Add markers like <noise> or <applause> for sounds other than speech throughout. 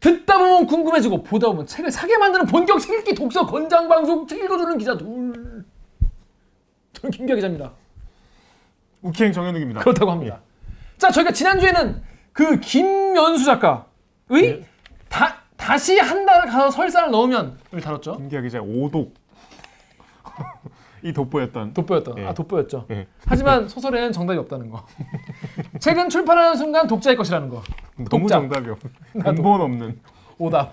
듣다 보면 궁금해지고 보다 보면 책을 사게 만드는 본격 책 읽기 독서 권장 방송 책 읽어주는 기자 둘. 저는 김기아 기자입니다. 우키행 정현욱입니다. 그렇다고 합니다. 자, 저희가 지난주에는 그 김연수 작가의 네. 다, 다시 한 달을 가서 설사를 넣으면을 다뤘죠. 김기아 기자 오독 이 돋보였던 돋보였던. 예. 아, 돋보였죠. 예. 하지만 소설에는 정답이 없다는 거. <laughs> 책은 출판하는 순간 독자의 것이라는 거. 너무 독자. 정답이 없. 근본 없는. 오답.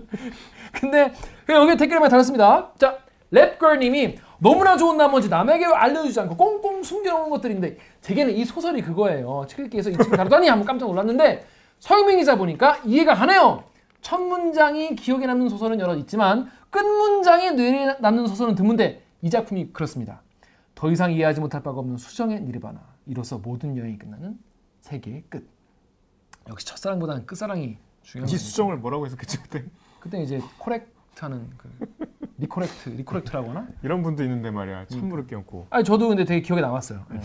<laughs> 근데 여기 댓글이 많이 달렸습니다. 자, 랩걸님이 너무나 좋은 나머지 남에게 알려주지 않고 꽁꽁 숨겨놓은 것들인데 제게는 이 소설이 그거예요. 책 읽기에서 이 책을 다루다니 한번 깜짝 놀랐는데 서유민 기자 보니까 이해가 가네요. 첫 문장이 기억에 남는 소설은 여러 있지만 끝 문장이 뇌에 남는 소설은 드문데 이 작품이 그렇습니다. 더 이상 이해하지 못할 바가 없는 수정의 니르바나. 이로써 모든 여행이 끝나는 세계의 끝. 역시 첫사랑보다는 끝사랑이 중요한 이. 수정을 뭐라고 해석했지 그때? 그때 이제 correct하는 그 recorrect recorrect라고 하나? 이런 분도 있는데 말이야. 음. 찬물을 끼얹고. 아니 저도 근데 되게 기억에 남았어요. 예.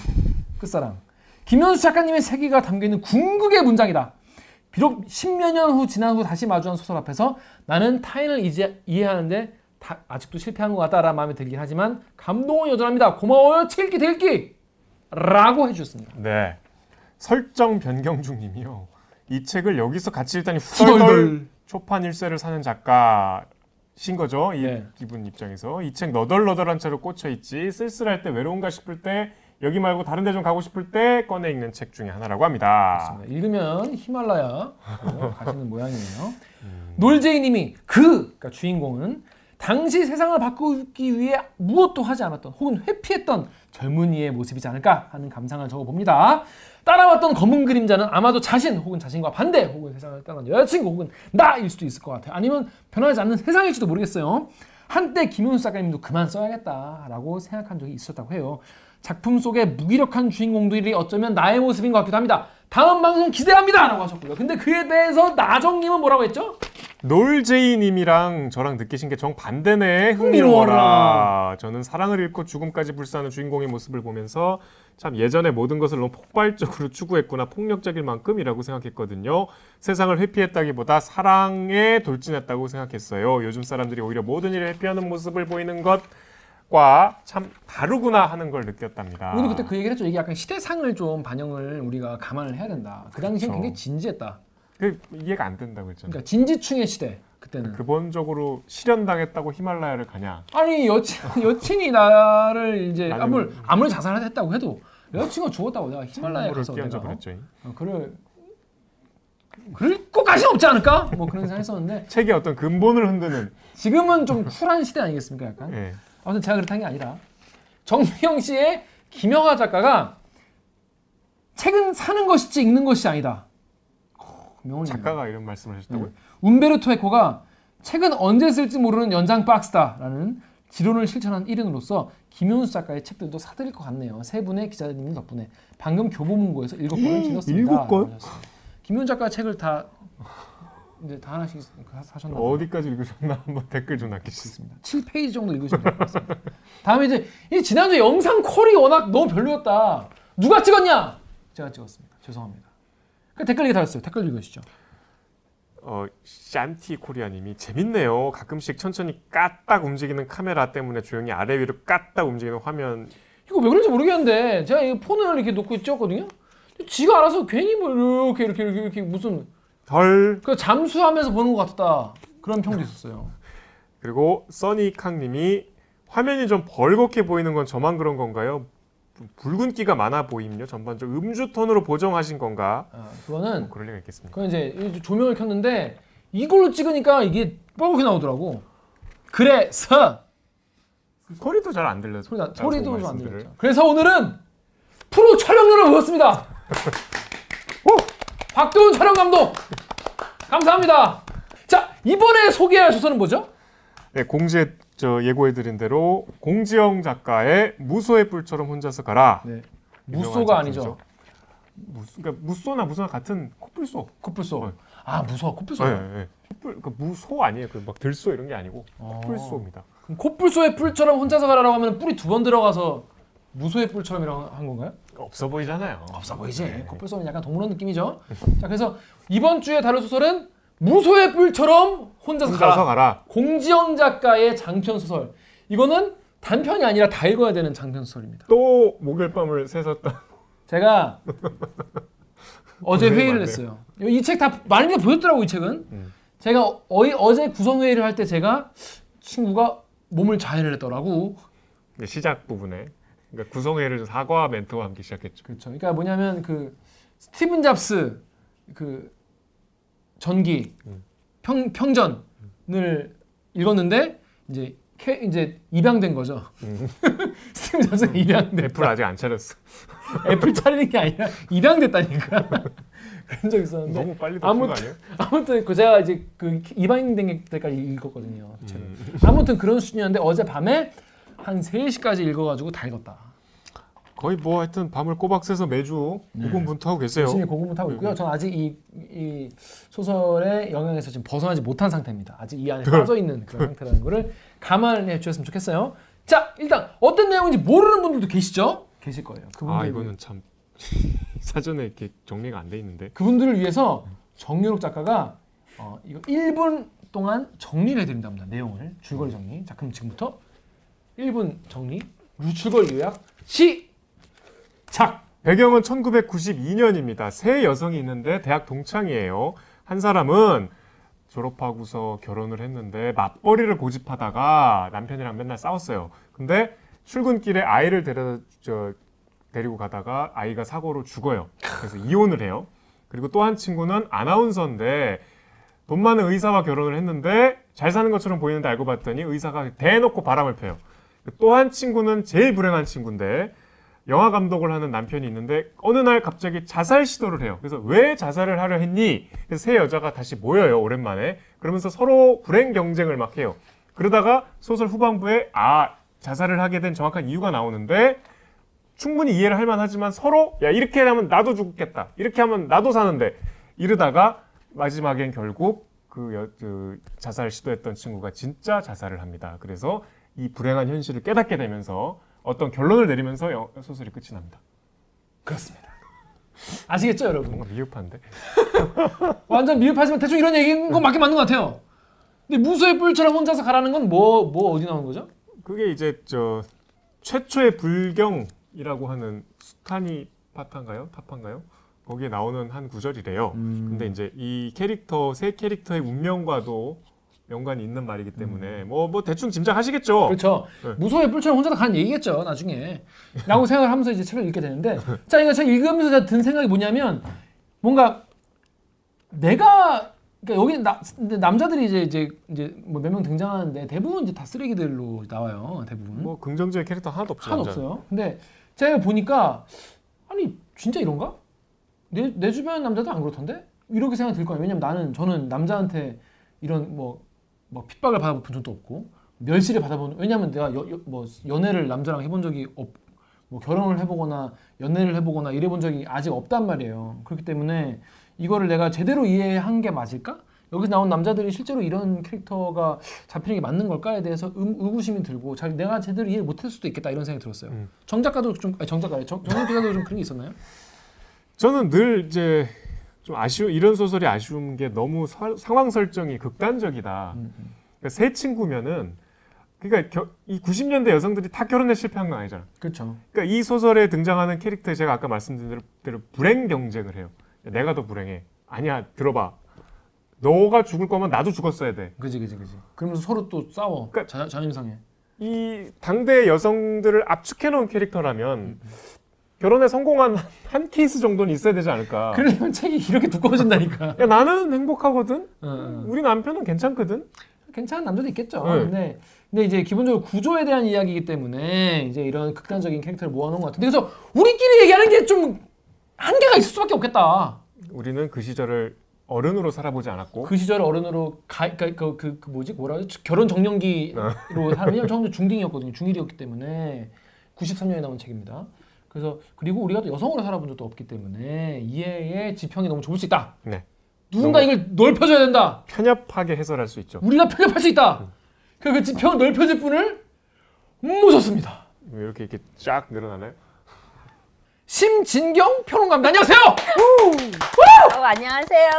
끝사랑. 김현수 작가님의 세계가 담겨 있는 궁극의 문장이다. 비록 십몇 년 후 지난 후 다시 마주한 소설 앞에서 나는 타인을 이제 이해하는데 다- 아직도 실패한 것 같다라는 마음이 들긴 하지만 감동은 여전합니다. 고마워요. 책 읽기 대읽기 라고 해주셨습니다. 네. 설정 변경 중님이요. 이 책을 여기서 같이 읽다니 후덜덜. 초판 일세를 사는 작가신 거죠. 이 네. 기분 입장에서 이 책 너덜너덜한 채로 꽂혀 있지 쓸쓸할 때 외로운가 싶을 때 여기 말고 다른 데 좀 가고 싶을 때 꺼내 읽는 책 중에 하나라고 합니다. 그렇습니다. 읽으면 히말라야 가시는 모양이에요. 놀제이님이 그 그러니까 주인공은 당시 세상을 바꾸기 위해 무엇도 하지 않았던 혹은 회피했던 젊은이의 모습이지 않을까 하는 감상을 적어봅니다. 따라왔던 검은 그림자는 아마도 자신 혹은 자신과 반대 혹은 세상을 떠난 여자친구 혹은 나일 수도 있을 것 같아요. 아니면 변하지 않는 세상일지도 모르겠어요. 한때 김윤수 작가님도 그만 써야겠다라고 생각한 적이 있었다고 해요. 작품 속의 무기력한 주인공들이 어쩌면 나의 모습인 것 같기도 합니다. 다음 방송 기대합니다! 라고 하셨고요. 근데 그에 대해서 나정님은 뭐라고 했죠? 놀제이님이랑 저랑 느끼신 게 정반대네 흥미로워라. 저는 사랑을 잃고 죽음까지 불사하는 주인공의 모습을 보면서 참 예전에 모든 것을 너무 폭발적으로 추구했구나 폭력적일 만큼이라고 생각했거든요. 세상을 회피했다기보다 사랑에 돌진했다고 생각했어요. 요즘 사람들이 오히려 모든 일을 회피하는 모습을 보이는 것 과참 다르구나 하는 걸 느꼈답니다. 우리도 그때 그 얘기를 했죠. 이게 약간 시대상을 좀 반영을 우리가 감안을 해야 된다. 그 당시엔 그렇죠. 굉장히 진지했다. 그 이해가 안 된다고 했잖아요. 그러니까 진지충의 시대. 그때는. 근본적으로 실현당했다고 히말라야를 가냐? 아니 여친 여친이 나를 이제 나는- 아무리 아무리 자살을 했다고 해도 여자친구가 죽었다고 내가 히말라야 가서 내가 버렸죠. 어, 그를 그럴 것까지는 없지 않을까? 뭐 그런 생각했었는데 <laughs> 책의 어떤 근본을 흔드는 지금은 좀 쿨한 시대 아니겠습니까? 약간. 예. 아무튼 제가 그렇다는 게 아니라 정미영 씨의 김영하 작가가 책은 사는 것이지 읽는 것이 아니다. 어, 명언이네요. 작가가 이런 말씀을 하셨다고요? 움베르토 에코가 책은 언제 쓸지 모르는 연장 박스다라는 지론을 실천한 1인으로서 김윤수 작가의 책들도 사드릴 것 같네요. 세 분의 기자님 덕분에 방금 교보문고에서 일곱 권을 질렀습니다. 일곱 권? 김윤수 작가 책을 다 이제 다 하나씩 사셨나 봐요. 어디까지 읽으셨나 한번 댓글 좀 남겨주세요. 7페이지 정도 읽으시면 될 것 같습니다. 다음에 이제 이 지난주 영상 퀄이 워낙 너무 별로였다. 누가 찍었냐? 제가 찍었습니다. 죄송합니다. 그 댓글 얘기 달았어요. 댓글 읽으시죠. 어, 샨티 코리아님이 재밌네요. 가끔씩 천천히 까딱 움직이는 카메라 때문에 조용히 아래 위로 까딱 움직이는 화면. 이거 왜 그런지 모르겠는데 제가 이 폰을 이렇게 놓고 찍었거든요. 지가 알아서 괜히 뭐 이렇게 이렇게 이렇게, 이렇게 무슨 덜 그 잠수하면서 보는 것 같다. 그런 평도 있었어요. <laughs> 그리고 써니캉님이 화면이 좀 벌겋게 보이는 건 저만 그런 건가요? 부- 붉은기가 많아 보임요. 전반적 음주 톤으로 보정하신 건가? 아, 그거는 뭐 그럴 리가 있겠습니까? 그건 이제 이 조명을 켰는데 이걸로 찍으니까 이게 뻘겋게 나오더라고. 그래서 소리도 잘 안 들려서 소리 나, 라고 소리도 좀 안. 들렸죠. 그래서 오늘은 프로 촬영료를 모았습니다. <laughs> 오! 박도훈 촬영 감독 감사합니다. 자 이번에 소개할 소설은 뭐죠? 네, 공지에 저 예고해드린 대로 공지영 작가의 무소의 뿔처럼 혼자서 가라. 네. 무소가. 아니죠. 무소, 그러니까 무소나 무소나 같은 코뿔소. 코뿔소. 네. 아 무서워 코뿔소. 네, 네. 코뿔, 그 무소 아니에요. 그막 들소 이런 게 아니고 어. 코뿔소입니다. 그럼 코뿔소의 뿔처럼 혼자서 가라라고 하면 뿔이 두 번 들어가서 무소의 뿔처럼이라고 한 건가요? 없어 보이잖아요. 없어 보이지. 네. 코뿔소는 약간 동물원 느낌이죠. <laughs> 자 그래서 이번 주에 다룰 소설은 무소의 뿔처럼 혼자서 가라. 혼자서 가라. 공지영 작가의 장편 소설. 이거는 단편이 아니라 다 읽어야 되는 장편 소설입니다. 또 목요일 밤을 새섰다. 제가 <laughs> 어제 회의를. 했어요. 이 책 다 많이들 보셨더라고 이 책은. 음. 제가 어이, 어제 구성 회의를 할 때 제가 친구가 몸을 자해를 했더라고. 시작 부분에 그러니까 구성회를 사과 멘트와 함께 시작했죠. 그렇죠. 그러니까 뭐냐면 그 스티븐 잡스 그 전기 음. 평 평전을 읽었는데 이제 캐, 이제 입양된 거죠. 음. <laughs> 스티븐 잡스가 입양된 애플 아직 안 차렸어. <laughs> 애플 차리는 게 아니라 입양됐다니까. <laughs> 그런 적 있었는데 너무 빨리 아무튼- 아니에요? 아무튼 그 제가 이제 그 입양된 때까지 읽었거든요. 음. 아무튼 그런 수준이었는데 어제 밤에 한 3시까지 읽어가지고 다 읽었다. 거의 뭐 하여튼 밤을 꼬박 새서 매주 고군분투하고 계세요. 열심히 공부하고 있고요. 음. 저는 아직 이, 이 소설의 영향에서 지금 벗어나지 못한 상태입니다. 아직 이 안에 빠져 있는 그런 상태라는 거를 감안해 주셨으면 좋겠어요. 자, 일단 어떤 내용인지 모르는 분들도 계시죠? 계실 거예요. 그분들 아 이거는 참 <laughs> 사전에 이렇게 정리가 안 돼 있는데. 그분들을 위해서 정유록 작가가 어, 이거 1분 동안 정리를 해드린답니다. 내용을 줄거리 정리. 자, 그럼 지금부터 1분 정리, 줄거리 요약 시 작. 배경은 1992년입니다. 세 여성이 있는데 대학 동창이에요. 한 사람은 졸업하고서 결혼을 했는데 맞벌이를 고집하다가 남편이랑 맨날 싸웠어요. 근데 출근길에 아이를 데려 저 데리고 가다가 아이가 사고로 죽어요. 그래서 이혼을 해요. 그리고 또 한 친구는 아나운서인데 돈 많은 의사와 결혼을 했는데 잘 사는 것처럼 보이는데 알고 봤더니 의사가 대놓고 바람을 펴요. 또 한 친구는 제일 불행한 친구인데 영화 감독을 하는 남편이 있는데 어느 날 갑자기 자살 시도를 해요. 그래서 왜 자살을 하려 했니? 그래서 세 여자가 다시 모여요. 오랜만에. 그러면서 서로 불행 경쟁을 막 해요. 그러다가 소설 후반부에 아 자살을 하게 된 정확한 이유가 나오는데 충분히 이해를 할 만하지만 서로 야 이렇게 하면 나도 죽겠다. 이렇게 하면 나도 사는데 이러다가 마지막엔 결국 그, 여, 그 자살 시도했던 친구가 진짜 자살을 합니다. 그래서 이 불행한 현실을 깨닫게 되면서 어떤 결론을 내리면서 영- 소설이 끝이 납니다. 그렇습니다. 아시겠죠, 여러분? 뭔가 미흡한데? <laughs> 완전 미흡하지만 대충 이런 얘기인 건 맞긴 맞는 것 같아요. 근데 무소의 뿔처럼 혼자서 가라는 건뭐뭐 어디 나온 거죠? 그게 이제 저 최초의 불경이라고 하는 수타니 파타인가요? 타파인가요? 거기에 나오는 한 구절이래요. 근데 이제 이 캐릭터 세 캐릭터의 운명과도 연관이 있는 말이기 때문에 뭐뭐 대충 짐작하시겠죠. 그렇죠. 네. 무소의 뿔처럼 혼자서 가는 얘기겠죠, 나중에. 라고 <laughs> 생각을 하면서 이제 책을 읽게 되는데, 자, 이거 책 읽으면서 제가 든 생각이 뭐냐면, 뭔가 내가, 그러니까 여기 나, 남자들이 이제 이제 이제 뭐 몇 명 등장하는데 대부분 이제 다 쓰레기들로 나와요, 대부분. 뭐 긍정적인 캐릭터 하나도 없죠. 하나도. 없어요. 근데 제가 보니까 아니 진짜 이런가? 내, 내 주변 남자도 안 그렇던데? 이렇게 생각이 들 거예요. 왜냐면 나는 저는 남자한테 이런 뭐, 뭐 핍박을 받아본 적도 없고 멸시를 받아본 왜냐면 내가 여, 여- 뭐 연애를 남자랑 해본 적이 없, 뭐 결혼을 해보거나 연애를 해보거나 이래본 적이 아직 없단 말이에요. 그렇기 때문에 이거를 내가 제대로 이해한 게 맞을까? 여기서 나온 남자들이 실제로 이런 캐릭터가 잡히는 게 맞는 걸까에 대해서 음, 의구심이 들고 잘 내가 제대로 이해 못했을 수도 있겠다 이런 생각이 들었어요. 음. 정 작가도 좀 아니, 정 작가 정, 정 기자도 좀 그런 게 있었나요? 저는 늘 이제 좀 아쉬운 이런 소설이 아쉬운 게 너무 서- 상황 설정이 극단적이다. 음, 그러니까 세 친구면은 그러니까 겨- 이 90년대 여성들이 다 결혼에 실패한 건 아니잖아. 그렇죠. 그러니까 이 소설에 등장하는 캐릭터 제가 아까 말씀드린 대로- 대로 불행 경쟁을 해요. 내가 더 불행해. 아니야, 들어봐. 너가 죽을 거면 나도 죽었어야 돼. 그지 그지 그지. 그러면서 서로 또 싸워. 그러니까- 자, 자존심 상해. 이 당대 여성들을 압축해 놓은 캐릭터라면 결혼에 성공한 <laughs> 한 케이스 정도는 있어야 되지 않을까. 그러면 책이 이렇게 두꺼워진다니까. <laughs> 야, 나는 행복하거든. 어, 어. 우리 남편은 괜찮거든. 괜찮은 남자도 있겠죠. 네. 근데 근데 이제 기본적으로 구조에 대한 이야기이기 때문에 이제 이런 극단적인 캐릭터를 모아놓은 것 같은데 그래서 우리끼리 얘기하는 게 좀 한계가 있을 수밖에 없겠다. 우리는 그 시절을 어른으로 살아보지 않았고 그 시절 어른으로 가, 그, 그, 그, 그 뭐지 뭐라 그러지 결혼 정년기로 살 왜냐면 <laughs> 저는 중딩이었거든요 중일이었기 때문에 93년에 나온 책입니다. 그래서 그리고 우리가 또 여성으로 살아본 적도 없기 때문에 이해의 지평이 너무 좁을 수 있다. 네. 누군가 이걸 넓혀줘야 된다. 편협하게 해설할 수 있죠. 우리가 편협할 수 있다. 그 지평 넓혀질 분을 모셨습니다. 왜 이렇게 이렇게 쫙 늘어나나요? 심진경 평론가입니다. 안녕하세요. 어, 안녕하세요.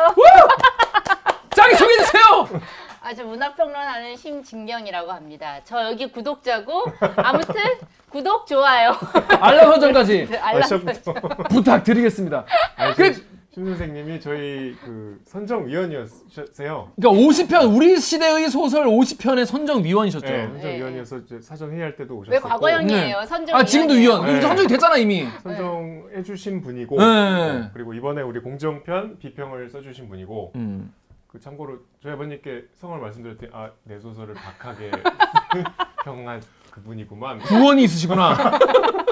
자, <laughs> 아, 저 문학평론하는 심진경이라고 합니다. 저 여기 구독자고 아무튼 <laughs> 구독 좋아요. <laughs> 알람 설정까지 알람 시작부터 <laughs> 부탁드리겠습니다. 아니, 그- 심- 심 선생님이 저희 그 선정위원이었어요. 그러니까 50편 우리 시대의 소설 50편의 선정 위원이셨죠. 네, 네. 선정위원이어서 이제 사전 회의할 때도 오셨었고 왜 과거형이에요? 선정 아 지금도 위원. 네. 선정이 됐잖아 이미. 선정해주신 분이고 네. 어, 그리고 이번에 우리 공정편 비평을 써주신 분이고 음. 그 참고로 저희 아버님께 성을 말씀드렸더니 아 내 소설을 박하게 <laughs> 평한 그분이구만 구원이 있으시구나.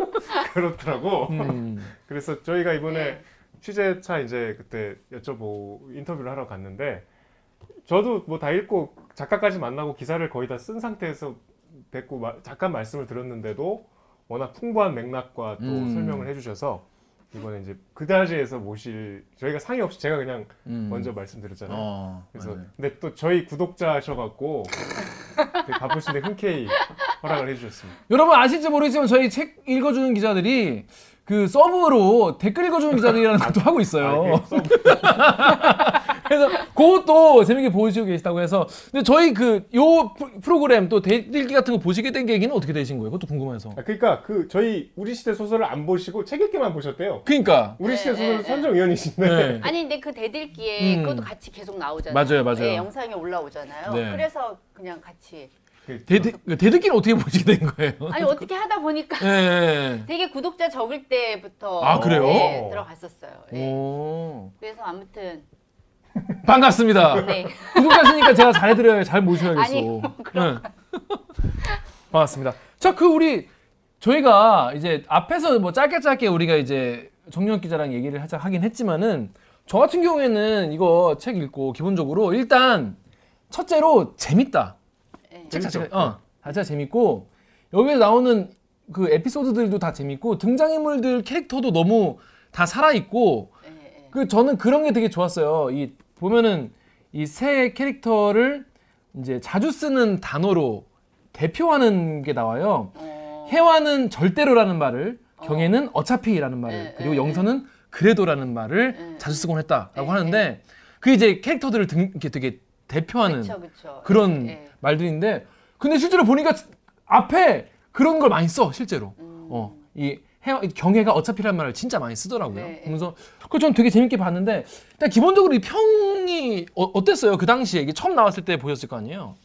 <laughs> 그렇더라고. 음. 그래서 저희가 이번에 네. 취재차 이제 그때 여쭤보 인터뷰를 하러 갔는데 저도 뭐 다 읽고 작가까지 만나고 기사를 거의 다 쓴 상태에서 뵙고 마- 잠깐 말씀을 드렸는데도 워낙 풍부한 맥락과 또 음. 설명을 해주셔서 이번에 이제 그다지에서 모실 저희가 상의 없이 제가 그냥 음. 먼저 말씀드렸잖아요. 어, 그래서 맞아요. 근데 또 저희 구독자셔갖고 되게 바쁘신데 흔쾌히 허락을 해주셨습니다. 여러분 아실지 모르겠지만 저희 책 읽어주는 기자들이 그 sub로 댓글 읽어주는 기자들이라는 것도 하고 있어요. 아, sub- 그래서 그것도 재밌게 보시고 계시다고 해서 근데 저희 그 요 프로그램 또 댓읽기 같은 거 보시게 된 계기는 어떻게 되신 거예요? 그것도 궁금해서. 아, 그러니까 그 저희 우리 시대 소설을 안 보시고 책 읽기만 보셨대요. 그러니까. 우리 네, 시대 소설 네, 네. 선정 위원이신데 네. <laughs> 아니 근데 그 댓읽기에 음. 그것도 같이 계속 나오잖아요. 맞아요, 맞아요. 예, 영상에 올라오잖아요. 네. 그래서 그냥 같이 그 대대, 대들기는 어떻게 보시게 된 거예요? 아니 어떻게 하다 보니까 예, 예. <laughs> 되게 구독자 적을 때부터 아, 그래요? 예, 들어갔었어요. 예. 오. 그래서 아무튼 반갑습니다. 네. 구독자시니까 제가 잘해드려요. 잘 모셔야겠어. 아니, 뭐 <laughs> 그런 네. 반갑습니다. 자, 그 우리 저희가 이제 앞에서 뭐 짧게 짧게 우리가 이제 정영 기자랑 얘기를 하자 하긴 했지만은 저 같은 경우에는 이거 책 읽고 기본적으로 일단 첫째로 재밌다. 예. 책 자체가. 어, 자체가 재밌고 여기에 나오는 그 에피소드들도 다 재밌고 등장인물들 캐릭터도 너무 다 살아 있고 예, 예. 그 저는 그런 게 되게 좋았어요. 이 보면은 이 새 캐릭터를 이제 자주 쓰는 단어로 대표하는 게 나와요. 어, 해와는 절대로라는 말을, 경애는 어차피라는 말을, 네, 그리고 네, 영서는 그래도라는 말을 네. 자주 쓰곤 했다라고 네, 하는데 그 이제 캐릭터들을 등, 이렇게 되게 대표하는 그쵸 그쵸. 그런 예, 예. 말들인데 근데 실제로 보니까 앞에 그런 걸 많이 써 실제로. 음. 어, 이 해, 경애가 어차피란 말을 진짜 많이 쓰더라고요. 네, 그래서 그걸 전 되게 재밌게 봤는데 일단 기본적으로 이 평이 어, 땠어요그 당시에 이게 처음 나왔을 때 보셨을 거 아니에요?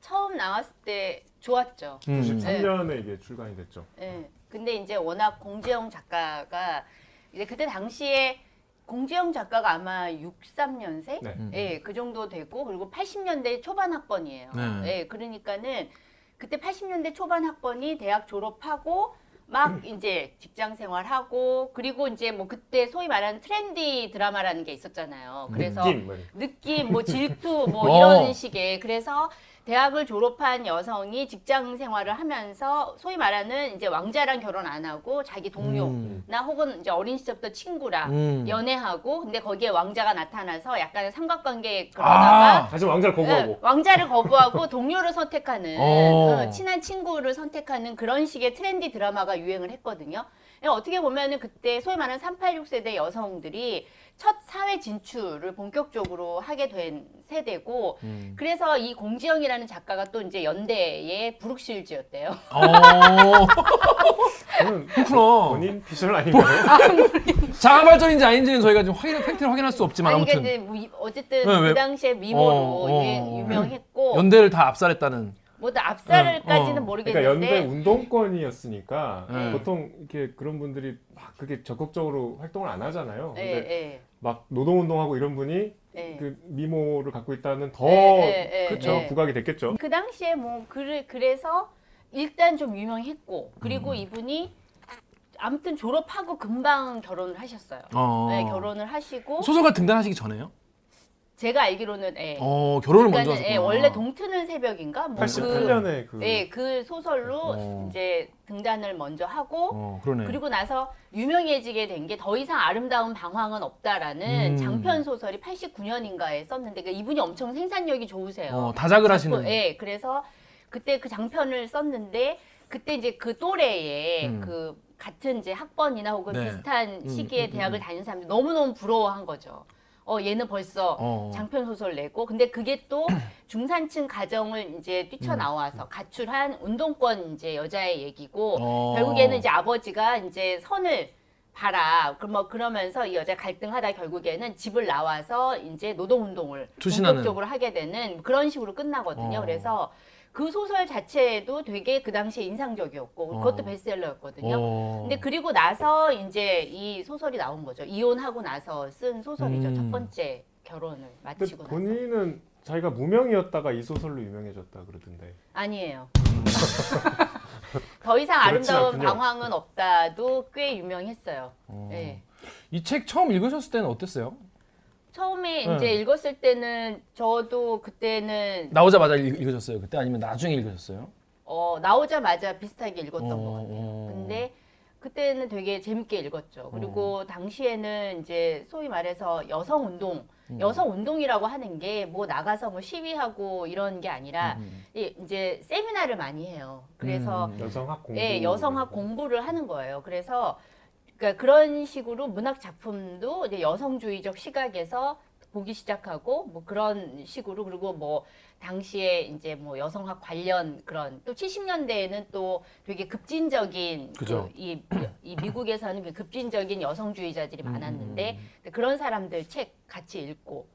처음 나왔을 때 좋았죠. 음. 93년에 이게 출간이 됐죠. 예. 근데 이제 워낙 공지영 작가가 이제 그때 당시에 공지영 작가가 아마 63년생? 네. 음. 예, 그 정도 되고 그리고 80년대 초반 학번이에요. 네. 예, 그러니까는 그때 80년대 초반 학번이 대학 졸업하고 막 이제 직장 생활하고 그리고 이제 뭐 그때 소위 말하는 트렌디 드라마라는 게 있었잖아요. 그래서 느낌 뭐. 느낌, 뭐 질투, 뭐 <laughs> 어. 이런 식의 그래서 대학을 졸업한 여성이 직장 생활을 하면서 소위 말하는 이제 왕자랑 결혼 안 하고 자기 동료나 음. 혹은 이제 어린 시절부터 친구랑 음. 연애하고 근데 거기에 왕자가 나타나서 약간의 삼각관계 그러다가 아, 다시 왕자를 거부하고 예, 왕자를 거부하고 <laughs> 동료를 선택하는 어. 어, 친한 친구를 선택하는 그런 식의 트렌디 드라마가 유행을 했거든요. 예, 어떻게 보면은 그때 소위 말하는 386 세대 여성들이 첫 사회 진출을 본격적으로 하게 된 세대고 음. 그래서 이 공지영이라는 작가가 또 이제 연대의 브룩실즈였대요. <laughs> 어, 저는 그렇구나. 본인 피셜 아닌가요? 자가 발전인지 아닌지는 저희가 지금 확인 팩트를 확인할 수 없지만 아니, 아무튼 그러니까 이제 뭐 이- 어쨌든 네, 왜- 그 당시에 미모로 어, 어. 유명했고 <laughs> 연대를 다 압살했다는. 뭐 앞살까지는 어. 모르겠는데 그러니까 연대 운동권이었으니까 네. 보통 이렇게 그런 분들이 막 그렇게 적극적으로 활동을 안 하잖아요. 예, 근데 예, 막 노동운동하고 이런 분이 예. 그 미모를 갖고 있다는 더 예, 그렇죠 예. 부각이 됐겠죠. 그 당시에 뭐 그, 그래서 일단 좀 유명했고 그리고 이분이 아무튼 졸업하고 금방 결혼을 하셨어요. 어. 네, 결혼을 하시고 소설가 등단하시기 전에요? 제가 알기로는 예. 어, 결혼을 먼저 하셨구나. 예, 원래 동트는 새벽인가 뭐 그, 88년에 그 예, 그 소설로 어. 이제 등단을 먼저 하고 어, 그러네. 그리고 나서 유명해지게 된 게 더 이상 아름다운 방황은 없다라는 음. 장편 소설이 89년인가에 썼는데 그 이분이 엄청 생산력이 좋으세요. 어, 다작을 하시는. 예, 그래서 그때 그 장편을 썼는데 그때 이제 그 또래에 음. 그 같은 이제 학번이나 혹은 네. 비슷한 음, 시기에 음, 대학을 음. 다니는 사람들이 너무너무 부러워한 거죠. 어 얘는 벌써 어. 장편 소설 내고 근데 그게 또 <clears throat> 중산층 가정을 이제 뛰쳐나와서 가출한 운동권 이제 여자의 얘기고 어. 결국에는 이제 아버지가 이제 선을 봐라. 그럼 뭐 그러면서 이 여자 갈등하다 결국에는 집을 나와서 이제 노동 운동을. 본격적으로 하게 되는 그런 식으로 끝나거든요. 어. 그래서 그 소설 자체도 되게 그 당시에 인상적이었고 그것도 어. 베스트셀러였거든요. 어. 근데 그리고 나서 이제 이 소설이 나온 거죠. 이혼하고 나서 쓴 소설이죠. 음. 첫 번째 결혼을 근데 마치고 나서. 본인은 자기가 무명이었다가 이 소설로 유명해졌다 그러던데. 아니에요. <laughs> 더 이상 아름다운 않군요. 방황은 없다도 꽤 유명했어요. 어. 네. 이책 처음 읽으셨을 때는 어땠어요? 처음에 네. 이제 읽었을 때는 저도 그때는 나오자마자 읽, 읽으셨어요 그때 아니면 나중에 읽으셨어요? 어, 나오자마자 비슷하게 읽었던 어, 것 같아요. 어. 근데 그때는 되게 재밌게 읽었죠. 그리고 당시에는 이제 소위 말해서 여성 운동, 음. 여성 운동이라고 하는 게 뭐 나가서 뭐 시위하고 이런 게 아니라 음. 이- 이제 세미나를 많이 해요. 그래서 음. 여성학 공부. 예, 여성학 공부를 하는 거예요. 그래서 그러니까 그런 식으로 문학 작품도 이제 여성주의적 시각에서 보기 시작하고 뭐 그런 식으로 그리고 뭐 당시에 이제 뭐 여성학 관련 그런 또 70년대에는 또 되게 급진적인 그죠. 그 이, 이 미국에서는 그 급진적인 여성주의자들이 음, 많았는데 그런 사람들 책 같이 읽고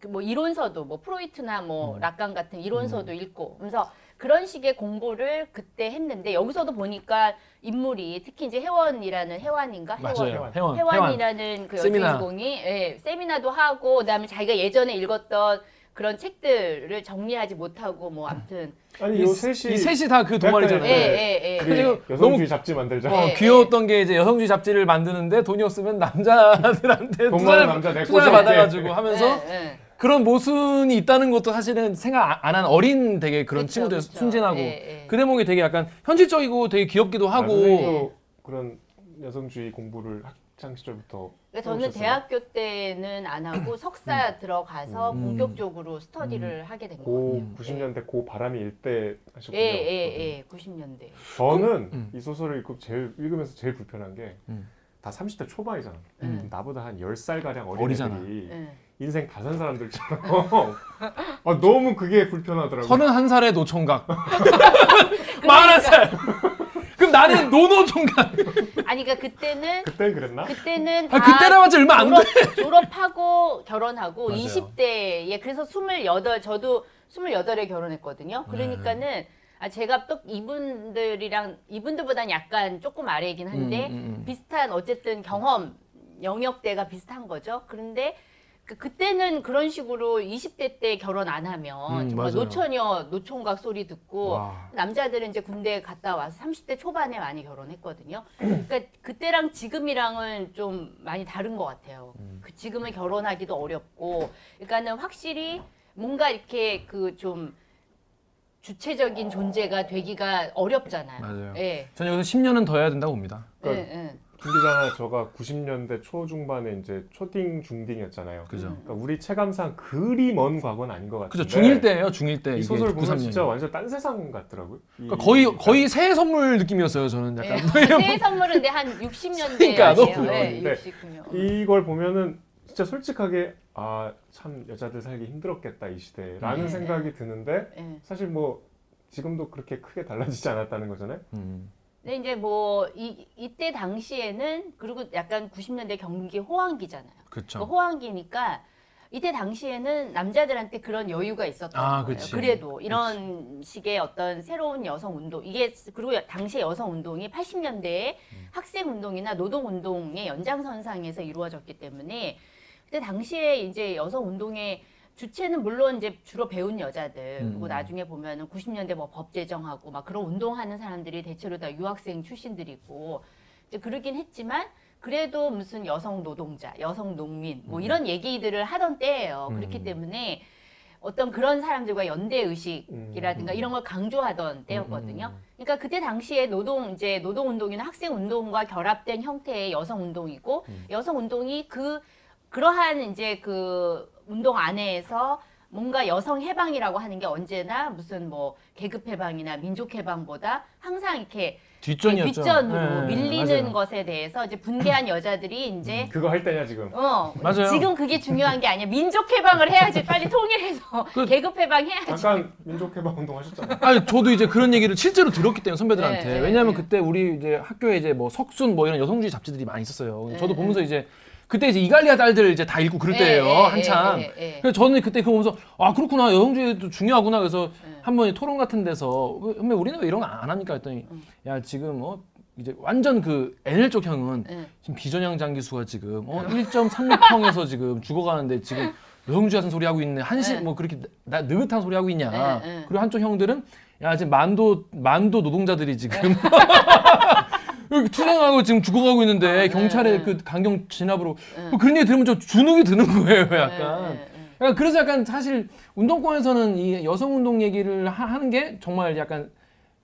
그뭐 이론서도 뭐 프로이트나 뭐 음. 락강 같은 이론서도 읽고 그래서 그런 식의 공부를 그때 했는데 여기서도 보니까 인물이 특히 이제 혜원이라는 혜원인가 혜원. 혜원이라는 그 세미나. 여주인공이 예, 세미나도 하고 그다음에 자기가 예전에 읽었던 그런 책들을 정리하지 못하고 뭐 아무튼 아니 이, 요 셋이 이 셋이 다 그 동아리잖아요. 예, 네. 예, 예. 우리 그리고 여성주의 잡지 만들자. 어, 네, 귀여웠던 게 이제 여성주의 잡지를 만드는데 돈이 없으면 남자들한테 돈 투자를, 많은 남자 내 투자를. 받아가지고 하면서 예, 예. 그런 모순이 있다는 것도 사실은 생각 안 한 어린 되게 그런 그쵸, 친구들 그쵸. 순진하고 예, 예. 그 대목이 되게 약간 현실적이고 되게 귀엽기도 아, 하고 그런 여성주의 공부를 학창 시절부터 그러니까 저는 해오셨어요? 대학교 때는 안 하고 석사 들어가서 음. 본격적으로 스터디를 하게 된고 거예요. 90년대 고 바람이 일때 하셨군요. 예, 예, 예, 90년대. 저는 음. 이 소설을 읽고 제일 읽으면서 제일 불편한 게다 음. 30대 초반이잖아. 음. 나보다 한 10살 가량 어린 어리잖아. 애들이 예. 인생 다 산 사람들처럼 <laughs> 아, 너무 그게 불편하더라고요. 서른 살의 노총각 <laughs> 마흔 살 그럼 나는 노노총각 아니 그러니까 그때는 그때 그랬나? 그때는 아 다 그때라 봤자 얼마 안돼 졸업, 졸업하고 결혼하고 맞아요. 20대에 그래서 28 저도 28에 결혼했거든요. 네. 그러니까는 아 제가 또 이분들이랑 이분들보다는 약간 조금 아래이긴 한데 음, 음, 음. 비슷한 어쨌든 경험 영역대가 비슷한 거죠. 그런데 그, 그때는 그런 식으로 20대 때 결혼 안 하면 음, 정말 맞아요. 노처녀 노총각 소리 듣고 와. 남자들은 이제 군대 갔다 와서 30대 초반에 많이 결혼했거든요. <clears throat> 그러니까 그때랑 지금이랑은 좀 많이 다른 것 같아요. 음. 그 지금은 결혼하기도 어렵고, 그러니까는 확실히 뭔가 이렇게 그좀 주체적인 존재가 되기가 어렵잖아요. 맞아요. 예. 저는 여기서 10년은 더 해야 된다고 봅니다 예, 그러니까 예. 김 기자나 저가 90년대 초중반에 이제 초딩 중딩이었잖아요. 그죠 그러니까 우리 체감상 그리 먼 과거는 아닌 것 같은데. 그죠 중1 때예요 중1 때이 소설 보면 93 진짜. 완전 딴 세상 같더라고요. 이- 그러니까 거의 거의 새해 선물 느낌이었어요 저는 예. 약간 <laughs> 새해 선물은 근데 한 60년대 그러니까, 아니에요? 너무 예, 근데 69년. 이걸 보면은 진짜 솔직하게 아 참 여자들 살기 힘들었겠다 이 시대라는 네. 생각이 드는데 예. 사실 뭐 지금도 그렇게 크게 달라지지 않았다는 거잖아요. 음. 근데 이제 뭐 이, 이때 당시에는 그리고 약간 90년대 경기 호황기잖아요. 그 그렇죠 호황기니까 이때 당시에는 남자들한테 그런 여유가 있었던 아, 거예요. 그치. 그래도 이런 식의 어떤 새로운 여성 운동 이게 그리고 당시 여성 운동이 80년대에 음. 학생 운동이나 노동 운동의 연장선상에서 이루어졌기 때문에 그때 당시에 이제 여성 운동의 주체는 물론 이제 주로 배운 여자들 그리고 음. 나중에 보면은 90년대 뭐 법 제정하고 막 그런 운동하는 사람들이 대체로 다 유학생 출신들이고 이제 그러긴 했지만 그래도 무슨 여성 노동자, 여성 농민 뭐 이런 얘기들을 하던 때예요. 그렇기 음. 때문에 어떤 그런 사람들과 연대 의식이라든가 음. 이런 걸 강조하던 때였거든요. 음. 그러니까 그때 당시에 노동 이제 노동 운동이나 학생 운동과 결합된 형태의 여성 운동이고 음. 여성 운동이 그 그러한 이제 그 운동 안에서 뭔가 여성 해방이라고 하는 게 언제나 무슨 뭐 계급 해방이나 민족 해방보다 항상 이렇게 뒷전이었죠. 뒷전으로 네, 밀리는 맞아요. 것에 대해서 이제 분개한 여자들이 이제 그거 할 때냐 지금. 어 맞아요. 지금 그게 중요한 게 아니야 민족 해방을 해야지 빨리 통일해서 <laughs> 그- 계급 해방 해야지 잠깐 민족 해방 운동 하셨잖아요. 아니 저도 이제 그런 얘기를 실제로 들었기 때문에 선배들한테 네, 네, 왜냐하면 네. 그때 우리 이제 학교에 이제 뭐 석순 뭐 이런 여성주의 잡지들이 많이 있었어요. 네, 저도 네. 보면서 이제 그때 이제 이갈리아 딸들 이제 다 읽고 그럴 예, 때예요 예, 한참. 예, 예, 예. 그래서 저는 그때 그거 보면서 아 그렇구나 여성주의도 중요하구나 그래서 네. 한번 토론 같은 데서 왜, 왜 우리는 왜 이런 거 안 합니까 했더니 음. 야 지금 어 이제 완전 그 NL 쪽 형은 예. 지금 비전형 장기수가 지금 어 1.36평에서 지금 죽어가는데 지금 여성주의 같은 소리 하고 있네 한시 네. 뭐 그렇게 나 느긋한 소리 하고 있냐. 그리고 한쪽 형들은 야 지금 만도 만도 노동자들이 지금 <laughs> 여기 투쟁하고 지금 죽어가고 있는데 네, 경찰의 네. 그 강경 진압으로 뭐 그런 얘기 들으면 좀 주눅이 드는 거예요 약간 예, 예, 예. 약간 그래서 약간 사실 운동권에서는 이 여성 운동 얘기를 하, 하는 게 정말 약간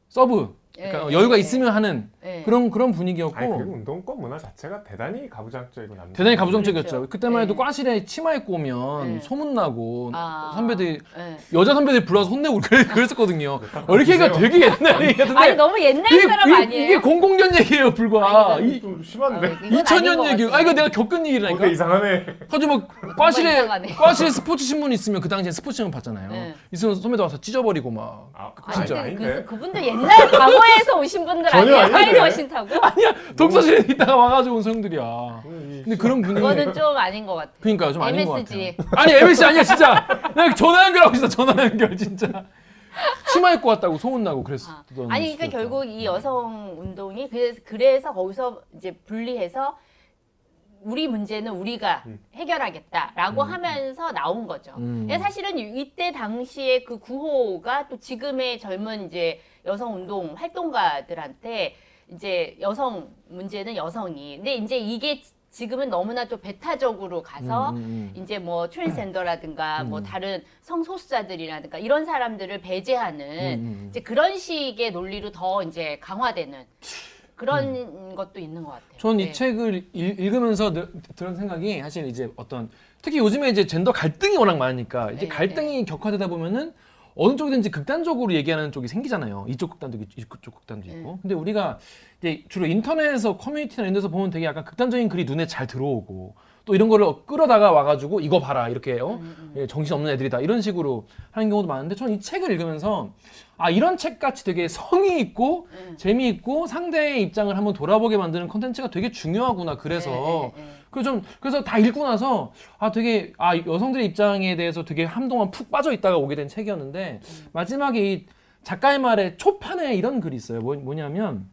sub 그러니까 예, 여유가 예, 있으면 하는 예. 그런 그런 분위기였고 아니 그리고 운동권 문화 자체가 대단히 가부장적이고 남. 대단히 가부장적이었죠. 그렇죠. 그때만 해도 네. 과실에 치마 입고 오면 네. 소문 나고 아. 선배들이 예. 여자 선배들이 불러서 혼내고 그랬- 그랬었거든요. 이렇게가 되게 옛날 얘기였는데 아니 너무 옛날 이게, 사람 아니에요? 이게 00년 얘기예요 불과. 아니, 이, 좀 심한데. 어, 이건 아닌 2000년 것 얘기. 같아요. 아 이거 내가 겪은 얘기라니까. 어때 이상하네. 가지고 뭐 과실에 이상하네. 과실에 스포츠 신문 있으면 그 당시에 스포츠 신문 봤잖아요. 네. 있으면 선배들 와서 찢어버리고 막. 아, 아니, 진짜 근데 아닌데. 그, 그분들 옛날 과거에 서 오신 분들 전혀 아니에요? 아닌데. 타임머신 타고? 아니야 독서실에 있다가 와가지고 온 소형들이야. 근데 그런 분위기. 그거는 좀 아닌 것 같아요. 그러니까 좀 아닌 것 MSG. 같아요. 아니 MSG 아니야 진짜. 내가 전화 연결하고 있어 전화 연결 진짜. 치마 입고 왔다고 소문 나고 그랬었던. 아, 아니 그러니까. 결국 이 여성 운동이 그래서, 그래서 거기서 이제 분리해서 우리 문제는 우리가 음. 해결하겠다라고 하면서 나온 거죠. 음. 사실은 이때 당시에 그 구호가 또 지금의 젊은 이제 여성 운동 활동가들한테 이제 여성 문제는 여성이. 근데 이제 이게 지금은 너무나 좀 배타적으로 가서 음, 음, 음. 이제 뭐 트랜스젠더라든가 뭐 음. 다른 성소수자들이라든가 이런 사람들을 배제하는 음, 음. 이제 그런 식의 논리로 더 이제 강화되는 그런 것도 있는 것 같아요. 전이 네. 책을 읽, 읽으면서 늘- 들은 생각이 사실 이제 어떤 특히 요즘에 이제 젠더 갈등이 워낙 많으니까 이제 네, 갈등이 격화되다 보면은 어느 쪽이든지 극단적으로 얘기하는 쪽이 생기잖아요. 이쪽 극단도 있고 이쪽 극단도 있고. 네. 근데 우리가 이제 주로 인터넷에서 커뮤니티나 이런 데서 보면 되게 약간 극단적인 글이 눈에 잘 들어오고 또 이런 거를 끌어다가 와가지고 이거 봐라 이렇게 어? 음, 예, 정신 없는 애들이다 이런 식으로 하는 경우도 많은데 저는 이 책을 읽으면서 아 이런 책 같이 되게 성의 있고 음. 재미있고 상대의 입장을 한번 돌아보게 만드는 컨텐츠가 되게 중요하구나 그래서. 네, 네, 네. 그좀 그래서 다 읽고 나서 아 되게 아 여성들의 입장에 대해서 되게 한동안 푹 빠져 있다가 오게 된 책이었는데 마지막에 이 작가의 말에 초판에 이런 글이 있어요. 뭐, 뭐냐면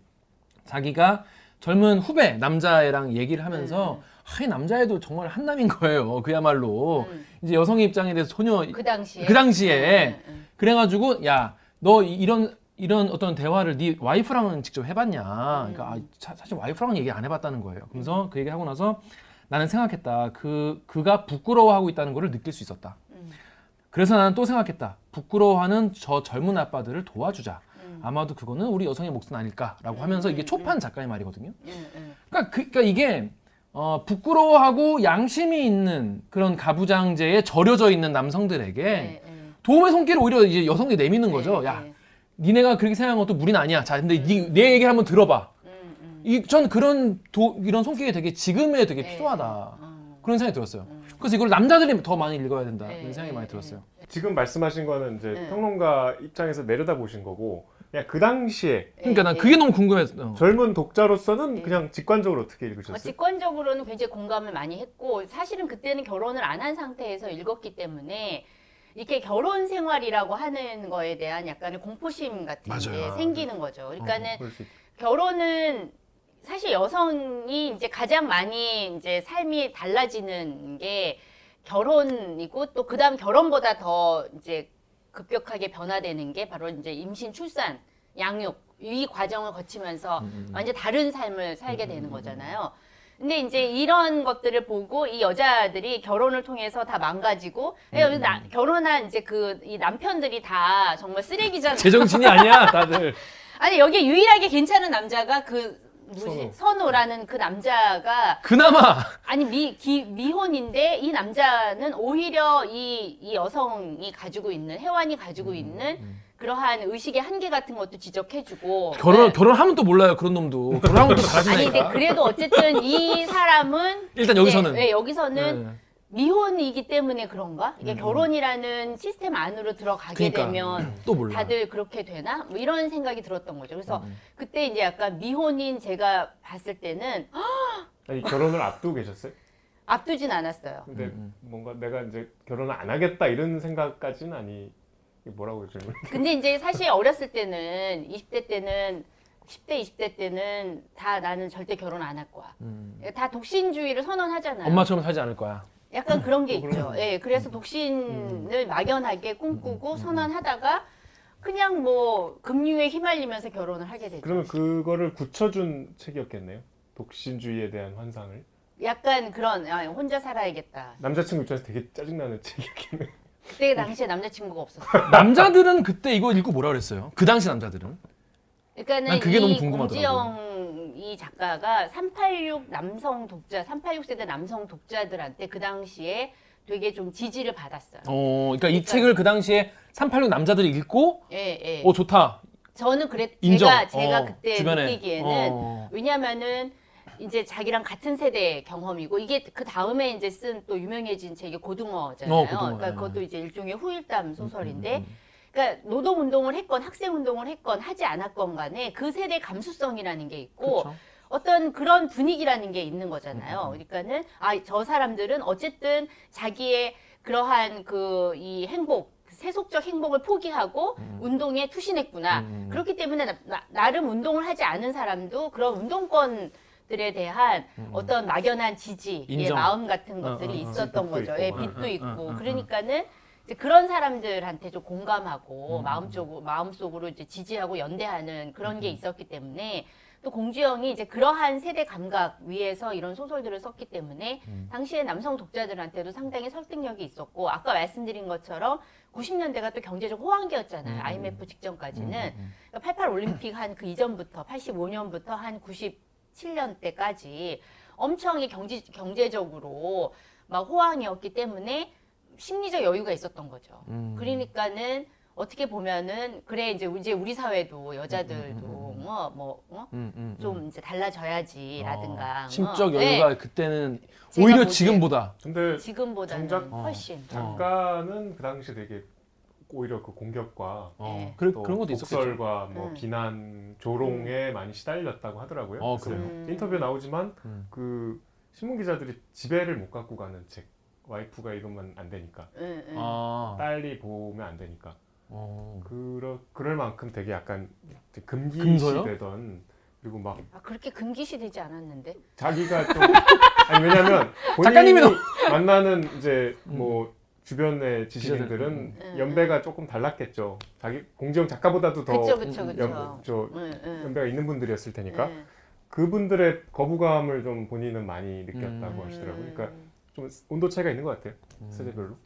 자기가 젊은 후배 남자애랑 얘기를 하면서 아, 이 남자애도 정말 한남인 거예요 그야말로. 음. 이제 여성의 입장에 대해서 전혀 그 당시에. 그 당시에. 음, 음, 그래가지고 야 너 이런 이런 어떤 대화를 네 와이프랑은 직접 해봤냐? 그러니까 아, 사- 사실 와이프랑은 얘기 안 해봤다는 거예요. 그래서 그 얘기 하고 나서 나는 생각했다. 그 그가 부끄러워하고 있다는 것을 느낄 수 있었다. 음. 그래서 나는 또 생각했다. 부끄러워하는 저 젊은 아빠들을 도와주자. 음. 아마도 그거는 우리 여성의 몫은 아닐까라고 하면서 이게 초판 작가의 말이거든요. 음, 음. 그러니까, 그, 그러니까 이게 어, 부끄러워하고 양심이 있는 그런 가부장제에 절여져 있는 남성들에게 네, 네. 도움의 손길을 오히려 이제 여성들이 내미는 거죠. 네, 야, 네. 니네가 그렇게 생각한 것도 무리는 아니야. 자, 근데 니, 내 얘기를 한번 들어봐. 음, 음. 이, 전 그런 도, 이런 손길이 되게 지금에 되게 네. 필요하다. 어. 그런 생각이 들었어요. 음. 그래서 이걸 남자들이 더 많이 읽어야 된다. 네, 그런 생각이 네, 많이 네. 들었어요. 지금 말씀하신 거는 이제 네. 평론가 입장에서 내려다 보신 거고 그냥 그 당시에 그러니까 난 네, 그게 너무 궁금했어. 젊은 독자로서는 네. 그냥 직관적으로 어떻게 어, 읽으셨어요? 직관적으로는 굉장히 공감을 많이 했고 사실은 그때는 결혼을 안 한 상태에서 읽었기 때문에 이렇게 결혼 생활이라고 하는 거에 대한 약간의 공포심 같은 게 맞아요. 생기는 거죠. 그러니까는 어, 수 있- 결혼은 사실 여성이 이제 가장 많이 이제 삶이 달라지는 게 결혼이고 또 그다음 결혼보다 더 이제 급격하게 변화되는 게 바로 이제 임신, 출산, 양육 이 과정을 거치면서 음, 음. 완전 다른 삶을 살게 되는 거잖아요. 근데 이제 이런 것들을 보고 이 여자들이 결혼을 통해서 다 망가지고 음, 나- 결혼한 이제 그 이 남편들이 다 정말 쓰레기잖아요. 제정신이 아니야, 다들. <laughs> 아니 여기 유일하게 괜찮은 남자가 그 누구지? 선우라는 그 남자가 그나마 아니 미 기, 미혼인데 이 남자는 오히려 이, 이 여성이 가지고 있는 혜완이 가지고 음, 있는 그러한 의식의 한계 같은 것도 지적해주고 결혼 네. 결혼하면 또 몰라요 그런 놈도 결혼하면 또 아니 근데. 그래도 어쨌든 이 사람은 일단 여기서는 네, 네, 여기서는 네. 미혼이기 때문에 그런가? 이게 음. 결혼이라는 시스템 안으로 들어가게 그러니까 되면 또 몰라. 다들 그렇게 되나? 뭐 이런 생각이 들었던 거죠. 그래서 음. 그때 이제 약간 미혼인 제가 봤을 때는 <gasps> 아니 결혼을 앞두고 계셨어요? 앞두진 않았어요. 근데 음, 뭔가 내가 이제 결혼을 안 하겠다 이런 생각까지는 아니 뭐라고 질문? 근데 이제 사실 어렸을 때는 20대 때는 10대, 20대 때는 다 나는 절대 결혼 안 할 거야. 음. 다 독신주의를 선언하잖아요. 엄마처럼 살지 않을 거야. 약간 그런 게뭐 있죠. 예, 그래서 독신을 막연하게 꿈꾸고 선언하다가 그냥 뭐 금융에 휘말리면서 결혼을 하게 되죠. 그러면 그거를 굳혀준 책이었겠네요. 독신주의에 대한 환상을 약간 그런 아, 혼자 살아야겠다. 남자친구 입장에서 되게 짜증나는 <laughs> 책이었겠네요. 그때 당시에 남자친구가 없었어. <laughs> 남자들은 그때 이거 읽고 뭐라 그랬어요? 그 당시 남자들은? 그러니까는 난 그게 이 너무 궁금하더라고. 공지영 이 작가가 386 남성 독자, 386 세대 남성 독자들한테 그 당시에 되게 좀 지지를 받았어요. 어, 그러니까 이 그러니까- 책을 그 당시에 386 남자들이 읽고 예, 예. 어 좋다. 저는 그랬 인정. 제가 제가 어, 그때 주변에. 느끼기에는 어. 왜냐면은 이제 자기랑 같은 세대 경험이고 이게 그 다음에 이제 쓴 또 유명해진 책이 고등어잖아요. 어. 그러니까 네. 그것도 이제 일종의 후일담 소설인데, 음, 음, 그러니까 노동 운동을 했건 학생 운동을 했건 하지 않았건 간에 그 세대 감수성이라는 게 있고 그렇죠. 어떤 그런 분위기라는 게 있는 거잖아요. 음, 그러니까는 아 저 사람들은 어쨌든 자기의 그러한 그 이 행복 세속적 행복을 포기하고 운동에 투신했구나. 음. 그렇기 때문에 나, 름 운동을 하지 않은 사람도 그런 운동권 들에 대한 어떤 막연한 지지의 음. 인정. 마음 같은 어, 것들이 어, 어. 있었던 거죠. 있고. 예, 어, 빚도 어, 있고. 어, 어, 그러니까는 이제 그런 사람들한테 좀 공감하고 음. 마음적으로 마음속으로 이제 지지하고 연대하는 그런 게 있었기 때문에 또 공주영이 이제 그러한 세대 감각 위에서 이런 소설들을 썼기 때문에 음. 당시에 남성 독자들한테도 상당히 설득력이 있었고 아까 말씀드린 것처럼 90년대가 또 경제적 호황기였잖아요. 음. IMF 직전까지는 음, 음, 88 올림픽 한 그 이전부터 85년부터 한 97년대까지 엄청 이 경제 경제적으로 막 호황이었기 때문에 심리적 여유가 있었던 거죠. 음. 그러니까는 어떻게 보면은 그래 이제 이제 우리 사회도 여자들도 음, 음, 음, 어, 뭐 어? 음, 음, 좀 음. 이제 달라져야지라든가 어, 심적 어, 네. 여유가 그때는 제가 오히려 지금보다 근데 지금보다는 정작- 어. 훨씬 어. 작가는 그 당시 되게 오히려 그 공격과 어, 네. 그래, 또 그런 것도 있었겠죠. 독설과 뭐 음. 비난 조롱에 많이 시달렸다고 하더라고요. 어, 그래요? 음. 인터뷰에 나오지만 음. 그 신문 기자들이 지배를 못 갖고 가는 책 와이프가 이러면 안 되니까 응, 응. 아, 딸이 보면 안 되니까 어. 그러 그럴 만큼 되게 약간? 금기시되던 그리고 막 아, 그렇게 금기시 되지 않았는데 자기가 좀 <laughs> 아니 왜냐면 본인이 작가님이 만나는 이제 음. 뭐 주변의 지식인들은 음. 연배가 조금 달랐겠죠. 자기 공지영 작가보다도 더 그쵸 그쵸 음, 그쵸 연, 저 응, 응. 연배가 있는 분들이었을 테니까 응. 그분들의 거부감을 좀 본인은 많이 느꼈다고 음. 하시더라고요. 그러니까 좀 온도 차이가 있는 것 같아요. 세대별로.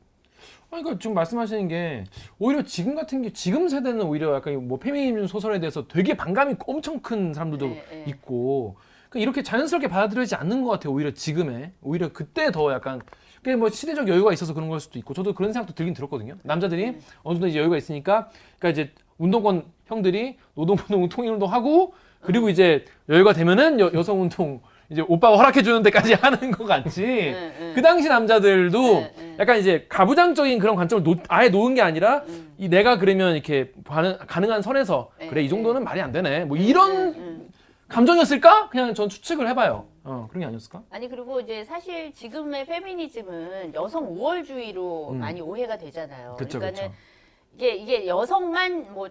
아니, 그러니까 지금 말씀하시는 게 오히려 지금 같은 게 지금 세대는 오히려 약간 뭐 페미니즘 소설에 대해서 되게 반감이 엄청 큰 사람들도 네, 네. 있고 그러니까 이렇게 자연스럽게 받아들이지 않는 것 같아요. 오히려 지금에 오히려 그때 더 약간 그게 뭐 시대적 여유가 있어서 그런 걸 수도 있고 저도 그런 생각도 들긴 들었거든요. 남자들이 네. 어느 정도 이제 여유가 있으니까 그러니까 이제 운동권 형들이 노동운동 통일운동 하고 그리고 이제 여유가 되면은 여, 여성운동 이제 오빠가 허락해 주는 데까지 <laughs> 하는 것 같지. 응, 응. 그 당시 남자들도 네, 네. 약간 이제 가부장적인 그런 관점을 놓, 아예 놓은 게 아니라 음. 이 내가 그러면 이렇게 가능, 가능한 선에서 네, 그래 이 네. 정도는 말이 안 되네 뭐 이런. 감정이었을까? 그냥 전 추측을 해봐요. 어 그런 게 아니었을까? 아니 그리고 이제 사실 지금의 페미니즘은 여성 우월주의로 음. 많이 오해가 되잖아요. 그쵸 그러니까는 그쵸. 이게 이게 여성만 뭐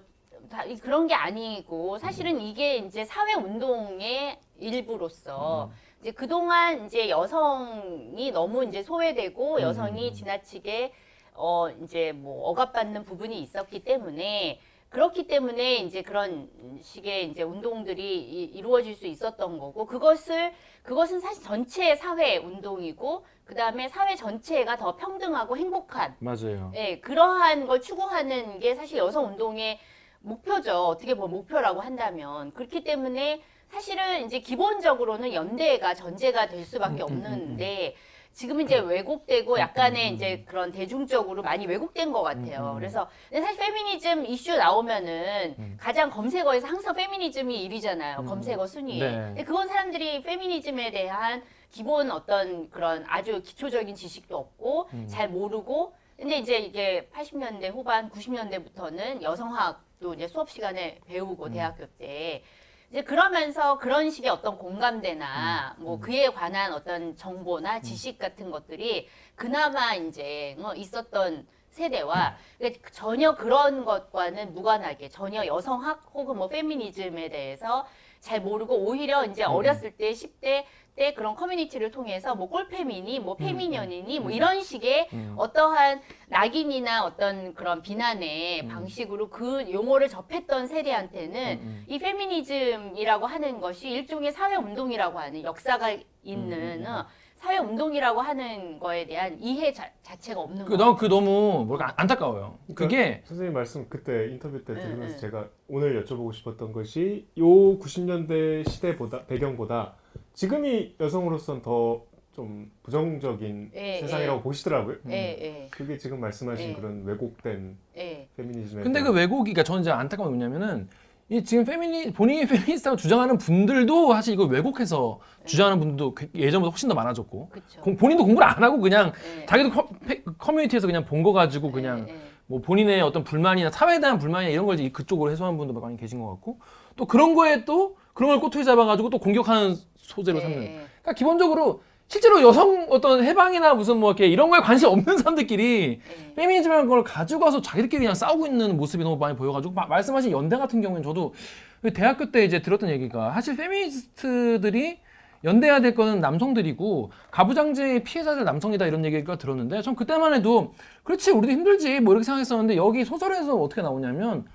다 그런 게 아니고 사실은 이게 이제 사회 운동의 일부로서 음. 이제 그동안 이제 여성이 너무 이제 소외되고 음. 여성이 지나치게 어 이제 뭐 억압받는 부분이 있었기 때문에 그렇기 때문에 이제 그런 식의 이제 운동들이 이- 이루어질 수 있었던 거고 그것을 그것은 사실 전체 사회 운동이고 그 다음에 사회 전체가 더 평등하고 행복한 맞아요. 예, 그러한 걸 추구하는 게 사실 여성 운동의 목표죠. 어떻게 보면 목표라고 한다면. 그렇기 때문에 사실은 이제 기본적으로는 연대가 전제가 될 수밖에 음, 음, 음, 없는데 지금 이제 왜곡되고 약간의 이제 그런 대중적으로 많이 왜곡된 것 같아요. 음, 음. 그래서 사실 페미니즘 이슈 나오면은 음. 가장 검색어에서 항상 페미니즘이 1위잖아요. 음. 검색어 순위에. 네. 근데 그건 사람들이 페미니즘에 대한 기본 어떤 그런 아주 기초적인 지식도 없고 음. 잘 모르고 근데 이제 이게 80년대 후반 90년대부터는 여성학도 이제 수업 시간에 배우고 음. 대학교 때 이제 그러면서 그런 식의 어떤 공감대나 음. 뭐 그에 관한 어떤 정보나 지식 같은 것들이 그나마 이제 어, 있었던 세대와 그러니까 전혀 그런 것과는 무관하게 전혀 여성학 혹은 뭐 페미니즘에 대해서 잘 모르고 오히려 이제 음. 어렸을 때 10대 때 그런 커뮤니티를 통해서 뭐 꼴페미니 뭐 페미년이니 뭐 이런 식의 음. 어떠한 낙인이나 어떤 그런 비난의 방식으로 그 용어를 접했던 세대한테는 음, 이 페미니즘이라고 하는 것이 일종의 사회 운동이라고 하는 역사가 음, 있는 어, 사회 운동이라고 하는 거에 대한 이해 자, 자체가 없는 그, 거예요. 너무, 그 너무 뭐랄까 안타까워요. 그게 그러니까 선생님 말씀 그때 인터뷰 때 네, 들으면서 네. 제가 오늘 여쭤보고 싶었던 것이 요 90년대 시대보다 배경보다 지금이 여성으로선 더 좀 부정적인 예, 세상이라고 예. 보시더라고요. 예, 예, 그게 지금 말씀하신 예. 그런 왜곡된 예. 페미니즘에 근데 그 왜곡이 그러니까 저는 이제 안타까운 게 뭐냐면은 이 지금 페미니 본인이 페미니스트라고 주장하는 분들도 사실 이걸 왜곡해서 주장하는 분들도 그- 예전보다 훨씬 더 많아졌고. 공- 본인도 공부를 안 하고 그냥 예. 자기도 커, 페- 커뮤니티에서 그냥 본 거 가지고 그냥 예, 예. 뭐 본인의 어떤 불만이나 사회에 대한 불만이나 이런 걸 이제 그쪽으로 해소하는 분도 많이 계신 것 같고 또 그런 거에 또 그런 걸 꼬투리 잡아가지고 또 공격하는 소재로 예, 삼는 예. 그러니까 기본적으로 실제로 여성 어떤 해방이나 무슨 뭐 이렇게 이런 거에 관심 없는 사람들끼리 예. 페미니즘이라는 걸 가지고 와서 자기들끼리 그냥 싸우고 있는 모습이 너무 많이 보여가지고 마- 말씀하신 연대 같은 경우에는 저도 그 대학교 때 이제 들었던 얘기가 사실 페미니스트들이 연대해야 될 거는 남성들이고 가부장제의 피해자들 남성이다 이런 얘기가 들었는데 전 그때만 해도 그렇지 우리도 힘들지 뭐 이렇게 생각했었는데 여기 소설에서 어떻게 나오냐면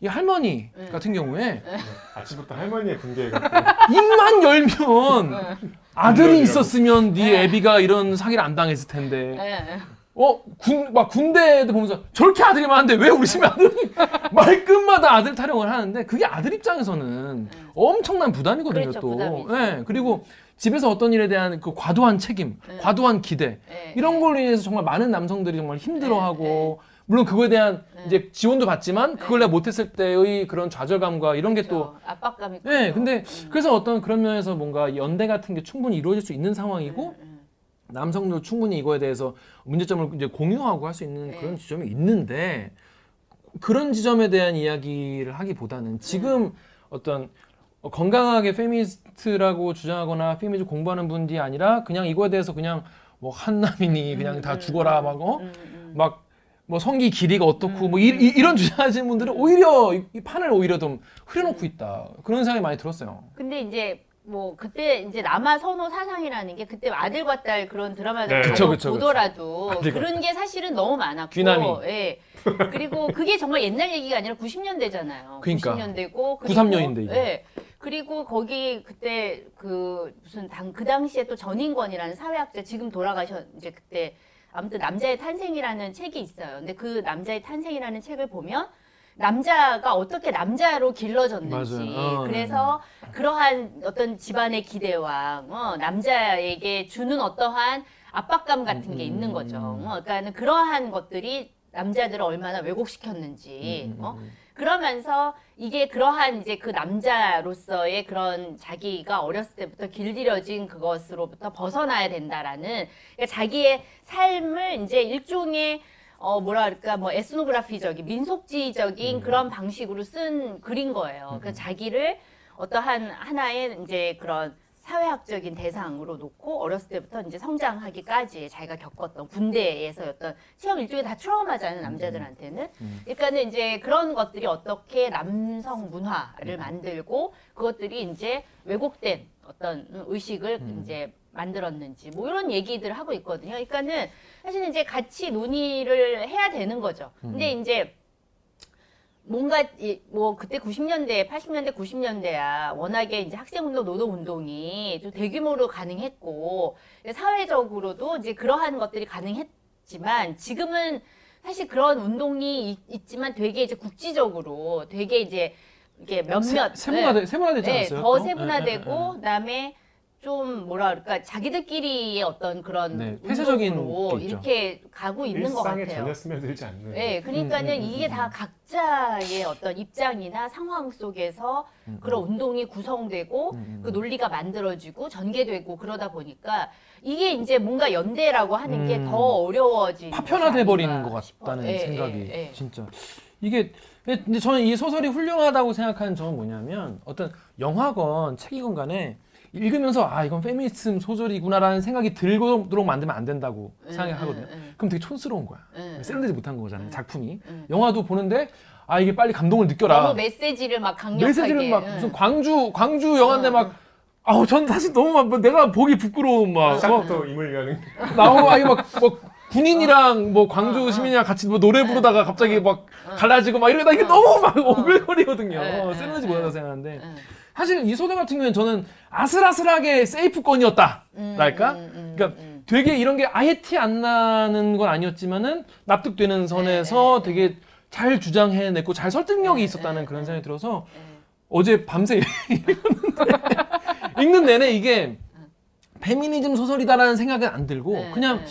이 할머니 네. 같은 경우에 아침부터 할머니의 군계가 입만 열면 아들이. 있었으면 네 네. 애비가 이런 사기를 안 당했을 텐데 예, 예. 어, 군, 막 군대 애들 보면서 저렇게 아들이 많은데 왜 우리 집에 아들이 <laughs> 말끝마다 아들 타령을 하는데 그게 아들 입장에서는 엄청난 부담이거든요, 그렇죠, 또. 부담이죠. 예, 그리고 집에서 어떤 일에 대한 그 과도한 책임, 네. 과도한 기대 예, 이런 예. 걸로 인해서 정말 많은 남성들이 정말 힘들어하고 네, 물론 그거에 대한 네. 이제 지원도 받지만 그걸 내가 못했을 때의 그런 좌절감과 이런 게또 그렇죠. 압박감이 네. 근데 음. 그래서 어떤 그런 면에서 뭔가 연대 같은 게 충분히 이루어질 수 있는 상황이고 음, 음. 남성도 충분히 이거에 대해서 문제점을 이제 공유하고 할 수 있는 네. 그런 지점이 있는데 그런 지점에 대한 이야기를 하기보다는 지금 어떤 건강하게 페미니스트라고 주장하거나 페미니즘 공부하는 분들이 아니라 그냥 이거에 대해서 그냥 뭐 한남이니 그냥 음, 다 음, 죽어라 음, 막 어? 음, 음. 막 뭐 성기 길이가 어떻고 음, 뭐 이, 음, 런 주장하시는 분들은 오히려 이, 이 판을 오히려 좀 흐려놓고 있다 그런 생각이 많이 들었어요. 근데 이제 뭐 그때 이제 남아 선호 사상이라는 게 그때 아들과 딸 그런 드라마를 네. 그쵸, 그쵸, 그쵸. 보더라도 아들과 그런 게 사실은 너무 많았고 귀남이. 예. 그리고 그게 정말 옛날 얘기가 아니라 90년대잖아요. 그러니까. 90년대고 93년인데 이게. 예. 그리고 거기 그때 그 무슨 당 그 당시에 또 전인권이라는 사회학자 지금 돌아가셨 이제 그때 아무튼 남자의 탄생이라는 책이 있어요. 근데 그 남자의 탄생이라는 책을 보면 남자가 어떻게 남자로 길러졌는지. 어, 그래서 그러한 어떤 집안의 기대와 어, 남자에게 주는 어떠한 압박감 같은 게 음, 있는 음, 거죠. 음. 어, 그러니까 그러한 것들이 남자들을 얼마나 왜곡시켰는지 음, 음, 어? 음. 그러면서 이게 그러한 이제 그 남자로서의 그런 자기가 어렸을 때부터 길들여진 그것으로부터 벗어나야 된다라는 그러니까 자기의 삶을 이제 일종의 어 뭐라 그럴까 뭐 에스노그라피적인 민속지적인 음. 그런 방식으로 쓴 글인 거예요. 그러니까 자기를 어떠한 하나의 이제 그런 사회학적인 대상으로 놓고 어렸을 때부터 이제 성장하기까지 자기가 겪었던 군대에서 어떤 체험 일종의 다 트라우마잖아요 남자들한테는 음. 그러니까는 이제 그런 것들이 어떻게 남성 문화를 만들고 그것들이 이제 왜곡된 어떤 의식을 음. 이제 만들었는지 뭐 이런 얘기들을 하고 있거든요. 그러니까는 사실은 이제 같이 논의를 해야 되는 거죠. 근데 이제 뭔가 이, 뭐 그때 90년대, 80년대, 90년대야 워낙에 이제 학생운동, 노동운동이 좀 대규모로 가능했고 사회적으로도 이제 그러한 것들이 가능했지만 지금은 사실 그런 운동이 있, 있지만 되게 이제 국지적으로 되게 이제 이게 몇몇 세, 문화 네. 세문화되지 네, 않았어요? 더 또? 세분화되고 예, 예, 예. 그다음에 좀 뭐라 그럴까 자기들끼리의 어떤 그런 네, 있죠. 이렇게 가고 있는 것 일상에 같아요. 전혀 스며들지 않는. 네, 그러니까는 음, 음, 이게 음, 다 각자의 어떤 입장이나 상황 속에서 그런 운동이 구성되고 음, 음. 그 논리가 만들어지고 전개되고 그러다 보니까 이게 이제 뭔가 연대라고 하는 게 음. 더 어려워진 파편화돼 버리는 것. 같다는 예, 생각이 예, 예. 진짜 이게 근데 저는 이 소설이 훌륭하다고 생각하는 점은 뭐냐면 어떤 영화건 책이건 간에 읽으면서 아 이건 페미니즘 소설이구나라는 생각이 들도록 만들면 안 된다고 음, 생각하거든요. 음, 음. 그럼 되게 촌스러운 거야. 음, 세련되지 못한 거잖아요. 작품이. 음. 영화도 보는데 아 이게 빨리 감동을 느껴라. 너무 메시지를 막 강력하게 메시지를 막 응. 무슨 광주 광주 영화인데 응, 막 아우 전 사실 너무 막뭐 내가 보기 부끄러운 막 어, 시작부터 임을 위하는. 나오고 아니 막, 뭐 군인이랑 뭐 광주 시민이랑 같이 뭐 노래 부르다가 갑자기 막 갈라지고 막 이러다 이게 너무 막 오글거리거든요. 응, 세련되지 응, 못하다 응. 생각하는데 응. 사실 이 소설 같은 경우에는 저는 아슬아슬하게 세이프권이었다. 음, 랄까? 음, 음, 그러니까 음. 되게 이런 게 아예 티 안 나는 건 아니었지만은 납득되는 선에서 네, 네, 되게 잘 주장해냈고 잘 설득력이 네, 있었다는 네, 그런 네. 생각이 들어서 네. 어제 밤새 읽는데 <laughs> 읽는 내내 이게 페미니즘 소설이다라는 생각은 안 들고 네, 그냥 네.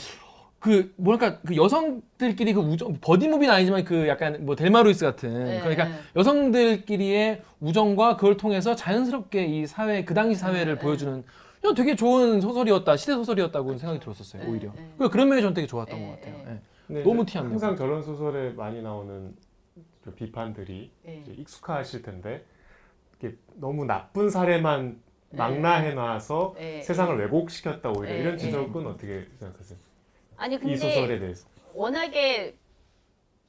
그 뭐랄까 그 여성들끼리 그 우정 버디 무비는 아니지만 그 약간 뭐 델마루이스 같은 네, 그러니까 네. 여성들끼리의 우정과 그걸 통해서 자연스럽게 이 사회 그 당시 사회를 네, 보여주는 그냥 되게 좋은 소설이었다 시대 소설이었다고 생각이 들었었어요 네, 오히려 네. 그래서 그런 면이 저는 되게 좋았던 네, 것 같아요. 너무 이제 티안 내고. 항상 저런 소설에 많이 나오는 그 비판들이 네. 익숙하실 텐데 이게 너무 나쁜 사례만 네. 망라해놔서 네, 세상을 네. 왜곡시켰다 오히려 네, 이런 네. 지적은 어떻게 생각하세요? 아니 이 근데 소설에 대해서. 워낙에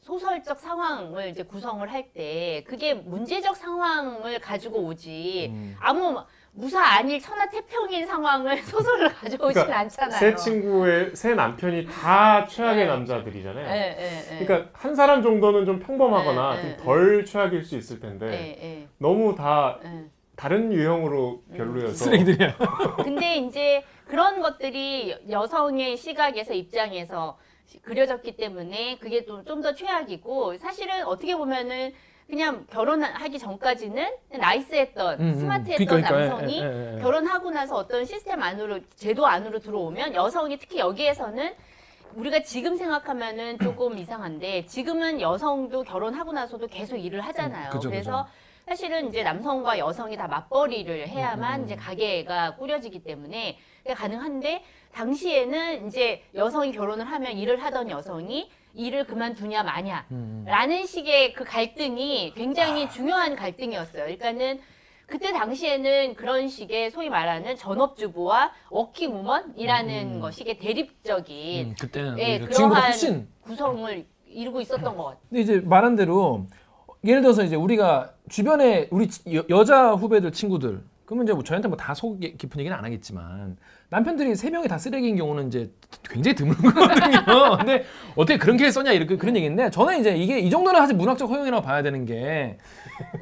소설적 상황을 이제 구성을 할 때 그게 문제적 상황을 가지고 오지 음. 아무 무사 안일 천하태평인 상황을 <laughs> 소설을 가져오진 그러니까 않잖아요. 새 친구의 새 남편이 다 최악의 네. 남자들이잖아요. 예, 예, 예. 그러니까 한 사람 정도는 좀 평범하거나 네, 네, 좀덜 최악일 수 있을 텐데 너무 다 예. 다른 유형으로 별로여서 쓰레기들이야. <laughs> 근데 이제 그런 것들이 여성의 시각에서 입장에서 시- 그려졌기 때문에 그게 좀 더 최악이고 사실은 어떻게 보면은 그냥 결혼하기 전까지는 나이스했던 음, 음. 스마트했던 그러니까, 그러니까, 남성이 예, 예, 예. 결혼하고 나서 어떤 시스템 안으로 제도 안으로 들어오면 여성이 특히 여기에서는 우리가 지금 생각하면은 조금 이상한데 지금은 여성도 결혼하고 나서도 계속 일을 하잖아요. 음, 그죠, 그래서 그죠. 사실은 이제 남성과 여성이 다 맞벌이를 해야만 음. 이제 가게가 꾸려지기 때문에 가능한데 당시에는 이제 여성이 결혼을 하면 일을 하던 여성이 일을 그만두냐 마냐 음. 라는 식의 그 갈등이 굉장히 중요한 갈등이었어요. 그러니까는 그때 당시에는 그런 식의 소위 말하는 전업주부와 working woman이라는 음. 것이 대립적인 음, 그때는 예, 그러한 훨씬 구성을 이루고 있었던 것 같아요. 근데 이제 말한 대로 예를 들어서 이제 우리가 주변에 우리 여, 여자 후배들 친구들 그러면 이제 뭐 저희한테 뭐 다 속 깊은 얘기는 안 하겠지만 남편들이 세 명이 다 쓰레기인 경우는 이제 굉장히 드문 거거든요. <laughs> 근데 어떻게 그런 게 써냐 이렇게 그런 얘기인데 저는 이제 이게 이 정도는 사실 문학적 허용이라고 봐야 되는 게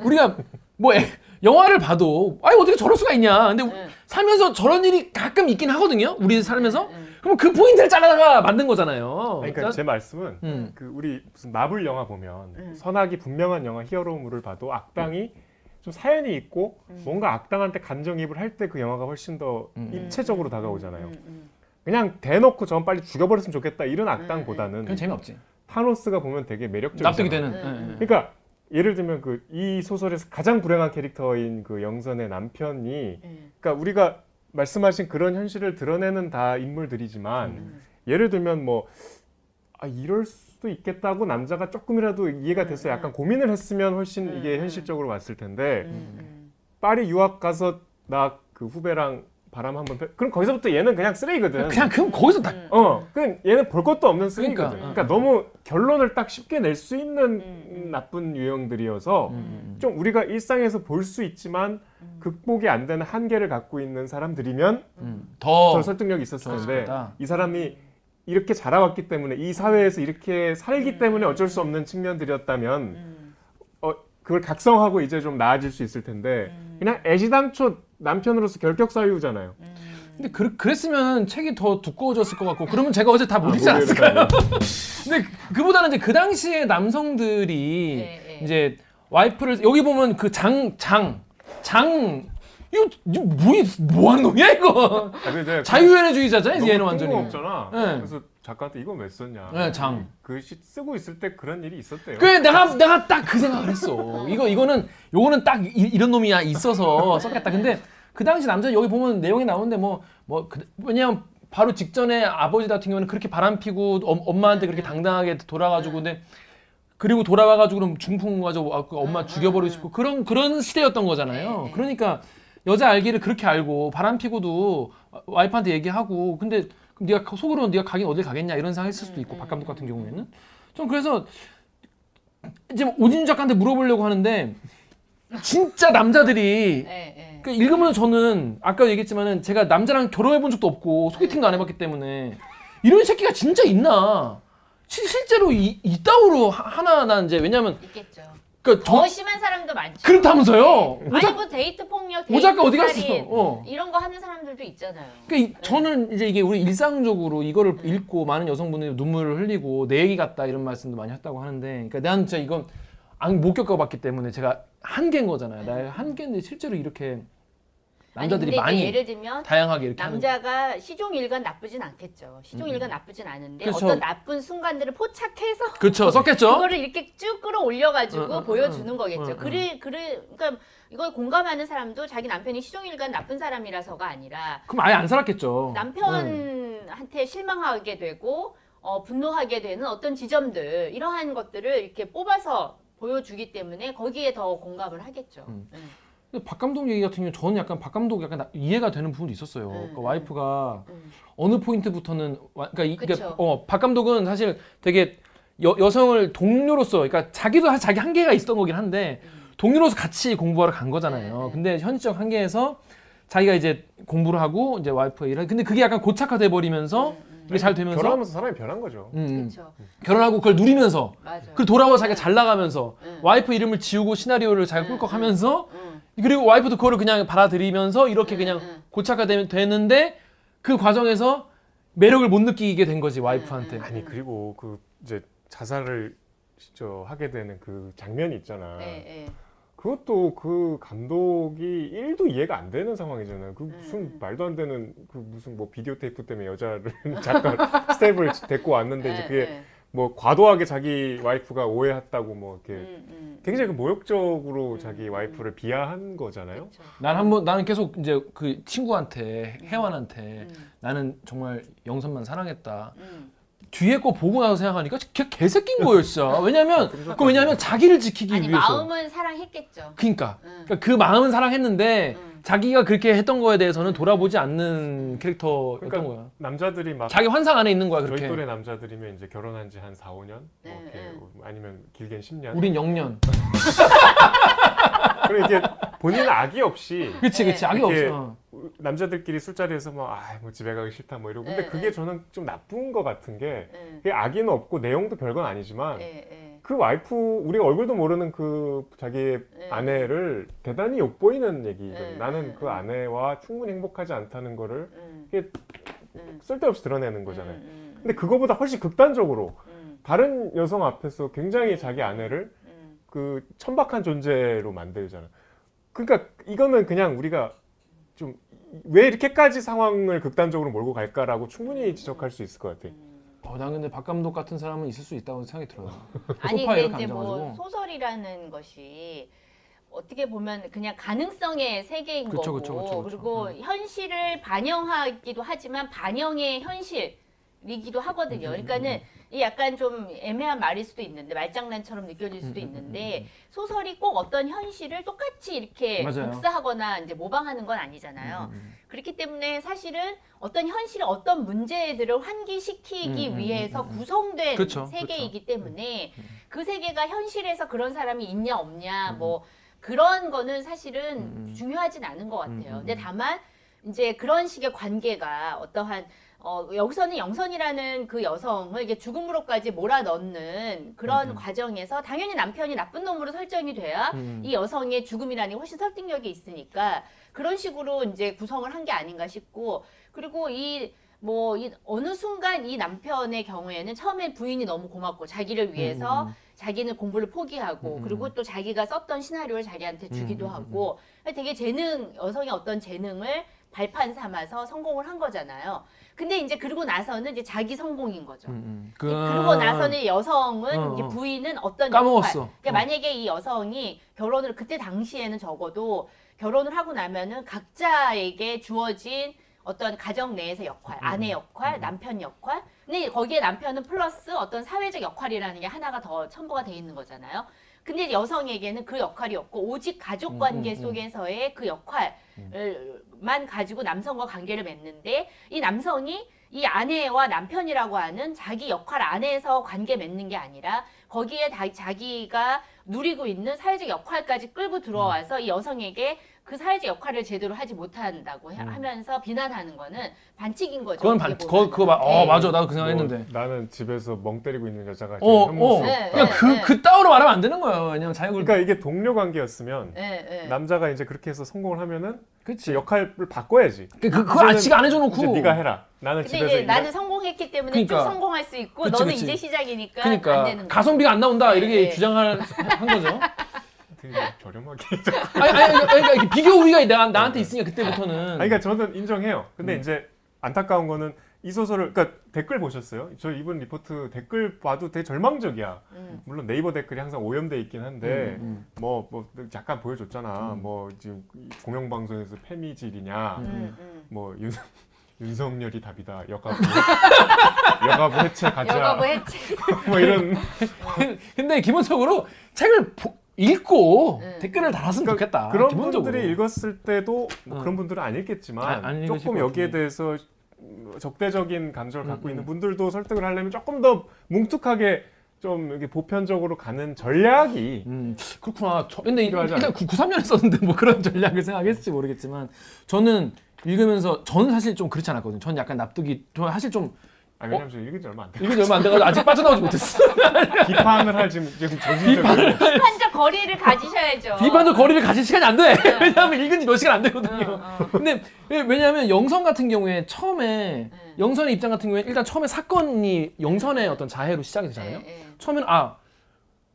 우리가 뭐 애- 영화를 봐도 아니 어떻게 저럴 수가 있냐. 근데 응. 살면서 저런 일이 가끔 있긴 하거든요. 우리 살면서. 응. 그럼 그 포인트를 잘라다가 만든 거잖아요. 아니, 그러니까 자- 제 말씀은 음. 그 우리 무슨 마블 영화 보면 음. 선악이 분명한 영화 히어로물을 봐도 악당이 좀 사연이 있고 음. 뭔가 악당한테 감정이입을 할 때 그 영화가 훨씬 더 음. 입체적으로 다가오잖아요. 음, 음, 그냥 대놓고 전 빨리 죽여버렸으면 좋겠다 이런 악당보다는 그건 재미없지. 타노스가 보면 되게 매력적이잖아요. 납득이 되는. 음. 그러니까 예를 들면 그 이 소설에서 가장 불행한 캐릭터인 그 영선의 남편이 음, 그러니까 우리가 말씀하신 그런 현실을 드러내는 다 인물들이지만 음. 예를 들면 뭐 아, 이럴 수도 있겠다고 남자가 조금이라도 이해가 돼서 약간 고민을 했으면 훨씬 음, 이게 음. 현실적으로 왔을 텐데 음, 음. 파리 유학 가서 나 그 후배랑 바람 한번 펴- 그럼 거기서부터 얘는 그냥 쓰레기거든. 그냥 그럼 거기서 다 음. 어, 그냥 얘는 볼 것도 없는 쓰레기거든. 그러니까. 그러니까, 너무 결론을 딱 쉽게 낼 수 있는 음. 나쁜 유형들이어서 음. 좀 우리가 일상에서 볼 수 있지만 극복이 안 되는 한계를 갖고 있는 사람들이면 음. 더 더 설득력이 있었을 텐데. 이 사람이 이렇게 자라왔기 때문에 이 사회에서 이렇게 살기 음. 때문에 어쩔 수 없는 측면들이었다면 음. 어, 그걸 각성하고 이제 좀 나아질 수 있을 텐데 음. 그냥 애시당초 남편으로서 결격 사유잖아요. 근데 그, 그랬으면 책이 더 두꺼워졌을 것 같고 그러면 제가 어제 다 못 읽지 아, 않았을까요? <laughs> 근데 그보다는 이제 그 당시에 남성들이 네, 네. 이제 와이프를 여기 보면 그 장 장 장 이거 이거 뭐, 뭐 하는 놈이야 이거 아, 근데 자유연애주의자잖아요 얘는 완전히 뜬금없잖아. 네. 그래서 작가한테 이거 왜 썼냐. 네, 장. 글씨 쓰고 있을 때 그런 일이 있었대요. 그래 내가 내가 딱 그 생각을 했어 이거 이거는 요거는 딱 이, 런 놈이야 있어서 썼겠다 근데 그 당시 남자 여기 보면 내용이 나오는데 뭐뭐 그, 왜냐면 바로 직전에 아버지 같은 경우는 그렇게 바람 피고 엄, 엄마한테 그렇게 당당하게 돌아가지고 근데 그리고 돌아와가지고 그럼 중풍 가지고 아, 그 엄마 죽여버리고 싶고 그런 그런 시대였던 거잖아요. 그러니까 여자 알기를 그렇게 알고 바람 피고도 와이프한테 얘기하고 근데 그럼 네가 속으로는 네가 가긴 어딜 가겠냐 이런 생각 했을 수도 있고 박 감독 같은 경우에는 좀 그래서 이제 뭐 오진주 작가한테 물어보려고 하는데 진짜 남자들이 예, 예. 그 읽으면 저는 아까 얘기했지만은 제가 남자랑 결혼해 본 적도 없고 소개팅도 안 해봤기 때문에 이런 새끼가 진짜 있나? 실, 실제로 이, 이따구로 하- 하나 난 이제 왜냐면 있겠죠. 그러니까 더 저 심한 사람도 많죠. 그렇다면서요. 네. 오작 아니 뭐 데이트 폭력, 데이트 오작가 어디 갔어? 어. 이런 거 하는 사람들도 있잖아요. 그러니까 이- 저는 이제 이게 우리 일상적으로 이거를 읽고 많은 여성분들이 눈물을 흘리고 내 얘기 같다 이런 말씀도 많이 했다고 하는데, 그러니까 나는 진짜 이건 안- 못 겪어봤기 때문에 제가 한계인 거잖아요. 나의 한계인데 실제로 이렇게 남자들이 많이 예를 들면 다양하게 이렇게 남자가 시종일관 나쁘진 않겠죠. 시종일관 나쁘진 않은데 그렇죠. 어떤 나쁜 순간들을 포착해서 그렇죠 <laughs> 썼겠죠. 그거를 이렇게 쭉 끌어올려가지고 응, 응, 보여주는 응, 거겠죠. 응, 응. 그래, 그래, 그러니까 이걸 공감하는 사람도 자기 남편이 시종일관 나쁜 사람이라서가 아니라 그럼 아예 안 살았겠죠. 네. 남편한테 실망하게 되고 어, 분노하게 되는 어떤 지점들 이러한 것들을 이렇게 뽑아서 보여주기 때문에 거기에 더 공감을 하겠죠. 음. 응. 근데 박 감독 얘기 같은 경우 저는 약간 박 감독 약간 나- 이해가 되는 부분도 있었어요. 음, 그러니까 음. 와이프가 음. 어느 포인트부터는 와- 그러니까, 이-. 그러니까 어, 박 감독은 사실 되게 여, 여성을 동료로서 그러니까 자기도 사실 자기 한계가 있었던 거긴 한데 동료로서 같이 공부하러 간 거잖아요. 음, 네, 네. 근데 현실적 한계에서 자기가 이제 공부를 하고 이제 와이프가 일을 근데 그게 약간 고착화돼 버리면서 이게 잘 되면서 결혼하면서 사람이 변한 거죠. 음, 음. 결혼하고 그걸 누리면서 맞아요. 그리고 돌아와 자기가 잘 나가면서 음. 와이프 이름을 지우고 시나리오를 잘 음, 꿀꺽하면서 응, 그리고 와이프도 그거를 그냥 받아들이면서 이렇게 음, 그냥 음. 고착화되는데 그 과정에서 매력을 못 느끼게 된 거지 와이프한테. 음, 아니 그리고 그 이제 자살을 저 하게 되는 그 장면이 있잖아. 예, 예. 그것도 그 감독이 1도 이해가 안 되는 상황이잖아요. 그 무슨 음. 말도 안 되는 그 무슨 뭐 비디오 테이프 때문에 여자를 <laughs> 잠깐 스텝을 <laughs> 데리고 왔는데 이제 예, 그게 예. 뭐 과도하게 자기 와이프가 오해했다고 뭐 이렇게 음, 음. 굉장히 그 모욕적으로 음, 자기 음. 와이프를 비하한 거잖아요. 난 한번 나는 계속 이제 그 친구한테 혜원한테 음, 나는 정말 영선만 사랑했다. 음. 뒤에 거 보고 나서 생각하니까 걔 개새끼인 거예요, 진짜. 왜냐면 그 왜냐면 자기를 지키기 아니 위해서. 마음은 사랑했겠죠. 그러니까. 음. 그러니까 그 마음은 사랑했는데 음. 자기가 그렇게 했던 거에 대해서는 돌아보지 않는 캐릭터였던 그러니까 거야. 남자들이 막 자기 환상 안에 있는 거야, 저희 그렇게. 또래 남자들이면 이제 결혼한 지 한 4, 5년 뭐 네, 이렇게 네. 아니면 길게는 10년. 우린 0년. <laughs> 그리고 이게 본인 악의 없이 그치, 그치. 네. 악이 이렇게 없어. 남자들이 술자리에서 뭐 아 뭐 집에 가기 싫다 뭐 이러고 근데 네, 그게 네. 저는 좀 나쁜 것 같은 게 예, 그게 악의는 없고 내용도 별건 아니지만 예, 예. 그 와이프 우리가 얼굴도 모르는 그 자기의 네. 아내를 대단히 욕보이는 얘기거든. 네, 나는 네, 그 네. 아내와 충분히 행복하지 않다는 거를 음, 이게 음, 쓸데없이 드러내는 거잖아요. 음, 음, 근데 그거보다 훨씬 극단적으로 음, 다른 여성 앞에서 굉장히 자기 아내를 음. 그 천박한 존재로 만들잖아. 그러니까 이거는 그냥 우리가 좀 왜 이렇게까지 상황을 극단적으로 몰고 갈까라고 충분히 지적할 수 있을 것 같아. 어, 난 근데 박 감독 같은 사람은 있을 수 있다고 생각이 들어요. <laughs> 아니 근데 이제 뭐 앉아가지고. 소설이라는 것이 어떻게 보면 그냥 가능성의 세계인 그쵸, 거고 그쵸, 그쵸. 그리고 음. 현실을 반영하기도 하지만 반영의 현실이기도 하거든요. 음, 음, 그러니까는 이 약간 좀 애매한 말일 수도 있는데 말장난처럼 느껴질 수도 음, 음, 있는데 소설이 꼭 어떤 현실을 똑같이 이렇게 맞아요. 복사하거나 이제 모방하는 건 아니잖아요. 음, 음, 그렇기 때문에 사실은 어떤 현실의 어떤 문제들을 환기시키기 음, 음, 위해서 음, 음. 구성된 그쵸, 세계이기 때문에 음. 그 세계가 현실에서 그런 사람이 있냐 없냐 음. 뭐 그런 거는 사실은 음, 음. 중요하진 않은 것 같아요. 음, 음, 근데 음. 다만 이제 그런 식의 관계가 어떠한 어, 여기서는 영선이라는 그 여성을 이게 죽음으로까지 몰아넣는 그런 음, 음. 과정에서 당연히 남편이 나쁜 놈으로 설정이 돼야 음. 이 여성의 죽음이라는 게 훨씬 설득력이 있으니까 그런 식으로 이제 구성을 한 게 아닌가 싶고 그리고 이 뭐 이 어느 순간 이 남편의 경우에는 처음엔 부인이 너무 고맙고 자기를 위해서 음, 자기는 공부를 포기하고 음. 그리고 또 자기가 썼던 시나리오를 자기한테 주기도 음, 음, 하고 되게 재능 여성의 어떤 재능을 발판 삼아서 성공을 한 거잖아요. 근데 이제 그러고 나서는 이제 자기 성공인 거죠. 음, 음. 그... 그러고 나서는 여성은 어, 이제 어. 부인은 어떤 까먹었어. 역할. 그러니까 어. 만약에 이 여성이 결혼을 그때 당시에는 적어도 결혼을 하고 나면은 각자에게 주어진 어떤 가정 내에서 역할, 음, 아내 역할, 남편 역할. 근데 거기에 남편은 플러스 어떤 사회적 역할이라는 게 하나가 더 첨부가 돼 있는 거잖아요. 근데 여성에게는 그 역할이 없고 오직 가족 관계 음, 음, 음. 속에서의 그 역할 만 가지고 남성과 관계를 맺는데 이 남성이 이 아내와 남편이라고 하는 자기 역할 안에서 관계 맺는 게 아니라 거기에 다, 자기가 누리고 있는 사회적 역할까지 끌고 들어와서 이 여성에게 그 사회적 역할을 제대로 하지 못한다고 해- 음. 하면서 비난하는 거는 반칙인 거죠. 그건 반, 보면은. 그거, 그거 봐. 어, 네. 맞아. 나도 그뭐 생각했는데. 나는 집에서 멍 때리고 있는 여자가 어, 어. 네, 그러니까 네, 그, 네. 그 따위로 말하면 안 되는 거예요. 왜냐면 자격을. 그러니까 이게 동료 관계였으면 네, 네. 남자가 이제 그렇게 해서 성공을 하면은 그치. 제 역할을 바꿔야지. 그, 그, 그거 아직 안 해줘놓고. 이제 네가 해라. 나는 근데 집에서 이제 나는 성공했기 때문에 그러니까. 쭉 성공할 수 있고 그치, 너는 그치. 이제 시작이니까 안 그러니까 되는 거죠. 가성비가 안 나온다 이렇게 네, 네. 주장을 한 거죠. <laughs> 되게 저렴하게. <laughs> 아니, 아니, 아니, 그러니까 이렇게 비교 우위가 나, 나한테 있으니까 그때부터는. 아니, 그러니까 저는 인정해요. 근데 음. 이제 안타까운 거는 이 소설을 그러니까 댓글 보셨어요? 저 이번 리포트 댓글 봐도 되게 절망적이야. 음. 물론 네이버 댓글이 항상 오염돼 있긴 한데 음, 뭐뭐 잠깐 보여줬잖아. 음. 뭐 지금 공영방송에서 페미질이냐. 음. 음, 음. 뭐 윤, <laughs> 윤석열이 답이다. 여가부 <laughs> 여가부 해체 가자. 여가부 해체. 뭐 이런 음. 근데 기본적으로 책을 보- 읽고 네. 댓글을 달았으면 그러니까 좋겠다. 그런 기본적으로. 분들이 읽었을 때도 뭐 어. 그런 분들은 안 읽겠지만 아, 안 조금 것 여기에 같은데. 대해서 적대적인 감정을 음, 갖고 음. 있는 분들도 설득을 하려면 조금 더 뭉툭하게 좀 이렇게 보편적으로 가는 전략이 음, 그렇구나. 저, 근데 일단 93년에 썼는데 뭐 그런 전략을 생각했을지 모르겠지만 저는 읽으면서 저는 사실 좀 그렇지 않았거든요. 저는 약간 납득이 저 사실 좀 아 왜냐면 저 읽은 지 얼마 안 돼. 읽은 지 얼마 안 돼가지고 아직 빠져나오지 못했어. <laughs> 비판을 할 지금 지금 정신적인 비판적 거리를 가지셔야죠. 비판적 거리를 가질 시간이 안 돼. 네. <laughs> 왜냐하면 읽은 지 몇 시간 안 되거든요. 어, 어. 근데 왜- 왜냐하면 영선 같은 경우에 처음에 네. 영선의 입장 같은 경우에 일단 처음에 사건이 영선의 어떤 자해로 시작이 되잖아요. 네, 네. 처음에는 아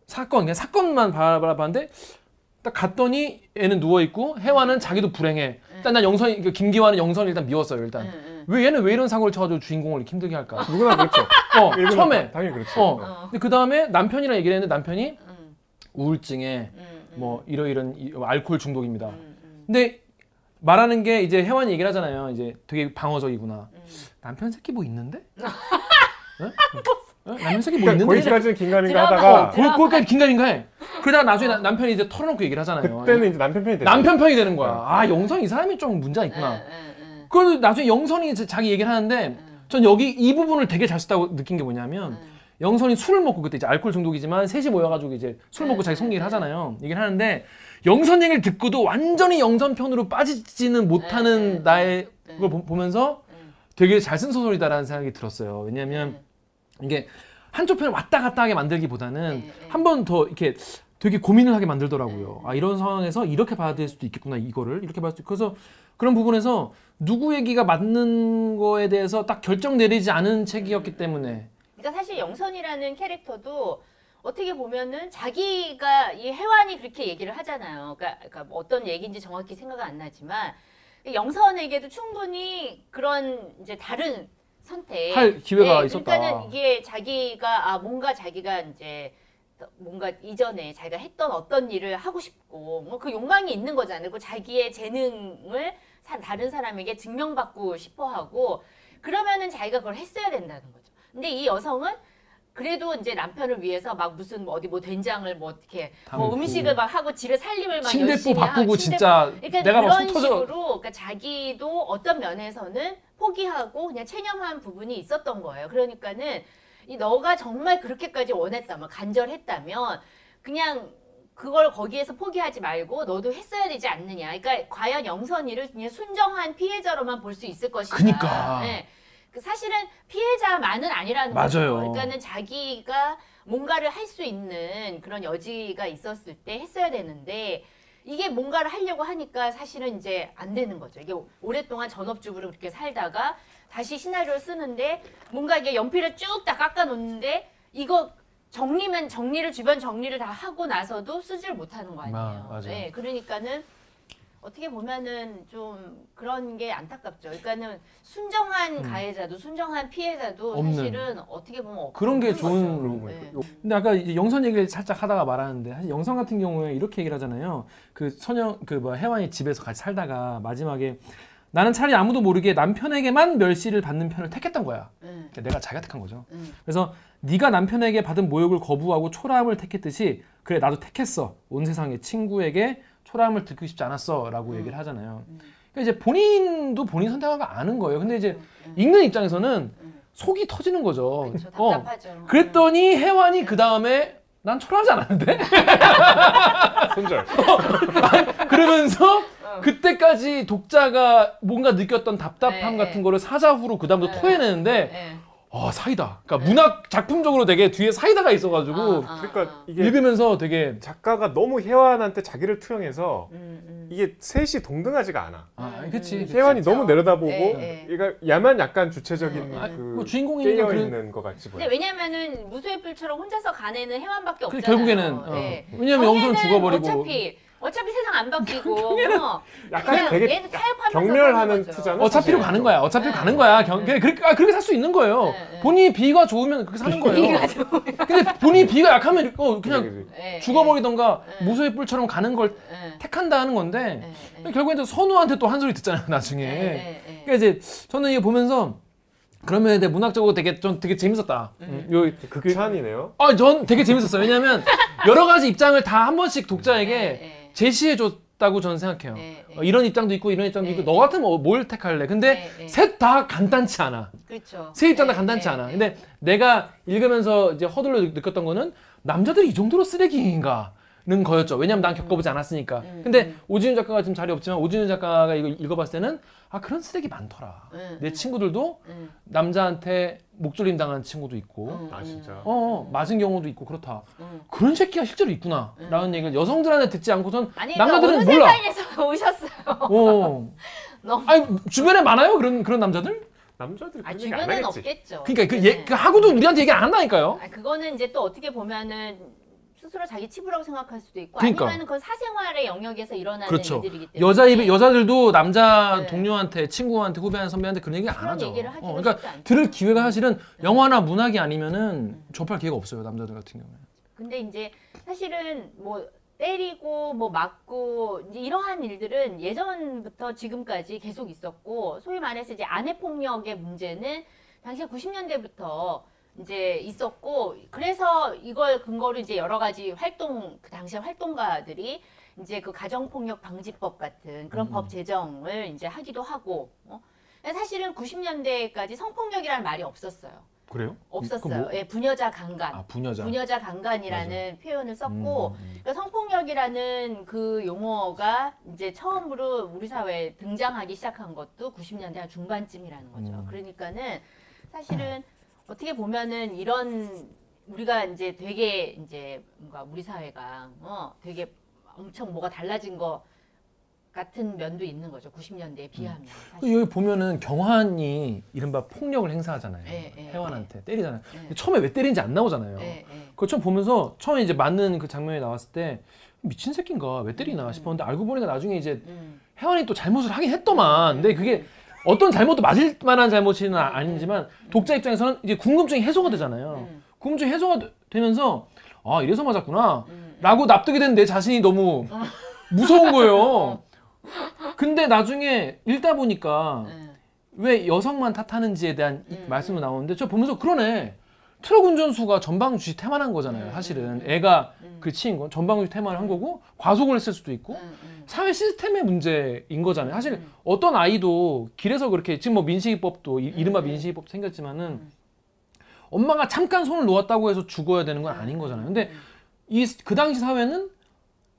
사건 그냥 사건만 바라봤는데 딱 갔더니 애는 누워 있고 혜화는 자기도 불행해. 일단 난 영선이 그 김기화는 영선을 일단 미웠어요. 일단 네, 네. 왜 얘는 왜 이런 사고를 쳐가지고 주인공을 이렇게 힘들게 할까? 누구나 그렇죠. 어 <laughs> 처음에 당연히 그렇죠. 어 어. 근데 그 다음에 남편이랑 얘기를 했는데 남편이 음, 우울증에 음, 음, 뭐 이러이런 이- 알코올 중독입니다. 음, 음, 근데 말하는 게 이제 혜환이 얘기를 하잖아요. 이제 되게 방어적이구나. 음. 남편 새끼 뭐 있는데? <laughs> 어? 어? 남편 새끼 뭐 그러니까 있는데? 거기까지는 긴가민가. 하다가 거, 거기까지 긴가민가 해. 그러다가 나중에 나- 남편이 이제 털어놓고 얘기를 하잖아요. 그때는 이제 남편 편이 됐죠. 남편 편이 되는 거야. 아 영선 이 사람이 좀 문제가 있구나. 네, 네, 네. 그래도 나중에 영선이 자기 얘기를 하는데 음, 전 여기 이 부분을 되게 잘 썼다고 느낀 게 뭐냐면 음. 영선이 술을 먹고 그때 이제 알코올 중독이지만 셋이 모여가지고 이제 술 먹고 네, 자기 속 네, 얘기를 네. 하잖아요. 얘기를 하는데 영선 얘기를 듣고도 완전히 영선 편으로 빠지지는 못하는 네, 네, 나의 네. 걸 보- 보면서 음. 되게 잘 쓴 소설이다라는 생각이 들었어요. 왜냐면 이게 한쪽 편을 왔다 갔다 하게 만들기보다는. 한 번 더 이렇게 되게 고민을 하게 만들더라고요. 아 이런 상황에서 이렇게 봐야 될 수도 있겠구나 이거를 이렇게 봐야 수 그래서 그런 부분에서 누구 얘기가 맞는 거에 대해서 딱 결정 내리지 않은 책이었기 때문에 그러니까 사실 영선이라는 캐릭터도 어떻게 보면은 자기가 이 혜완이 그렇게 얘기를 하잖아요. 그러니까, 그러니까 뭐 어떤 얘기인지 정확히 생각 안 나지만 영선에게도 충분히 그런 이제 다른 선택 할 기회가 네, 있었다. 그러니까는 이게 자기가 아 뭔가 자기가 이제 뭔가 이전에 자기가 했던 어떤 일을 하고 싶고 뭐 그 욕망이 있는 거잖아요. 그 자기의 재능을 사- 다른 사람에게 증명받고 싶어하고 그러면은 자기가 그걸 했어야 된다는 거죠. 근데 이 여성은 그래도 이제 남편을 위해서 막 무슨 뭐 어디 뭐 된장을 뭐 어떻게 뭐. 음식을 막 하고 집에 살림을 막 열심히 바꾸고 진짜 그러니까 내가 막 그런 식으로 그러니까 자기도 어떤 면에서는 포기하고 그냥 체념한 부분이 있었던 거예요. 그러니까는 이 너가 정말 그렇게까지 원했다면 간절했다면 그냥 그걸 거기에서 포기하지 말고 너도 했어야 되지 않느냐. 그러니까 과연 영선이를 그냥 순정한 피해자로만 볼 수 있을 것인가. 그니까. 네. 그 사실은 피해자만은 아니라는 맞아요. 거죠. 그러니까는 자기가 뭔가를 할 수 있는 그런 여지가 있었을 때 했어야 되는데 이게 뭔가를 하려고 하니까 사실은 이제 안 되는 거죠. 이게 오랫동안 전업주부로 그렇게 살다가 다시 시나리오를 쓰는데 뭔가 이게 연필을 쭉 다 깎아 놓는데 이거 정리만 정리를 주변 정리를 다 하고 나서도 쓰지를 못하는 거 아니에요. 아. 네, 그러니까는 어떻게 보면은 좀 그런 게 안타깝죠. 그러니까는 순정한 가해자도 순정한 피해자도 음. 없는. 사실은 어떻게 보면 그런 게 거죠. 좋은 거예요. 네. 근데 아까 이제 영선 얘기를 살짝 하다가 말하는데 영선 같은 경우에 이렇게 얘기를 하잖아요. 그 선영 그 뭐 혜완이 집에서 같이 살다가 마지막에 나는 차라리 아무도 모르게 남편에게만 멸시를 받는 편을 택했던 거야. 응, 그러니까 내가 자기가 택한 거죠. 응. 그래서 네가 남편에게 받은 모욕을 거부하고 초라함을 택했듯이 그래 나도 택했어. 온 세상에 친구에게 초라함을 듣고 싶지 않았어라고 음. 얘기를 하잖아요. 음. 그러니까 이제 본인도 본인 선택한 거 아는 거예요. 근데 이제 음. 읽는 입장에서는 음. 속이 터지는 거죠. 그렇죠. 어. 답답하죠. 그랬더니 혜완이 그 다음에 난 초라하지 않았는데 <laughs> 손절. <laughs> 그러면서 어. 그때까지 독자가 뭔가 느꼈던 답답함 네, 같은 네. 거를 사자후로 그 다음부터 네. 토해내는데 네. 아 사이다. 그러니까 문학 작품적으로 되게 뒤에 사이다가 있어가지고 아, 아, 그러니까 아. 이게 읽으면서 되게 작가가 너무 혜완한테 자기를 투영해서 음, 음. 이게 셋이 동등하지가 않아. 아 음, 그치. 음. 혜완이. 너무 내려다보고 네, 네. 얘가 야만 약간 주체적인 아, 그뭐 주인공이니까 깨어 그래- 있는 것 같지 보여. 근데 왜냐면은 무수의 불처럼 혼자서 가내는 해완밖에 그 없잖아요. 결국에는 어. 네. 왜냐면 영선 경애는 죽어버리고 어차피 어차피 세상 안 바뀌고 <laughs> 어, 약간 그냥 되게 얘는 타협하면서 경멸하는 사는 거죠. 투자는 어차피로 사실 가는 거야. 어차피 네. 가는 거야. 경, 네. 그렇게 아, 그렇게 살 수 있는 거예요. 네, 네. 본인이 비가 좋으면 그렇게 사는 거예요. 비가 좋으면. 근데 본인이 비가 약하면 어, 그냥. 네, 죽어버리던가 네. 무소의 뿔처럼 가는 걸 네, 택한다 하는 건데 네, 네. 결국엔 또 선우한테 또 한 소리 듣잖아요 나중에. 네, 네, 네. 그러니까 이제 저는 이거 보면서 그러면 이제 문학적으로 되게 좀 되게 재밌었다. 음, 요, 극찬이네요. 아, 전 되게 재밌었어요. 왜냐하면 여러 가지 입장을 다 한 번씩 독자에게 네, 네. 제시해줬다고 저는 생각해요. 네, 네. 어, 이런 입장도 있고 이런 입장도 네, 있고 네. 너 같으면 어, 뭘 택할래? 근데 네, 네. 셋다 간단치 않아. 그렇죠. 세 입장 다 네, 간단치 네, 않아. 네. 근데 내가 읽으면서 이제 허들로 느- 느꼈던 거는 남자들이 이 정도로 쓰레기인가? 는 거였죠. 왜냐면 난 겪어보지 않았으니까. 음, 근데 음. 오진윤 작가가 지금 자리 없지만 오진윤 작가가 이거 읽어봤을 때는 아 그런 쓰레기 많더라. 음, 내 음. 친구들도 음, 남자한테 목졸림 당한 친구도 있고, 음, 아, 진짜? 음. 어 맞은 경우도 있고 그렇다. 음. 그런 새끼가 실제로 있구나라는 얘기를 여성들한테 듣지 않고선 아니 남자들은 몰라. 세상에서 <laughs> 오셨어요. 어. <laughs> 너무 아니 주변에 많아요 그런 그런 남자들? 남자들이 아 하겠지. 없겠죠. 그러니까 그, 네. 얘, 그 하고도 우리한테 얘기 안 한다니까요. 아, 그거는 이제 또 어떻게 보면은 스스로 자기 치부라고 생각할 수도 있고 그러니까. 아니면은 그건 사생활의 영역에서 일어나는 그렇죠. 일들이기 때문에 여자 입에 여자들도 남자 네. 동료한테 친구한테 후배한테 선배한테 그런 얘기 안 하죠. 얘기를 어, 그러니까 않죠. 음. 들을 기회가 사실은 영화나 문학이 아니면은 접할 기회가 없어요 남자들 같은 경우에. 근데 이제 사실은 뭐 때리고 뭐 맞고 이제 이러한 일들은 예전부터 지금까지 계속 있었고 소위 말해서 이제 아내 폭력의 문제는 당시 90년대부터 이제 있었고 그래서 이걸 근거로 이제 여러 가지 활동 그 당시 활동가들이 이제 그 가정폭력 방지법 같은 그런 음. 법 제정을 이제 하기도 하고 어? 사실은 90년대까지 성폭력이라는 말이 없었어요. 그래요? 없었어요. 뭐? 예, 부녀자 강간. 아 부녀자. 부녀자 강간이라는 표현을 썼고 음, 음. 그러니까 성폭력이라는 그 용어가 이제 처음으로 우리 사회에 등장하기 시작한 것도 90년대 한 중반쯤이라는 거죠. 음. 그러니까는 사실은 <laughs> 어떻게 보면은 이런 우리가 이제 되게 이제 뭔가 우리 사회가 어 되게 엄청 뭐가 달라진 것 같은 면도 있는 거죠. 90년대에 비하면. 사실. 여기 보면은 경환이 이른바 폭력을 행사하잖아요. 예, 예, 혜완한테 때리잖아요. 예. 처음에 왜 때리는지 안 나오잖아요. 예, 예. 그거 처음 보면서 처음에 이제 맞는 그 장면이 나왔을 때 미친 새끼인가 왜 때리나 음. 싶었는데 알고 보니까 나중에 이제 음. 혜원이 또 잘못을 하긴 했더만. 근데 그게 어떤 잘못도 맞을 만한 잘못은 아- 아니지만 독자 입장에서는 이제 궁금증이 해소가 되잖아요. 음. 궁금증이 해소가 되- 되면서 아 이래서 맞았구나. 음. 라고 납득이 된 내 자신이 너무 무서운 거예요. <laughs> 근데 나중에 읽다 보니까 음. 왜 여성만 탓하는지에 대한 이 음, 말씀이 나오는데 저 보면서 그러네. 트럭 운전수가 전방주시 테마한 거잖아요. 음, 사실은 음, 애가 음. 그 치인 건 전방주시 테마를 한 거고 과속을 했을 수도 있고 음, 음. 사회 시스템의 문제인 거잖아요. 사실 음. 어떤 아이도 길에서 그렇게 지금 뭐 민식이법도 이- 이른바 음. 민식이법 생겼지만은 음. 엄마가 잠깐 손을 놓았다고 해서 죽어야 되는 건 아닌 거잖아요. 근데 음. 이그 당시 사회는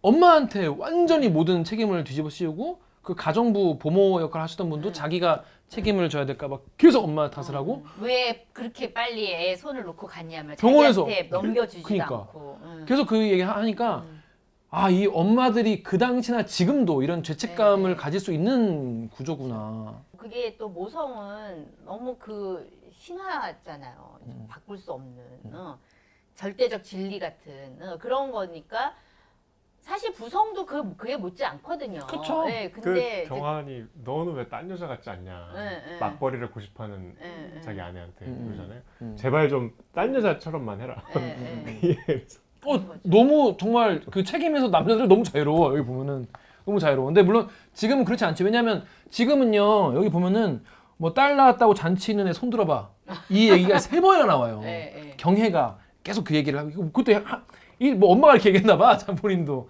엄마한테 완전히 모든 책임을 뒤집어 씌우고 그 가정부 보모 역할 하시던 분도 음. 자기가 책임을 져야 될까봐 계속 엄마 탓을 하고 음, 왜 그렇게 빨리 애 손을 놓고 갔냐면 병원에서. 넘겨주지도 그러니까. 않고 음. 계속 그 얘기 하니까 음. 아 이 엄마들이 그 당시나 지금도 이런 죄책감을 네. 가질 수 있는 구조구나. 그게 또 모성은 너무 그 신화잖아요 음. 바꿀 수 없는 어. 절대적 진리 같은 어, 그런 거니까 사실 부성도 그 그에 못지 않거든요. 그쵸. 네, 그 근데 이제- 경환이 너는 왜 딴 여자 같지 않냐 네, 네. 맞벌이를 고집하는 네, 네. 자기 아내한테 음, 그러잖아요 음. 제발 좀 딴 여자처럼만 해라 <laughs> 네, 네. 어, 너무 정말 그 책임에서 남자들 너무 자유로워 여기 보면은 너무 자유로워. 근데 물론 지금은 그렇지 않지. 왜냐하면 지금은요 여기 보면은 뭐 딸 낳았다고 잔치 있는 애 손 들어봐 이 얘기가 세 번이나 나와요. 네, 네. 경혜가 계속 그 얘기를 하고 그것도 이뭐 엄마가 이렇게 얘기했나 봐 본인도.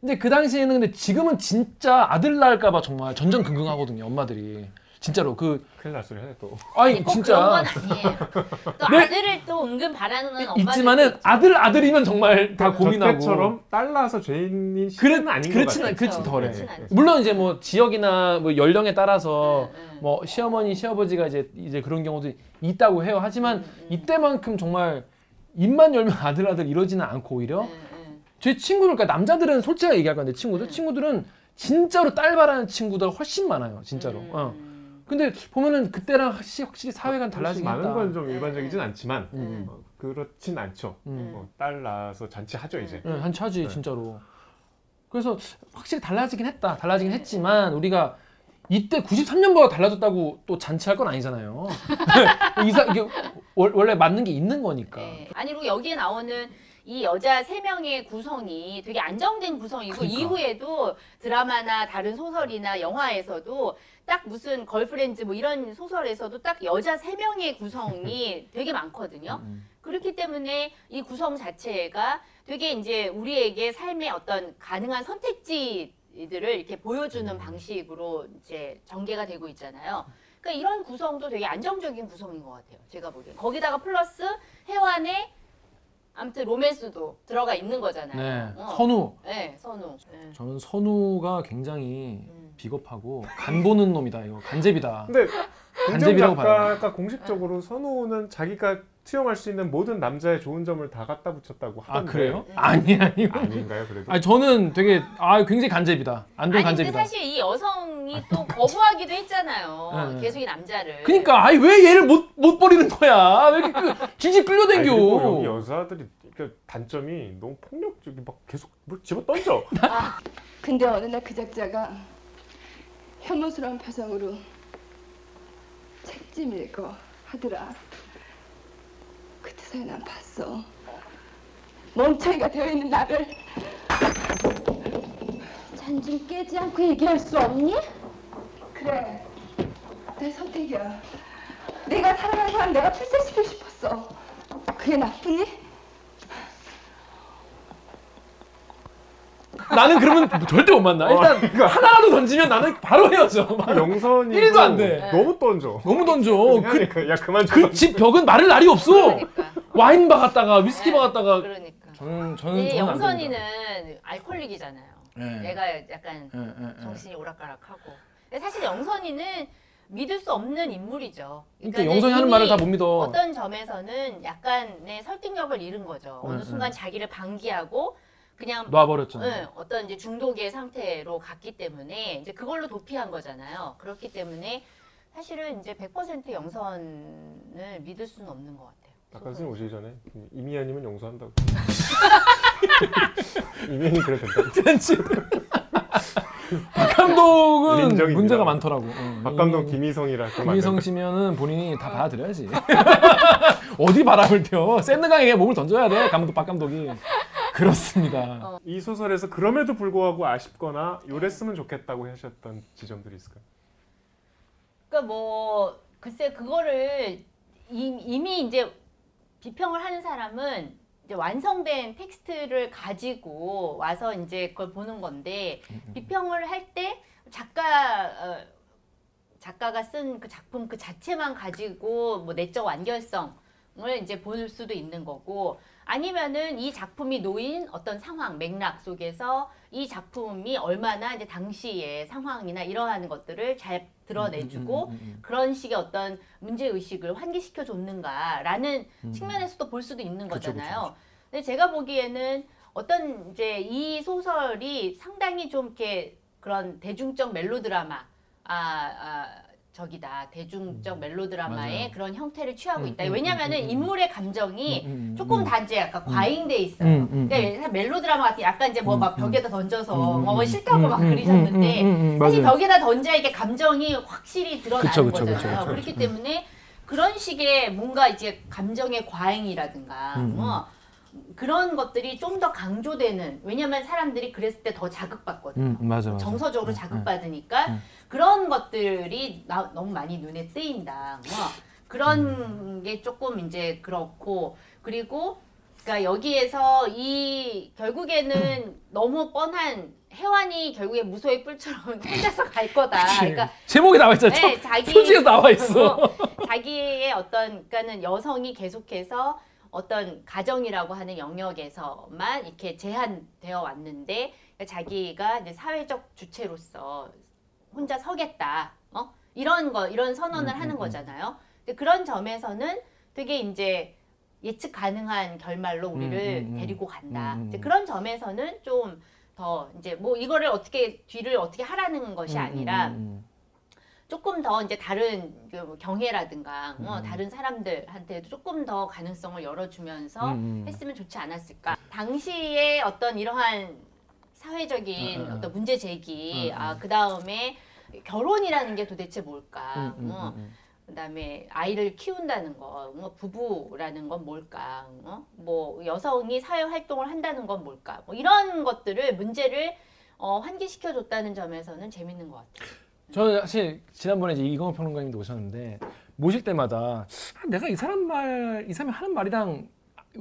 근데 그 당시에는 근데 지금은 진짜 아들 낳을까봐 정말 전전긍긍하거든요 엄마들이 진짜로 그 큰일 날 소리 하네 또 아니 꼭 진짜 그런 건 아니에요. 또 네. 아들을 또 은근 바라는 엄마들 있지만은 아들 아들이면 정말 다 고민하고 저때처럼 딸 낳아서 죄인인 그래 시대는 아닌 것 그렇진 같아요 않 그렇진. 덜해. 그렇진 않죠. 물론 이제 뭐 지역이나 뭐 연령에 따라서 음, 음. 뭐 시어머니 시아버지가 이제 이제 그런 경우도 있다고 해요. 하지만 음, 음. 이때만큼 정말 입만 열면 아들 아들 이러지는 않고 오히려 음, 음. 제 친구들 그러니까 남자들은 솔직하게 얘기할 건데 친구들 음. 친구들은 진짜로 딸 바라는 친구들 훨씬 많아요. 진짜로. 음. 어. 근데 보면은 그때랑 확실히, 확실히 사회가 달라지긴 많은. 건 좀 일반적이진 않지만 음. 어, 그렇진 않죠 음. 어, 딸 낳아서 잔치하죠 이제 응, 한 차지 네. 진짜로. 그래서 확실히 달라지긴 했다. 달라지긴 네. 했지만 우리가 이때 93년보다 달라졌다고 또 잔치할 건 아니잖아요. <laughs> 이사 이게 월- 원래 맞는 게 있는 거니까. 네. 아니 그리고 여기에 나오는 이 여자 세 명의 구성이 되게 안정된 구성이고 그러니까. 이후에도 드라마나 다른 소설이나 영화에서도 딱 무슨 걸프렌즈 뭐 이런 소설에서도 딱 여자 세 명의 구성이 <laughs> 되게 많거든요. 음. 그렇기 때문에 이 구성 자체가 되게 이제 우리에게 삶의 어떤 가능한 선택지들을 이렇게 보여주는 방식으로 이제 전개가 되고 있잖아요. 그러니까 이런 구성도 되게 안정적인 구성인 것 같아요. 제가 보기엔. 거기다가 플러스 해완의 아무튼 로맨스도 들어가 있는 거잖아요. 네. 어. 선우. 네, 선우. 네. 저는 선우가 굉장히 음. 비겁하고 간 보는 놈이다. 이거 간제비다. 근데 간접이라고 작가가 공식적으로 선우는 자기가 투영할 수 있는 모든 남자의 좋은 점을 다 갖다 붙였다고 아 하던데 그래요? 음. 아니 아니. 아닌가요 그래도? 아니 저는 되게 아 굉장히 간제비다. 안동 아니 근데 간제비다. 사실 이 여성이 또 거부하기도 했잖아요. 네, 네. 계속 이 남자를. 그러니까 아니 왜 얘를 못 못 버리는 거야? 왜 이렇게 그, 질질 아니, 그리고 여기 끌려댕겨? 여자들이 그 단점이 너무 폭력적이 막 계속 뭘 집어 던져. 근데 어느 날 그 작자가 혐오스러운 표정으로 책짐 읽어 하더라. 그때서야 난 봤어. 멍청이가 되어 있는 나를 잔 좀 깨지 않고 얘기할 수 없니? 그래 내 선택이야. 내가 사랑하는 사람 내가 출세시키고 싶었어. 그게 나쁘니? 나는 그러면 절대 못 만나. 일단 하나라도 던지면 나는 바로 헤어져. 영선이 일도 안 돼. 너무 던져. 너무 던져. 그, 그러니까 야 그만 좀. 그집 벽은 말을 날이 없어. 그러니까. 와인 바 갔다가 위스키 바 갔다가 그러니까. 저는 저는 영선이는 됩니다. 알코올릭이잖아요. 예. 얘가 약간 예, 예, 예. 정신이 오락가락하고. 근데 사실 영선이는 믿을 수 없는 인물이죠. 그러니까 영선이 하는 말을 다 못 믿어. 어떤 점에서는 약간의 설득력을 잃은 거죠. 어느 네, 순간 네. 자기를 방기하고 그냥 놔버렸잖아. 네, 어떤 이제 중독의 상태로 갔기 때문에 이제 그걸로 도피한 거잖아요. 그렇기 때문에 사실은 이제 100% 영선을 믿을 수는 없는 것 같아요. 아까 선생님 오시기 전에 이미연이면 용서한다고. <laughs> 이미연이 그래 된다. 그렇지. 박 감독은 인정입니다. 문제가 많더라고. 응. 박 감독 이- 김희성이라 김희성. 씨면은 본인이 다 받아들여야지. <laughs> 어디 바람을 펴? 샌드강에 몸을 던져야 돼. 감독 박 감독이. 그렇습니다. 이 소설에서 그럼에도 불구하고 아쉽거나 요랬으면 좋겠다고 하셨던 지점들이 있을까요? 그러니까 뭐 글쎄 그거를 이- 이미 이제 비평을 하는 사람은 이제 완성된 텍스트를 가지고 와서 이제 그걸 보는 건데 비평을 할 때 작가 어, 작가가 쓴 그 작품 그 자체만 가지고 뭐 내적 완결성을 이제 볼 수도 있는 거고 아니면은 이 작품이 놓인 어떤 상황 맥락 속에서 이 작품이 얼마나 이제 당시의 상황이나 이러한 것들을 잘 드러내주고 음, 음, 음, 그런 식의 어떤 문제 의식을 환기시켜 줬는가라는 음. 측면에서도 볼 수도 있는 그쵸, 거잖아요. 그쵸, 근데 제가 보기에는 어떤 이제 이 소설이 상당히 좀 이렇게 그런 대중적 멜로드라마 아, 아 적이다. 대중적 멜로드라마의 음. 맞아요. 그런 형태를 취하고 음, 있다. 음, 왜냐면은 음, 음, 음. 인물의 감정이 음, 음, 조금 음. 다 이제 약간 과잉돼 있어요. 음, 음, 그러니까 멜로드라마 같은 게 약간 이제 뭐막 음, 음. 벽에다 던져서 음, 뭐 음, 싫다고 막 음, 음, 음, 음, 음, 사실. 벽에다 던져야 이게 감정이 확실히 드러나는 그쵸, 그쵸, 거잖아요. 그쵸, 그렇기. 때문에 그런 식의 뭔가 이제 감정의 과잉이라든가 음, 음. 뭐 그런 것들이 좀 더 강조되는 왜냐면 사람들이 그랬을 때 더 자극받거든요. 음, 맞아, 맞아. 정서적으로 음, 자극받으니까 음. 그런 것들이 나, 너무 많이 눈에 뜨인다. 뭐 그런 음. 게 조금 이제 그렇고 그리고 그러니까 여기에서 이 결국에는 <clears throat> 너무 뻔한 해완이 결국에 무소의 뿔처럼 <laughs> 혼자서 갈 거다. 그러니까 제목이 나와 있잖아. 네, 첫 자기 표지에서 나와 있어. 어, <laughs> 자기의 어떤 그러니까는 여성이 계속해서 어떤 가정이라고 하는 영역에서만 이렇게 제한되어 왔는데 자기가 이제 사회적 주체로서 혼자 서겠다. 어? 이런 거 이런 선언을 음, 하는 음, 음. 거잖아요. 근데 그런 점에서는 되게 이제 예측 가능한 결말로 우리를 음, 음, 음. 데리고 간다. 음, 음, 음. 그런 점에서는 좀 더 이제 뭐 이거를 어떻게 뒤를 어떻게 하라는 것이 음, 아니라 음, 음, 조금 더 이제 다른 그뭐 경애라든가 뭐 음. 다른 사람들한테도 조금 더 가능성을 열어주면서 음, 음. 했으면 좋지 않았을까. 당시에 어떤 이러한 사회적인 음. 어떤 문제 제기, 음, 음. 아, 그 다음에 결혼이라는 게 도대체 뭘까. 뭐, 음, 음. 그다음에 아이를 키운다는 거, 뭐 부부라는 건 뭘까, 어? 뭐 여성이 사회 활동을 한다는 건 뭘까, 뭐 이런 것들을 문제를 어, 환기시켜 줬다는 점에서는 재밌는 것 같아요. 저는 사실 지난번에 이제 이광호 평론가님도 오셨는데 모실 때마다 아, 내가 이 사람 말, 이 사람이 하는 말이랑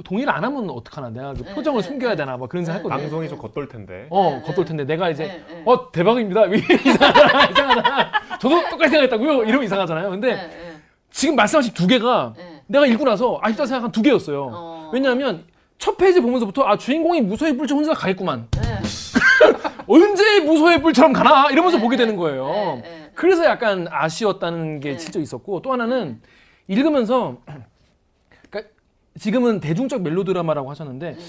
동의를 안 하면 어떡하나 내가 그 네, 표정을 네, 숨겨야 네. 되나 막 그런 네, 생각 했거든요. 방송이 좀 겉돌 텐데. 어 네, 겉돌 네. 텐데 내가 이제 네, 네. 어 대박입니다 <laughs> 이상하다 이상하다 저도 똑같이 생각했다고요 이러면 이상하잖아요 근데 네, 네, 지금 말씀하신 두 개가 네. 내가 읽고 나서 아쉽다 생각한 두 개였어요 어. 왜냐하면 첫 페이지 보면서부터 아 주인공이 무소의 뿔처럼 혼자 가겠구만 네. 언제 무소의 뿔처럼 가나 이러면서 네, 보게 네, 되는 거예요 네, 네. 그래서 약간 아쉬웠다는 게 네. 실제 있었고 또 하나는 읽으면서 그러니까 지금은 대중적 멜로드라마라고 하셨는데 음.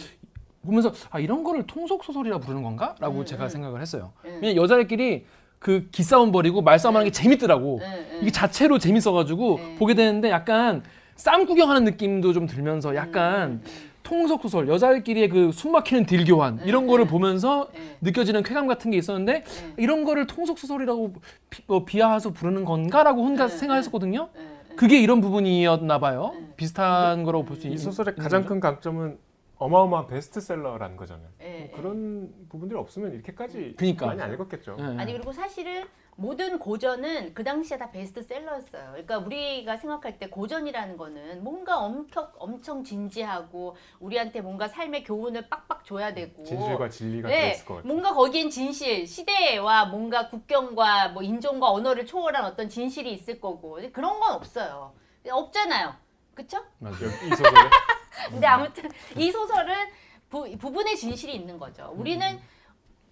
보면서 아 이런 거를 통속 소설이라 부르는 건가?라고 음, 제가 음. 생각을 했어요. 음. 왜냐 여자들끼리 그 기싸움 벌이고 말싸움 하는 게 재밌더라고. 이게 자체로 재밌어가지고 네. 보게 되는데 약간 쌈 구경하는 느낌도 좀 들면서 약간 음, 통속 소설 여자들끼리의 그 숨막히는 딜교환 이런 거를 네. 보면서 네. 느껴지는 쾌감 같은 게 있었는데 네. 이런 거를 통속 소설이라고 비, 뭐 비하해서 부르는 건가라고 혼자 네, 생각했었거든요. 네, 네. 그게 이런 부분이었나 봐요. 네. 비슷한 거라고 볼수이 있는 소설의 있는 가장 거죠. 큰 강점은 어마어마한 베스트셀러라는 거잖아요. 네, 네. 그런 부분들이 없으면 이렇게까지 그러니까. 많이 안 읽었겠죠. 네. 아니 그리고 사실은 모든 고전은 그 당시에 다 베스트셀러였어요. 그러니까 우리가 생각할 때 고전이라는 거는 뭔가 엄청 엄청 진지하고 우리한테 뭔가 삶의 교훈을 빡빡 줘야 되고 진실과 진리가 네, 들어있을 것 같아요. 뭔가 거기엔 진실, 시대와 뭔가 국경과 뭐 인종과 언어를 초월한 어떤 진실이 있을 거고 그런 건 없어요. 없잖아요. 그쵸? 맞아요. 이 소설에 <laughs> 근데 아무튼 이 소설은 부, 부분의 진실이 있는 거죠. 우리는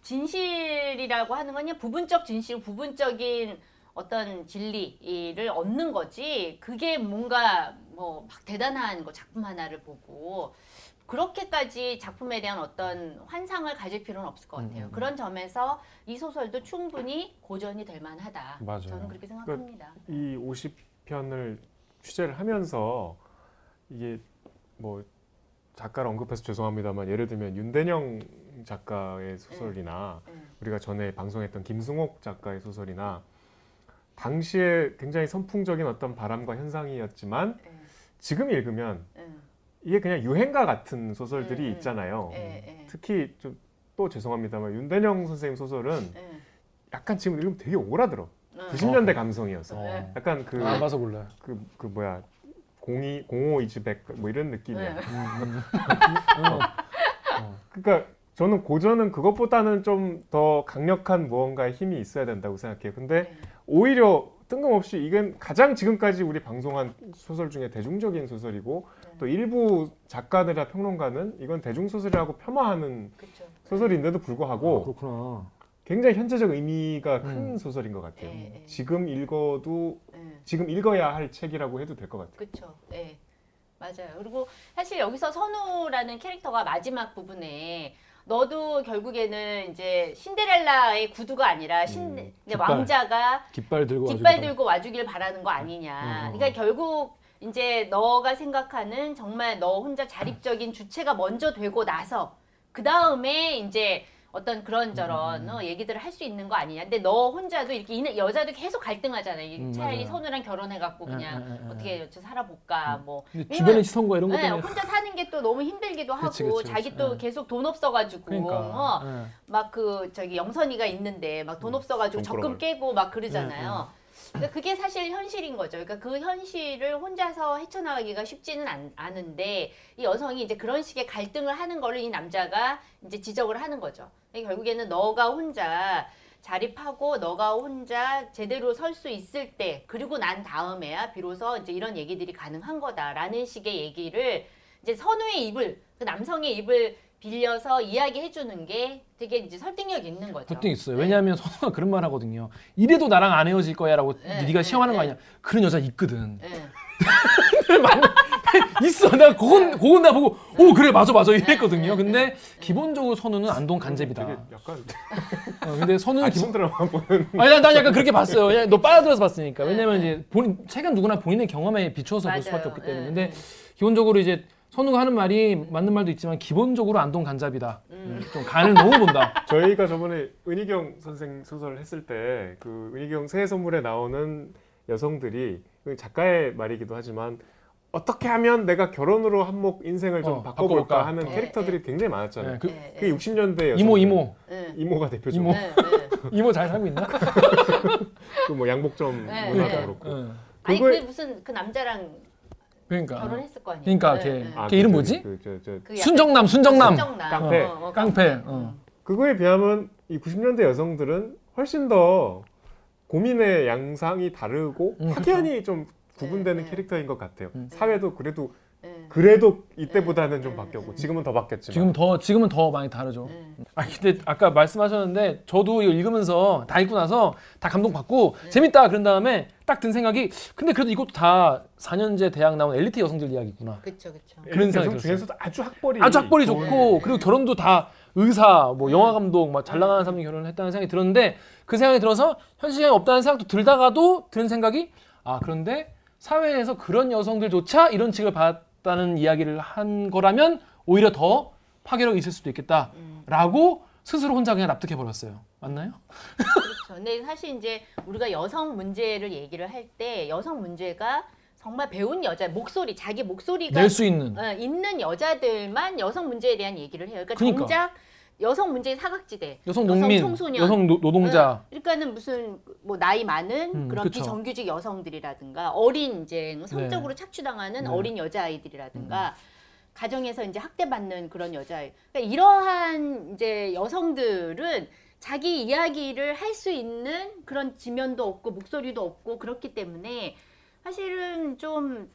진실이라고 하는 건 그냥 부분적 진실, 부분적인 어떤 진리를 얻는 거지. 그게 뭔가 뭐 막 대단한 거 작품 하나를 보고 그렇게까지 작품에 대한 어떤 환상을 가질 필요는 없을 것 같아요. 음, 음. 그런 점에서 이 소설도 충분히 고전이 될 만하다. 맞아요. 저는 그렇게 생각합니다. 이 50편을 취재를 하면서 이게 뭐 작가를 언급해서 죄송합니다만 예를 들면 윤대영 작가의 소설이나 네. 우리가 전에 방송했던 김승옥 작가의 소설이나 당시에 굉장히 선풍적인 어떤 바람과 현상이었지만 네. 지금 읽으면 네. 이게 그냥 유행가 같은 소설들이 네, 네. 있잖아요. 네, 네. 특히 좀 또 죄송합니다만 윤대영 선생님 소설은 네. 약간 지금 읽으면 되게 오라들어. 네. 90년대 감성이어서 네. 약간 그 안 봐서 몰라요. 그, 그 뭐야 02 05 이즈백 뭐 이런 느낌이야. 네. 그러니까 저는 고전은 그것보다는 좀 더 강력한 무언가의 힘이 있어야 된다고 생각해요. 근데 네. 오히려 뜬금없이 이건 가장 지금까지 우리 방송한 소설 중에 대중적인 소설이고 네. 또 일부 작가들이나 평론가는 이건 대중소설이라고 폄하하는 그쵸. 소설인데도 아, 불구하고 그렇구나. 굉장히 현재적 의미가 큰 음. 소설인 것 같아요. 예, 예. 지금 읽어도 네. 지금 읽어야 할 책이라고 해도 될 것 같아요. 그렇죠. 네. 맞아요. 그리고 사실 여기서 선우라는 캐릭터가 마지막 부분에 너도 결국에는 이제 신데렐라의 구두가 아니라 신 음, 깃발. 왕자가 깃발 들고 깃발 들고 와주길 바라는 거 아니냐. 음. 그러니까 결국 이제 너가 생각하는 정말 너 혼자 자립적인 주체가 먼저 되고 나서 그 다음에 이제 어떤 그런저런 음. 어, 얘기들을 할 수 있는 거 아니냐. 근데 너 혼자도 이렇게 이 여자도 계속 갈등하잖아. 이 음, 차라리 맞아요. 선우랑 결혼해갖고 예, 그냥 예. 어떻게 저 살아볼까 뭐. 주변의 시선과 이런 것 네, 때문에 혼자 사는 게 또 너무 힘들기도 하고 그치, 그치, 자기 그치. 또 예. 계속 돈 없어가지고 그러니까 어, 예. 막그 저기 영선이가 있는데 막 돈 없어가지고 돈 적금. 깨고 막 그러잖아요. 그러니까 그게 사실 현실인 거죠. 그러니까 그 현실을 혼자서 헤쳐나가기가 쉽지는 않, 않은데 이 여성이 이제 그런 식의 갈등을 하는 거를 이 남자가 이제 지적을 하는 거죠. 그러니까 결국에는 너가 혼자 자립하고 너가 혼자 제대로 설 수 있을 때 그리고 난 다음에야 비로소 이제 이런 얘기들이 가능한 거다라는 식의 얘기를 이제 선우의 입을 그 남성의 입을 빌려서 이야기해 주는 게 되게 이제 설득력 있는 거죠. 보통 있어요. 왜냐하면 선우가 그런 말 하거든요. 이래도 나랑 안 헤어질 거야라고 네, 네가 네, 시험하는 거 네. 아니야. 그런 여자 있거든. <laughs> 예. <laughs> 있어. 내가 그건 그건 나 보고 오 그래 맞아 맞아 이랬거든요. 근데 기본적으로 선우는 안동 간제비다. 되게 약간 <laughs> 어, 근데 선우는 기본 드라마 보는 아니 난, 난 약간 그렇게 봤어요. 왜냐면 너 빨아들여서 봤으니까. 왜냐면 이제 본인 책은 누구나 본인의 경험에 비추어서 볼 수밖에 맞아요. 없기 때문에. 예, 근데 예. 기본적으로 이제 선우가 하는 말이 맞는 말도 있지만 기본적으로 안동 간잡이다. 음. 좀 간을 너무 본다. <laughs> 저희가 저번에 은희경 선생 소설을 했을 때 그 은희경 새해 선물에 나오는 여성들이 그 작가의 말이기도 하지만 어떻게 하면 내가 결혼으로 한몫 인생을 좀 어, 바꿔볼까 바꿔볼까. 하는 어. 캐릭터들이 굉장히 많았잖아요. 예, 그 예, 그게 60년대 여성 이모 이모 예. 이모가 대표죠. 이모. <laughs> 이모 잘 살고 있나? <laughs> 그 뭐 양복점 네, 문화도 네. 그렇고. 응. 아니 그걸- 그 무슨 그 남자랑 그러니까 결혼했을 거 아니에요. 그러니까 예, 걔- 예. 아, 걔 이름 그, 뭐지? 그, 저, 저, 그 약간 순정남 순정남. 순정남. 깡패. 어, 어, 깡패. 어. 그거에 비하면 이 90년대 여성들은 훨씬 더 고민의 양상이 다르고 음, 확연히 좀 구분되는 네, 네. 캐릭터인 것 같아요. 음. 사회도 그래도 예. 그래도 이때보다는 네, 좀 네, 바뀌었고 네. 지금은 더 바뀌었지만 지금 더 지금은 더 많이 다르죠. 예. 아 근데 아까 말씀하셨는데 저도 이거 읽으면서 다 읽고 나서 다 감동 받고 재밌다 그런 다음에 딱 든 생각이 근데 그래도 이것도 다 4년제 대학 나온 엘리트 여성들 이야기구나. 그쵸 그쵸. 그런 생각이 들었어요. 중에서도 아주 학벌이 아주 학벌이 좋은- 좋고 그리고 결혼도 다 의사, 뭐 영화 감독, 막 잘 나가는 사람이 결혼을 했다는 생각이 들었는데 그 생각이 들어서 현실에 없다는 생각도 들다가도 드는 생각이 아 그런데 사회에서 그런 여성들조차 이런 취급을 받 았다는 이야기를 한 거라면 오히려 더 파괴력이 있을 수도 있겠다라고 스스로 혼자 그냥 납득해 버렸어요. 맞나요? 그렇죠. 근데 사실 이제 우리가 여성 문제를 얘기를 할 때 여성 문제가 정말 배운 여자 목소리 자기 목소리가 낼 수 있는 어, 있는 여자들만 여성 문제에 대한 얘기를 해요. 그러니까, 그러니까. 정작 여성 문제의 사각지대, 여성 농민, 청소년, 여성 노, 노동자 네. 그러니까는 무슨 뭐 나이 많은 음, 그런 그쵸. 비정규직 여성들이라든가 어린 이제 성적으로 착취당하는 네. 어린 여자 아이들이라든가 가정에서 이제 학대받는 그런 여자 아이. 그러니까 이러한 이제 여성들은 자기 이야기를 할 수 있는 그런 지면도 없고 목소리도 없고 그렇기 때문에 사실은 좀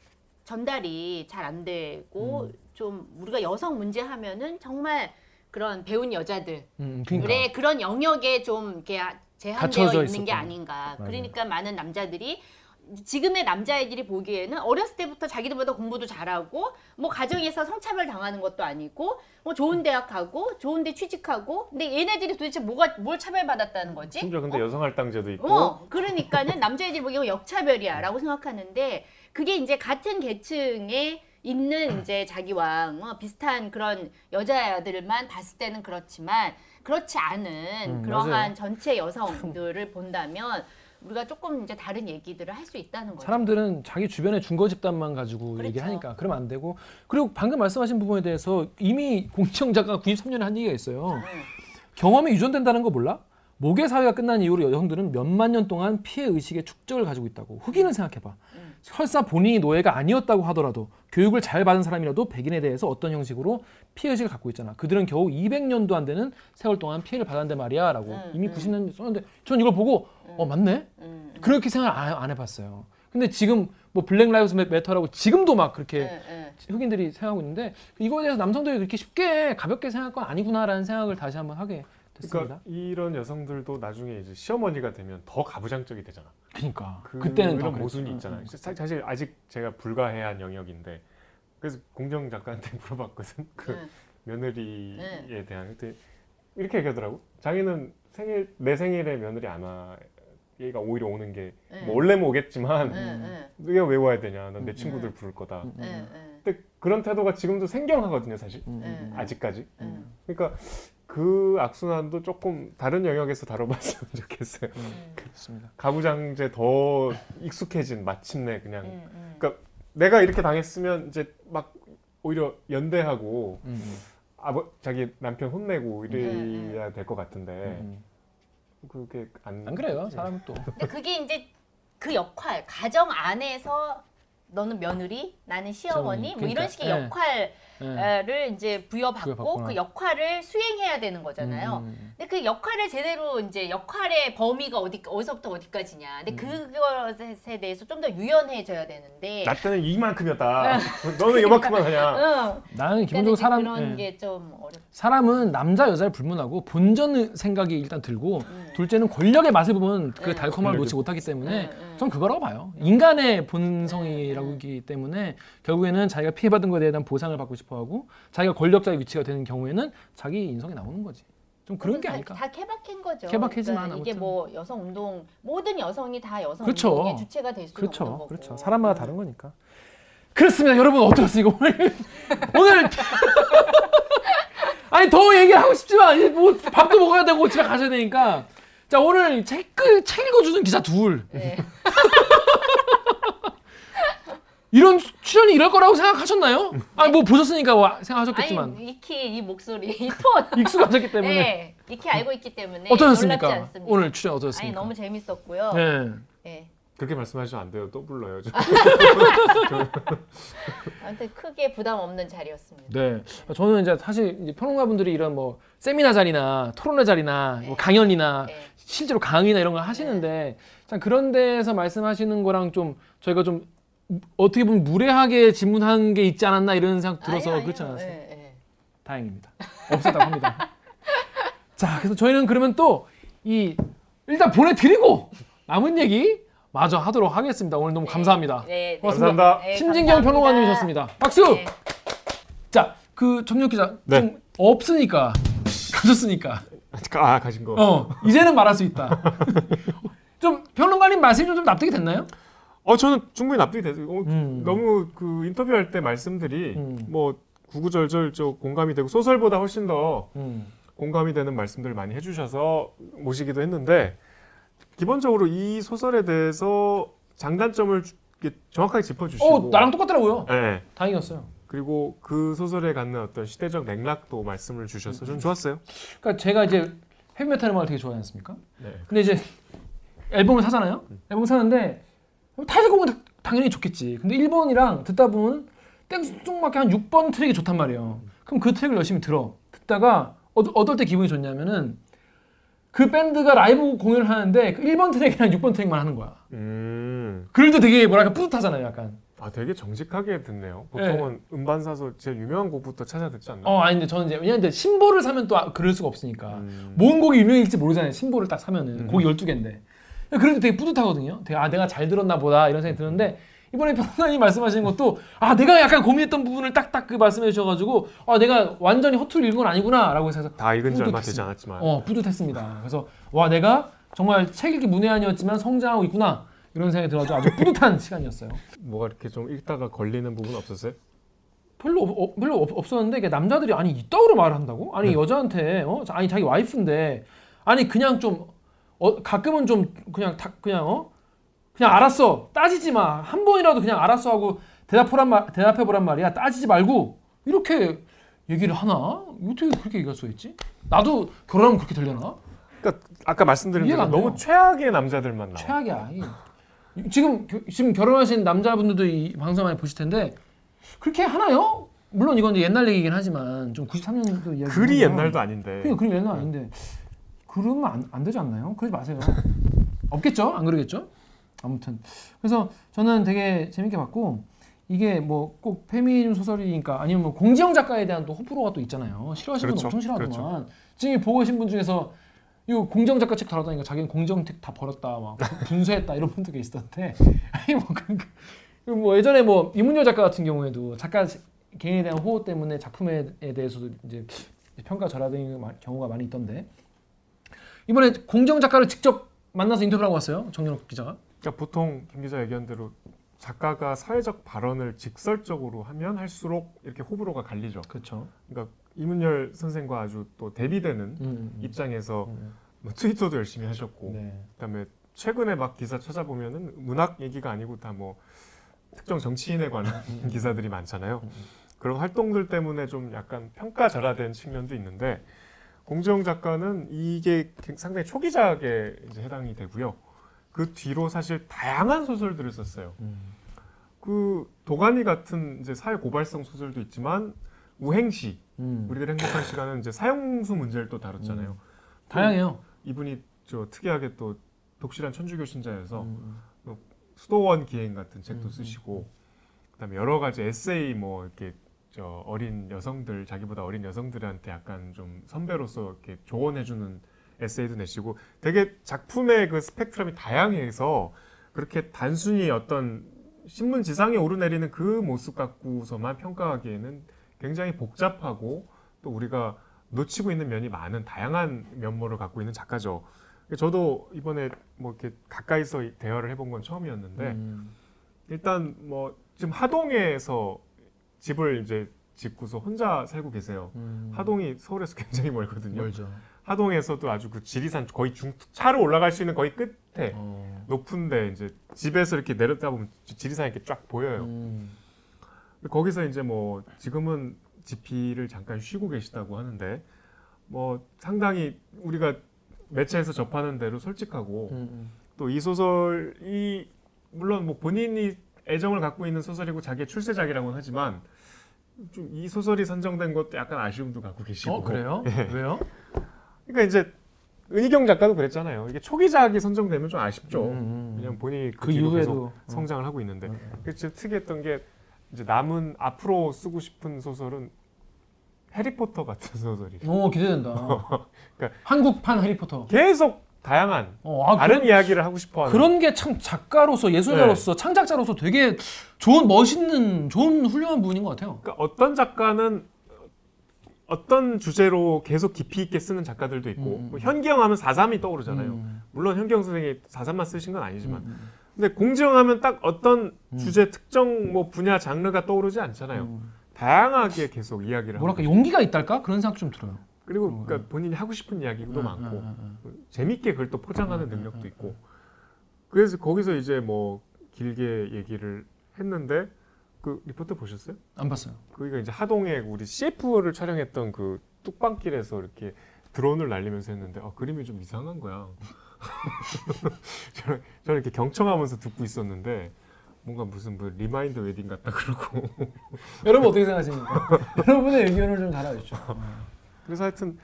전달이 잘 안 되고 음. 좀 우리가 여성 문제 하면은 정말 그런 배운 여자들 음, 그러니까 그래 그런 영역에 좀 이렇게 제한되어 갇혀져 있는 게 있었던. 아닌가. 맞아요. 그러니까 많은 남자들이 지금의 남자애들이 보기에는 어렸을 때부터 자기들보다 공부도 잘하고 뭐 가정에서 성차별 당하는 것도 아니고 뭐 좋은 대학 가고 좋은 데 취직하고 근데 얘네들이 도대체 뭐가 뭘 차별받았다는 거지? 심지어 근데 여성할당제도 있고 어, 그러니까는 남자애들이 보기에 역차별이야라고 생각하는데 그게 이제 같은 계층에 있는 이제 자기와 어, 비슷한 그런 여자들만 봤을 때는 그렇지만 그렇지 않은 음, 그러한 맞아요. 전체 여성들을 본다면 우리가 조금 이제 다른 얘기들을 할 수 있다는 거죠. 사람들은 자기 주변의 중거 집단만 가지고 그렇죠. 얘기하니까 그러면 안 되고 그리고 방금 말씀하신 부분에 대해서 이미 공지영 작가가 93년에 한 얘기가 있어요. 응. 경험이 유전된다는 거 몰라? 모계 사회가 끝난 이후로 여성들은 몇만 년 동안 피해 의식의 축적을 가지고 있다고. 흑인은 생각해봐. 음. 설사 본인이 노예가 아니었다고 하더라도 교육을 잘 받은 사람이라도 백인에 대해서 어떤 형식으로 피해 의식을 갖고 있잖아. 그들은 겨우 200년도 안 되는 세월 동안 피해를 받았는데 말이야라고 음, 이미 음. 90년 썼는데 전 이걸 보고 어 맞네. 음, 음. 그렇게 생각 안, 안 해봤어요. 근데 지금 뭐 Black Lives Matter라고 지금도 막 그렇게 예, 예. 흑인들이 생각하고 있는데 이거에 대해서 남성들이 그렇게 쉽게 가볍게 생각할 건 아니구나라는 생각을 다시 한번 하게 됐습니다. 그러니까 이런 여성들도 나중에 이제 시어머니가 되면 더 가부장적이 되잖아. 그러니까 그 그때는 그랬죠. 모순이 응, 있잖아요. 응. 사- 사실 아직 제가 불가해한 영역인데 그래서 공정 작가한테 <laughs> 물어봤거든. 그 응. 며느리에 네. 대한 그때 이렇게 얘기하더라고. 자기는 생일 내 생일에 며느리 안 와. 얘가 오히려 오는 게 네. 뭐 원래는 오겠지만 응, 응, 네가 왜 와야 되냐? 난내 음. 친구들 음. 부를 거다. 음, 응, 응, 근데 그런 태도가 지금도 생경하거든요, 사실. 음, 음, 음. 아직까지. 응. 그러니까 그 악순환도 조금 다른 영역에서 다뤄봤으면 <laughs> 좋겠어요. 음, 그렇습니다. 가부장제 더 익숙해진 마침내 그냥 응, 응. 그러니까 내가 이렇게 당했으면 이제 막 오히려 연대하고 음, 음, 아버 자기 남편 혼내고 이래야 될 것 같은데 음. 그게 안, 안 그래요. 사람은 또. 근데 그게 이제 그 역할 가정 안에서 너는 며느리, 나는 시어머니 뭐 그러니까, 이런 식의 예. 역할 을 예. 이제 부여받고 부여받거나. 그 역할을 수행해야 되는 거잖아요. 음, 음, 근데 그 역할을 제대로 이제 역할의 범위가 어디 어디서부터 어디까지냐. 근데 음. 그것에 대해서 좀 더 유연해져야 되는데. 나 때는 이만큼이었다. <laughs> 너는 이만큼만 하냐? 응. 나는 기본적으로 사람 그런 예. 게좀 어렵. 사람은 남자 여자를 불문하고 본전 생각이 일단 들고 음. 둘째는 권력의 맛을 보면 그 음. 달콤함을 놓지 못하기 때문에 음, 음. 전 그거라고 봐요. 인간의 본성이라고 음, 음. 하기 때문에 결국에는 자기가 피해받은 것에 대한 보상을 받고 싶 어하고 자기가 권력자의 위치가 되는 경우에는 자기 인성이 나오는 거지. 좀 그런 게 다- 아닐까. 다 케바케인 거죠. 케바케지만 그러니까 이게. 뭐 여성 운동 모든 여성이 다 여성 그렇죠. 운동의 주체가 될 수는 없는 그렇죠. 거고. 그렇죠. 사람마다 다른 거니까. 그렇습니다. 여러분 어떠셨습니까? 오늘 <laughs> 오늘 <laughs> 아니 더 얘기를 하고 싶지만 이제 뭐 밥도 먹어야 되고 집에 가셔야 되니까 자 오늘 책, 글- 책 읽어주는 기자 둘 네. <laughs> 이런 출연이 이럴 거라고 생각하셨나요? 아니 뭐 보셨으니까 뭐 생각하셨겠지만 아니 익히 이 목소리, 이 톤. <laughs> 익숙하셨기 때문에 네, 익히 알고 있기 때문에 어떠셨습니까? 놀랍지 않습니다. 오늘 출연 아니 어떠셨습니까? 너무 재밌었고요. 네. 네. 그렇게 말씀하시면 안 돼요. 또 불러요. 저. <laughs> 아무튼 크게 부담 없는 자리였습니다. 네. 저는 이제 사실 이제 평론가분들이 이런 뭐 세미나 자리나 토론회 자리나 뭐 강연이나 네. 실제로 강의나 이런 걸 하시는데 참 그런 데서 말씀하시는 거랑 좀 저희가 좀 어떻게 보면 무례하게 질문한 게 있지 않았나 이런 생각 들어서 아니요, 아니요. 그렇지 않았어요. 네, 네. 다행입니다. 없었다고 합니다. <laughs> 자, 그래서 저희는 그러면 또 이 일단 보내드리고 남은 얘기 마저 하도록 하겠습니다. 오늘 너무 감사합니다. 네, 네. 고맙습니다. 감사합니다. 네, 심진경 감사합니다. 평론가님이셨습니다. 박수. 네. 자, 그 정력 기자 네. 좀 없으니까 가졌으니까 아 가신 거. 어 이제는 말할 수 있다. <laughs> 좀 평론가님 말씀이 좀 납득이 됐나요? 어 저는 충분히 납득이 돼서 어, 음. 너무 그 인터뷰할 때 말씀들이 음. 뭐 구구절절 저 공감이 되고 소설보다 훨씬 더 음. 공감이 되는 말씀들 많이 해주셔서 모시기도 했는데 기본적으로 이 소설에 대해서 장단점을 정확하게 짚어주시고 어 나랑 똑같더라고요. 네. 다행이었어요. 그리고 그 소설에 갖는 어떤 시대적 맥락도 말씀을 주셔서 좀 좋았어요. 그러니까 제가 이제 헤비메탈 음악을 되게 좋아하지 않습니까? 네. 근데 이제 앨범을 사잖아요. 앨범 사는데 타이틀곡은 당연히 좋겠지. 근데 1번이랑 듣다 보면 생뚱맞게 한 6번 트랙이 좋단 말이에요. 그럼 그 트랙을 열심히 들어. 듣다가 어, 어떨 때 기분이 좋냐면은 그 밴드가 라이브 공연을 하는데 그 1번 트랙이랑 6번 트랙만 하는 거야. 음. 그럴 때 되게 뭐랄까 뿌듯하잖아요, 약간. 아 되게 정직하게 듣네요. 보통은 음반 사서 제일 유명한 곡부터 찾아 듣지 않나? 어, 아닌데 저는 이제 왜냐면 이제 신보를 사면 또 아- 그럴 수가 없으니까. 음. 뭔 곡이 유명할지 모르잖아요. 신보를 딱 사면은 음. 곡이 12개인데. 그래도 되게 뿌듯하거든요. 되게 아 내가 잘 들었나 보다 이런 생각이 드는데 이번에 <laughs> 평론가님 말씀하시는 것도 아 내가 약간 고민했던 부분을 딱딱 그 말씀해 주셔가지고 아 내가 완전히 허투루 읽은 건 아니구나라고 해서 다 읽은 지 얼마 되지. 않았지만 어 뿌듯했습니다. 그래서 와 내가 정말 책 읽기 문외한이었지만 성장하고 있구나 이런 생각이 들어가지고 아주 뿌듯한 <laughs> 시간이었어요. 뭐가 이렇게 좀 읽다가 걸리는 부분 없었어요? 별로 없, 어, 별로 없, 없었는데 이게 남자들이 아니 이따구로 말을 한다고? 아니 여자한테 어 아니 자기 와이프인데 아니 그냥 좀 어, 가끔은 좀 그냥 다, 그냥 어 그냥 알았어 따지지 마 한 번이라도 그냥 알았어 하고 대답하란 말 대답해 보란 말이야 따지지 말고 이렇게 얘기를 하나 어떻게 그렇게 얘기할 수 있지? 나도 결혼하면 그렇게 되려나? 그러니까 아까 말씀드린 대로 안 너무. 최악의 남자들만 나와. 최악이야. 이- 지금 겨- 지금 결혼하신 남자분들도 이 방송 많이 보실 텐데 그렇게 하나요? 물론 이건 옛날 얘기긴 하지만 좀 93년도 이야기. 그리 옛날도 아닌데. 그냥 그리 옛날 아닌데 그러면 안, 안 되지 않나요? 그러지 마세요. <laughs> 없겠죠? 안 그러겠죠? 아무튼 그래서 저는 되게 재밌게 봤고 이게 뭐 꼭 페미니즘 소설이니까 아니면 뭐 공지영 작가에 대한 또 호불호가 또 있잖아요. 싫어하시는 분 그렇죠. 엄청 싫어하더만. 지금 보고 계신 분 중에서 이거 공정 작가 책 다뤘다니까 자기는 공정 책 다 버렸다 막 분쇄했다 이런 분도 계시던데 <laughs> 아니 뭐, 그, 뭐 예전에 뭐 이문열 작가 같은 경우에도 작가 개인에 대한 호호 때문에 작품에 대해서도 이제 평가 절하되는 경우가 많이 있던데 이번에 공정 작가를 직접 만나서 인터뷰를 하고 왔어요 정연욱 기자가. 그러니까 보통 김 기자 얘기한 대로 작가가 사회적 발언을 직설적으로 하면 할수록 이렇게 호불호가 갈리죠. 그렇죠. 그러니까 이문열 선생과 아주 또 대비되는 음, 음. 입장에서 음. 뭐 트위터도 열심히 하셨고 네. 그다음에 최근에 막 기사 찾아보면은 문학 얘기가 아니고 다 뭐 특정 정치인에 관한 기사들이 많잖아요. 그런 활동들 때문에 좀 약간 평가절하된 측면도 있는데 공정 작가는 이게 상당히 초기작에 해당이 되고요. 그 뒤로 사실 다양한 소설들을 썼어요. 음. 그 도가니 같은 이제 사회 고발성 소설도 있지만 우행시 음. 우리들 행복한 시간은 이제 사형수 문제를 또 다뤘잖아요. 다양해요. 이분이 저 특이하게 또 독실한 천주교 신자여서 음. 수도원 기행 같은 책도 음. 쓰시고 그다음에 여러 가지 에세이 뭐 이렇게 저 어린 여성들 자기보다 어린 여성들한테 약간 좀 선배로서 이렇게 조언해주는 에세이도 내시고 되게 작품의 그 스펙트럼이 다양해서 그렇게 단순히 어떤 신문 지상에 오르내리는 그 모습 갖고서만 평가하기에는 굉장히 복잡하고 또 우리가 놓치고 있는 면이 많은 다양한 면모를 갖고 있는 작가죠. 저도 이번에 뭐 이렇게 가까이서 대화를 해본 건 처음이었는데 음. 일단 뭐 지금 하동에서 집을 이제 짓고서 혼자 살고 계세요. 음. 하동이 서울에서 <laughs> 굉장히 멀거든요. 멀죠. 하동에서도 아주 그 지리산 거의 중 차로 올라갈 수 있는 거의 끝에 어. 높은데 이제 집에서 이렇게 내렸다 보면 지- 지리산이 이렇게 쫙 보여요. 음. 거기서 이제 뭐 지금은 집필을 잠깐 쉬고 계시다고 하는데 뭐 상당히 우리가 매체에서 접하는 대로 솔직하고 음. 또이 소설이 물론 뭐 본인이 애정을 갖고 있는 소설이고 자기의 출세작이라고는 하지만 좀 이 소설이 선정된 것도 약간 아쉬움도 갖고 계시고 어 그래요? 예. 왜요? 그러니까 이제 은희경 작가도 그랬잖아요. 이게 초기작이 선정되면 좀 아쉽죠. 음, 음. 왜냐면 본인이 그 그 이후에도 어. 성장을 하고 있는데 어. 그래서 특이했던 게 이제 남은 앞으로 쓰고 싶은 소설은 해리포터 같은 소설이 오 기대된다. <laughs> 그러니까 한국판 해리포터. 계속 다양한 어, 아, 다른 그런, 이야기를 하고 싶어 하는 그런 게 참 작가로서 네. 예술가로서 창작자로서 되게 좋은 멋있는 좋은 훌륭한 분인 것 같아요. 그러니까 어떤 작가는 어떤 주제로 계속 깊이 있게 쓰는 작가들도 있고 음, 음. 뭐 현기영 하면 4.3이 떠오르잖아요. 음. 물론 현기영 선생이 4.3만 쓰신 건 아니지만 음, 근데 공정하면 딱 어떤 음. 주제 특정 뭐 분야 장르가 떠오르지 않잖아요. 음. 다양하게 계속 이야기를 하고 뭐랄까 용기가 있달까 그런 생각 좀 들어요. 그리고 음, 그러니까 본인이 하고 싶은 이야기도 음, 많고 음, 음, 음. 재밌게 그걸 또 포장하는 능력도 음, 있고 그래서 거기서 이제 뭐 길게 얘기를 했는데 그 리포트 보셨어요? 안 봤어요. 거기가 이제 하동에 우리 CF를 촬영했던 그 뚝방길에서 이렇게 드론을 날리면서 했는데 아, 그림이 좀 이상한 거야. <laughs> 저는, 저는 이렇게 경청하면서 듣고 있었는데 뭔가 무슨 뭐 remind wedding 같다 그러고 <laughs> 여러분 어떻게 생각하십니까? <laughs> 여러분의 의견을 좀 달아주시죠. 그래서 하여튼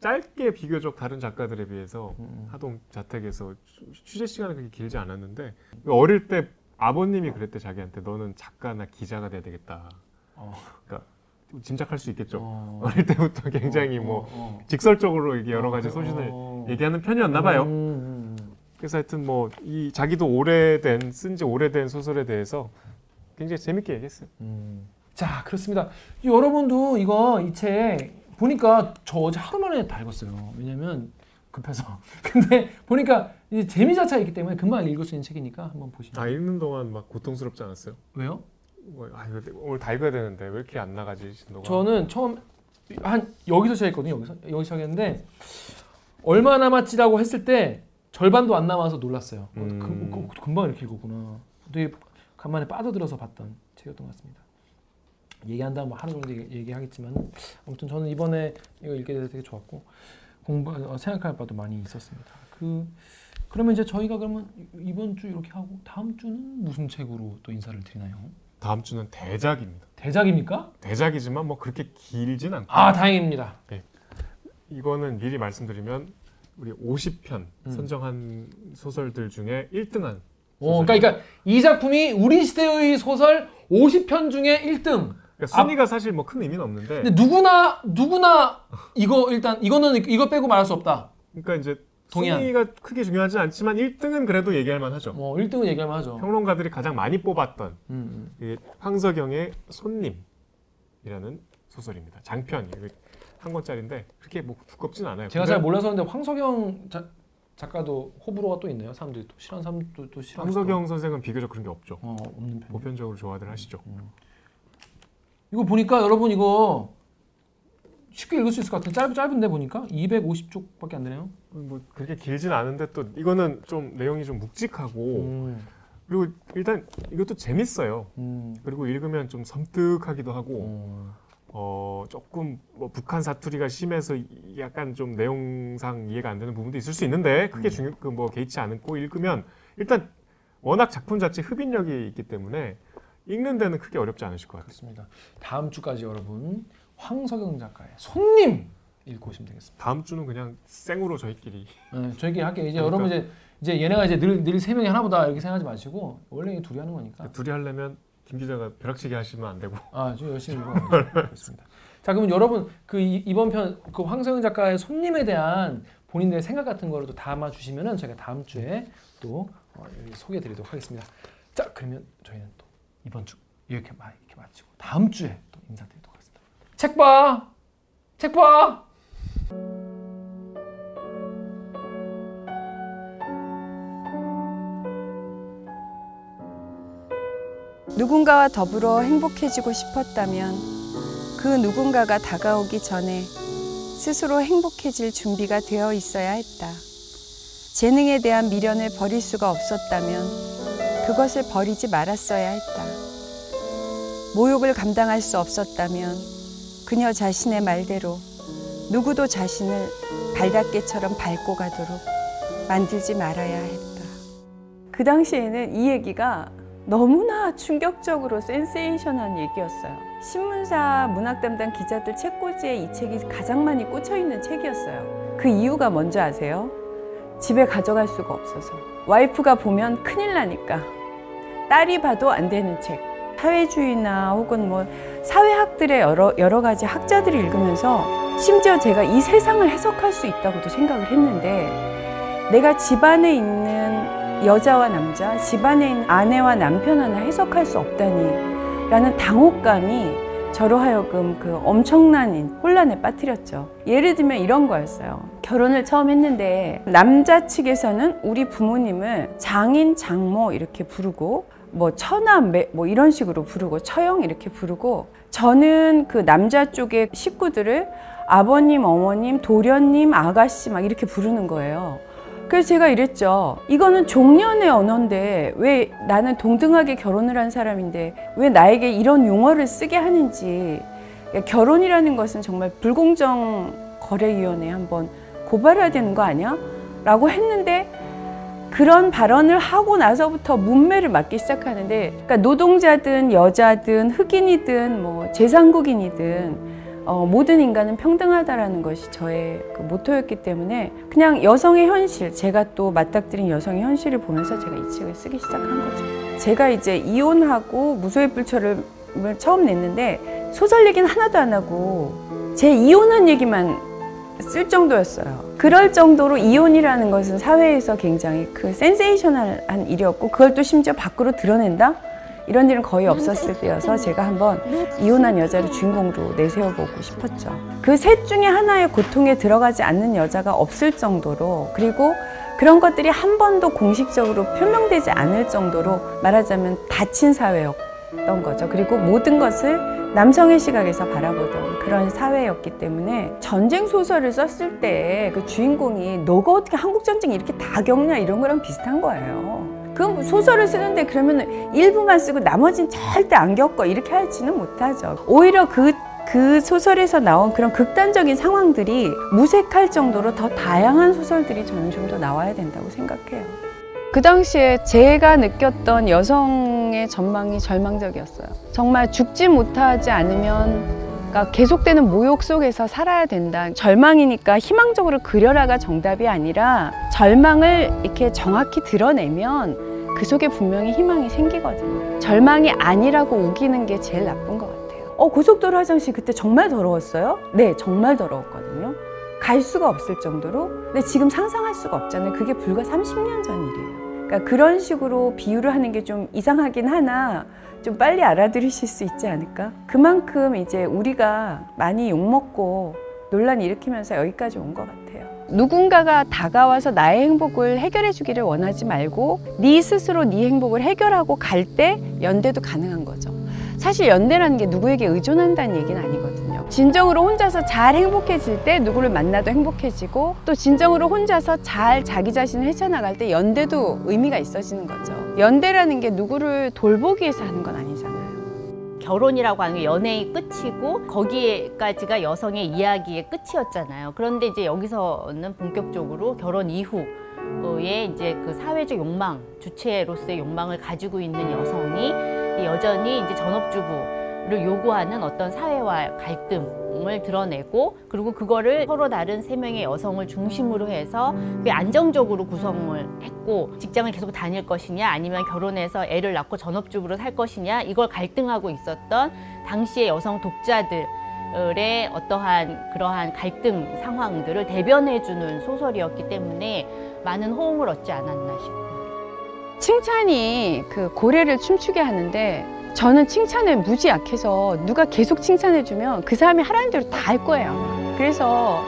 짧게 비교적 다른 작가들에 비해서 음. 하동 자택에서 취- 취재 시간은 그렇게 길지 않았는데 어릴 때 아버님이 그랬대 자기한테 너는 작가나 기자가 돼야 되겠다. 어. 그러니까 짐작할 수 있겠죠. 어. 어릴 때부터 굉장히 어, 뭐 어, 어. 직설적으로 이게 여러 가지 어, 소신을 어. 얘기하는 편이었나 봐요. 음, 음, 음. 그래서 하여튼 뭐 이 자기도 오래된 쓴 지 오래된 소설에 대해서 굉장히 재밌게 얘기했어요. 음. 자 그렇습니다. 여러분도 이거 이책 보니까 저 어제 하루 만에 다 읽었어요. 왜냐면 급해서. <laughs> 근데 보니까 이 재미 자체가 있기 때문에 금방 읽을 수 있는 책이니까 한번 보시죠. 아 읽는 동안 막 고통스럽지 않았어요? 왜요? 뭐, 아 이거 오늘 다 읽어야 되는데 왜 이렇게 안 나가지 신도가? 저는 처음 한 여기서 시작했거든요. 여기서 여기 시작했는데 얼마 남았지라고 했을 때 절반도 안 남아서 놀랐어요. 어, 음. 그, 그, 금방 이렇게 읽었구나. 되게 간만에 빠져들어서 봤던 책이었던 것 같습니다. 얘기한다면 뭐 하루 정도 얘기- 얘기하겠지만 아무튼 저는 이번에 이거 읽게 돼서 되게 좋았고 공부 어, 생각할 바도 많이 있었습니다. 그 그러면 이제 저희가 그러면 이번 주 이렇게 하고 다음 주는 무슨 책으로 또 인사를 드리나요? 다음 주는 대작입니다. 대작입니까? 대작이지만 뭐 그렇게 길진 않고 아 다행입니다. 이거는 미리 말씀드리면 우리 50편 음. 선정한 소설들 중에 1등한 어, 그러니까, 그러니까 이 작품이 우리 시대의 소설 50편 중에 1등. 그러니까 순위가 사실 뭐 큰 의미는 없는데 근데 누구나 누구나 이거 일단 이거는 이거 빼고 말할 수 없다. 그러니까 이제 동의한. 순위가 크게 중요하지 않지만 1등은 그래도 얘기할 만하죠. 뭐 1등은 얘기할 만하죠. 평론가들이 가장 많이 뽑았던 음, 이 황석영의 손님 황석영이라는 소설입니다. 장편 한 권짜리인데 그렇게 뭐 두껍진 않아요. 제가 잘 몰라서 그런데 황석영 자, 작가도 호불호가 또 있나요? 사람들이 또 싫어하는 사람도 또 싫어. 황석영 선생은 비교적 그런 게 없죠. 어 없는 편. 보편적으로 좋아들 하시죠. 이거 보니까 여러분 이거 쉽게 읽을 수 있을 것 같은데 짧 짧은데 보니까 250쪽밖에 안 되네요. 뭐 그렇게 길진 않은데 또 이거는 좀 내용이 좀 묵직하고 음, 그리고 일단 이것도 재밌어요. 음, 그리고 읽으면 좀 섬뜩하기도 하고 음. 어 조금 뭐 북한 사투리가 심해서 이- 약간 좀 내용상 이해가 안 되는 부분도 있을 수 있는데 크게 중요 그뭐 개의치 않고 읽으면 일단 워낙 작품 자체 흡인력이 있기 때문에 읽는 데는 크게 어렵지 않으실 것 같아요. 그렇습니다. 다음 주까지 여러분 황석영 작가의 손님 읽고 오시면 되겠습니다. 다음 주는 그냥 생으로 저희끼리 네, 저희끼리 할게요. 이제 그러니까. 여러분 이제 이제 얘네가 이제 늘늘세 명이 하나보다 이렇게 생각하지 마시고 원래 이 둘이 하는 거니까. 둘이 하려면 김 기자가 벼락치기 하시면 안 되고 아, 좀 열심히 읽어보겠습니다. 자, 그럼 여러분 그 이- 이번 편 그 황성영 작가의 손님에 대한 본인들의 생각 같은 거를 또 담아 주시면은 제가 다음 주에 또 어, 여기 소개해 드리도록 하겠습니다. 자, 그러면 저희는 또 이번 주 이렇게 마 이렇게 마치고 다음 주에 또 인사드리도록 하겠습니다. 책 봐, 책 봐. 누군가와 더불어 행복해지고 싶었다면 그 누군가가 다가오기 전에 스스로 행복해질 준비가 되어 있어야 했다. 재능에 대한 미련을 버릴 수가 없었다면 그것을 버리지 말았어야 했다. 모욕을 감당할 수 없었다면 그녀 자신의 말대로 누구도 자신을 발닦개처럼 밟고 가도록 만들지 말아야 했다. 그 당시에는 이 얘기가 너무나 충격적으로 센세이션한 얘기였어요. 신문사 문학 담당 기자들 책꽂이에 이 책이 가장 많이 꽂혀 있는 책이었어요. 그 이유가 뭔지 아세요? 집에 가져갈 수가 없어서. 와이프가 보면 큰일 나니까. 딸이 봐도 안 되는 책. 사회주의나 혹은 뭐 사회학들의 여러, 여러 가지 학자들이 읽으면서 심지어 제가 이 세상을 해석할 수 있다고도 생각을 했는데 내가 집안에 있는 여자와 남자, 집안에 있는 아내와 남편 하나 해석할 수 없다니 라는 당혹감이 저로 하여금 그 엄청난 혼란에 빠뜨렸죠. 예를 들면 이런 거였어요. 결혼을 처음 했는데 남자 측에서는 우리 부모님을 장인, 장모 이렇게 부르고 뭐 처남 뭐 이런 식으로 부르고 처형 이렇게 부르고 저는 그 남자 쪽의 식구들을 아버님, 어머님, 도련님, 아가씨 막 이렇게 부르는 거예요. 그래서 제가 이랬죠. 이거는 종년의 언어인데 왜 나는 동등하게 결혼을 한 사람인데 왜 나에게 이런 용어를 쓰게 하는지 결혼이라는 것은 정말 불공정 거래위원회에 한번 고발해야 되는 거 아니야? 라고 했는데 그런 발언을 하고 나서부터 문매를 맞기 시작하는데 그러니까 노동자든 여자든 흑인이든 뭐 제상국인이든 어, 모든 인간은 평등하다라는 것이 저의 그 모토였기 때문에 그냥 여성의 현실, 제가 또 맞닥뜨린 여성의 현실을 보면서 제가 이 책을 쓰기 시작한 거죠. 제가 이제 이혼하고 무소의 불철을 처음 냈는데 소설 얘기는 하나도 안 하고 제 이혼한 얘기만 쓸 정도였어요. 그럴 정도로 이혼이라는 것은 사회에서 굉장히 그 센세이셔널한 일이었고 그걸 또 심지어 밖으로 드러낸다? 이런 일은 거의 없었을 때여서 제가 한번 이혼한 여자를 주인공으로 내세워보고 싶었죠. 그 셋 중에 하나의 고통에 들어가지 않는 여자가 없을 정도로 그리고 그런 것들이 한 번도 공식적으로 표명되지 않을 정도로 말하자면 닫힌 사회였던 거죠. 그리고 모든 것을 남성의 시각에서 바라보던 그런 사회였기 때문에 전쟁 소설을 썼을 때 그 주인공이 너가 어떻게 한국 전쟁 이렇게 다 겪냐 이런 거랑 비슷한 거예요. 그 소설을 쓰는데 그러면 일부만 쓰고 나머지는 절대 안 겪어 이렇게 하지는 못하죠. 오히려 그, 그 소설에서 나온 그런 극단적인 상황들이 무색할 정도로 더 다양한 소설들이 저는 좀더 나와야 된다고 생각해요. 그 당시에 제가 느꼈던 여성의 전망이 절망적이었어요. 정말 죽지 못하지 않으면 그러니까 계속되는 모욕 속에서 살아야 된다. 절망이니까 희망적으로 그려라가 정답이 아니라 절망을 이렇게 정확히 드러내면 그 속에 분명히 희망이 생기거든요. 절망이 아니라고 우기는 게 제일 나쁜 것 같아요. 어, 고속도로 화장실 그때 정말 더러웠어요? 네, 정말 더러웠거든요. 갈 수가 없을 정도로. 근데 지금 상상할 수가 없잖아요. 그게 불과 30년 전 일이에요. 그러니까 그런 식으로 비유를 하는 게 좀 이상하긴 하나 좀 빨리 알아들으실 수 있지 않을까? 그만큼 이제 우리가 많이 욕먹고 논란 일으키면서 여기까지 온 것 같아요. 누군가가 다가와서 나의 행복을 해결해 주기를 원하지 말고 네 스스로 네 행복을 해결하고 갈 때 연대도 가능한 거죠. 사실 연대라는 게 누구에게 의존한다는 얘기는 아니거든요. 진정으로 혼자서 잘 행복해질 때 누구를 만나도 행복해지고 또 진정으로 혼자서 잘 자기 자신을 헤쳐나갈 때 연대도 의미가 있어지는 거죠. 연대라는 게 누구를 돌보기 위해서 하는 건 아니잖아요. 결혼이라고 하는 게 연애의 끝이고 거기에까지가 여성의 이야기의 끝이었잖아요. 그런데 이제 여기서는 본격적으로 결혼 이후에 이제 그 사회적 욕망, 주체로서의 욕망을 가지고 있는 여성이 여전히 이제 전업주부 를 요구하는 어떤 사회와 갈등을 드러내고 그리고 그거를 서로 다른 세 명의 여성을 중심으로 해서 그게 안정적으로 구성을 했고 직장을 계속 다닐 것이냐 아니면 결혼해서 애를 낳고 전업주부로 살 것이냐 이걸 갈등하고 있었던 당시의 여성 독자들의 어떠한 그러한 갈등 상황들을 대변해 주는 소설이었기 때문에 많은 호응을 얻지 않았나 싶어요. 칭찬이 그 고래를 춤추게 하는데 저는 칭찬에 무지 약해서 누가 계속 칭찬해주면 그 사람이 하라는 대로 다 할 거예요. 그래서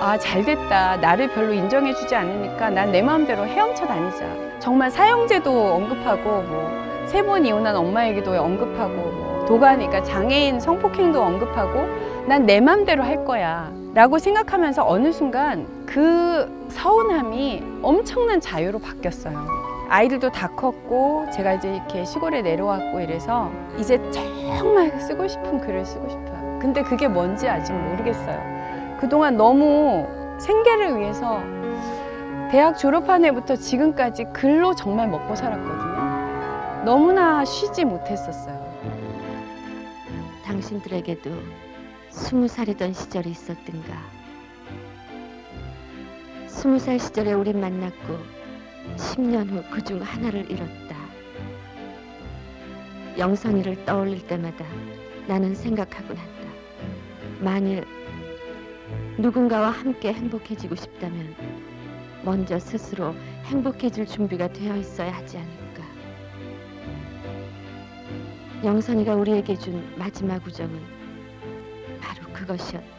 아, 잘 됐다. 나를 별로 인정해주지 않으니까 난 내 마음대로 헤엄쳐 다니자. 정말 사형제도 언급하고 뭐 세 번 이혼한 엄마 얘기도 언급하고 뭐 도가니까 장애인 성폭행도 언급하고 난 내 마음대로 할 거야. 라고 생각하면서 어느 순간 그 서운함이 엄청난 자유로 바뀌었어요. 아이들도 다 컸고 제가 이제 이렇게 시골에 내려왔고 이래서 이제 정말 쓰고 싶은 글을 쓰고 싶어요. 근데 그게 뭔지 아직 모르겠어요. 그동안 너무 생계를 위해서 대학 졸업한 해부터 지금까지 글로 정말 먹고 살았거든요. 너무나 쉬지 못했었어요. 당신들에게도 스무 살이던 시절이 있었던가. 스무 살 시절에 우린 만났고 10년 후 그 중 하나를 잃었다. 영선이를 떠올릴 때마다 나는 생각하곤 한다. 만일 누군가와 함께 행복해지고 싶다면 먼저 스스로 행복해질 준비가 되어 있어야 하지 않을까. 영선이가 우리에게 준 마지막 우정은 바로 그것이었다.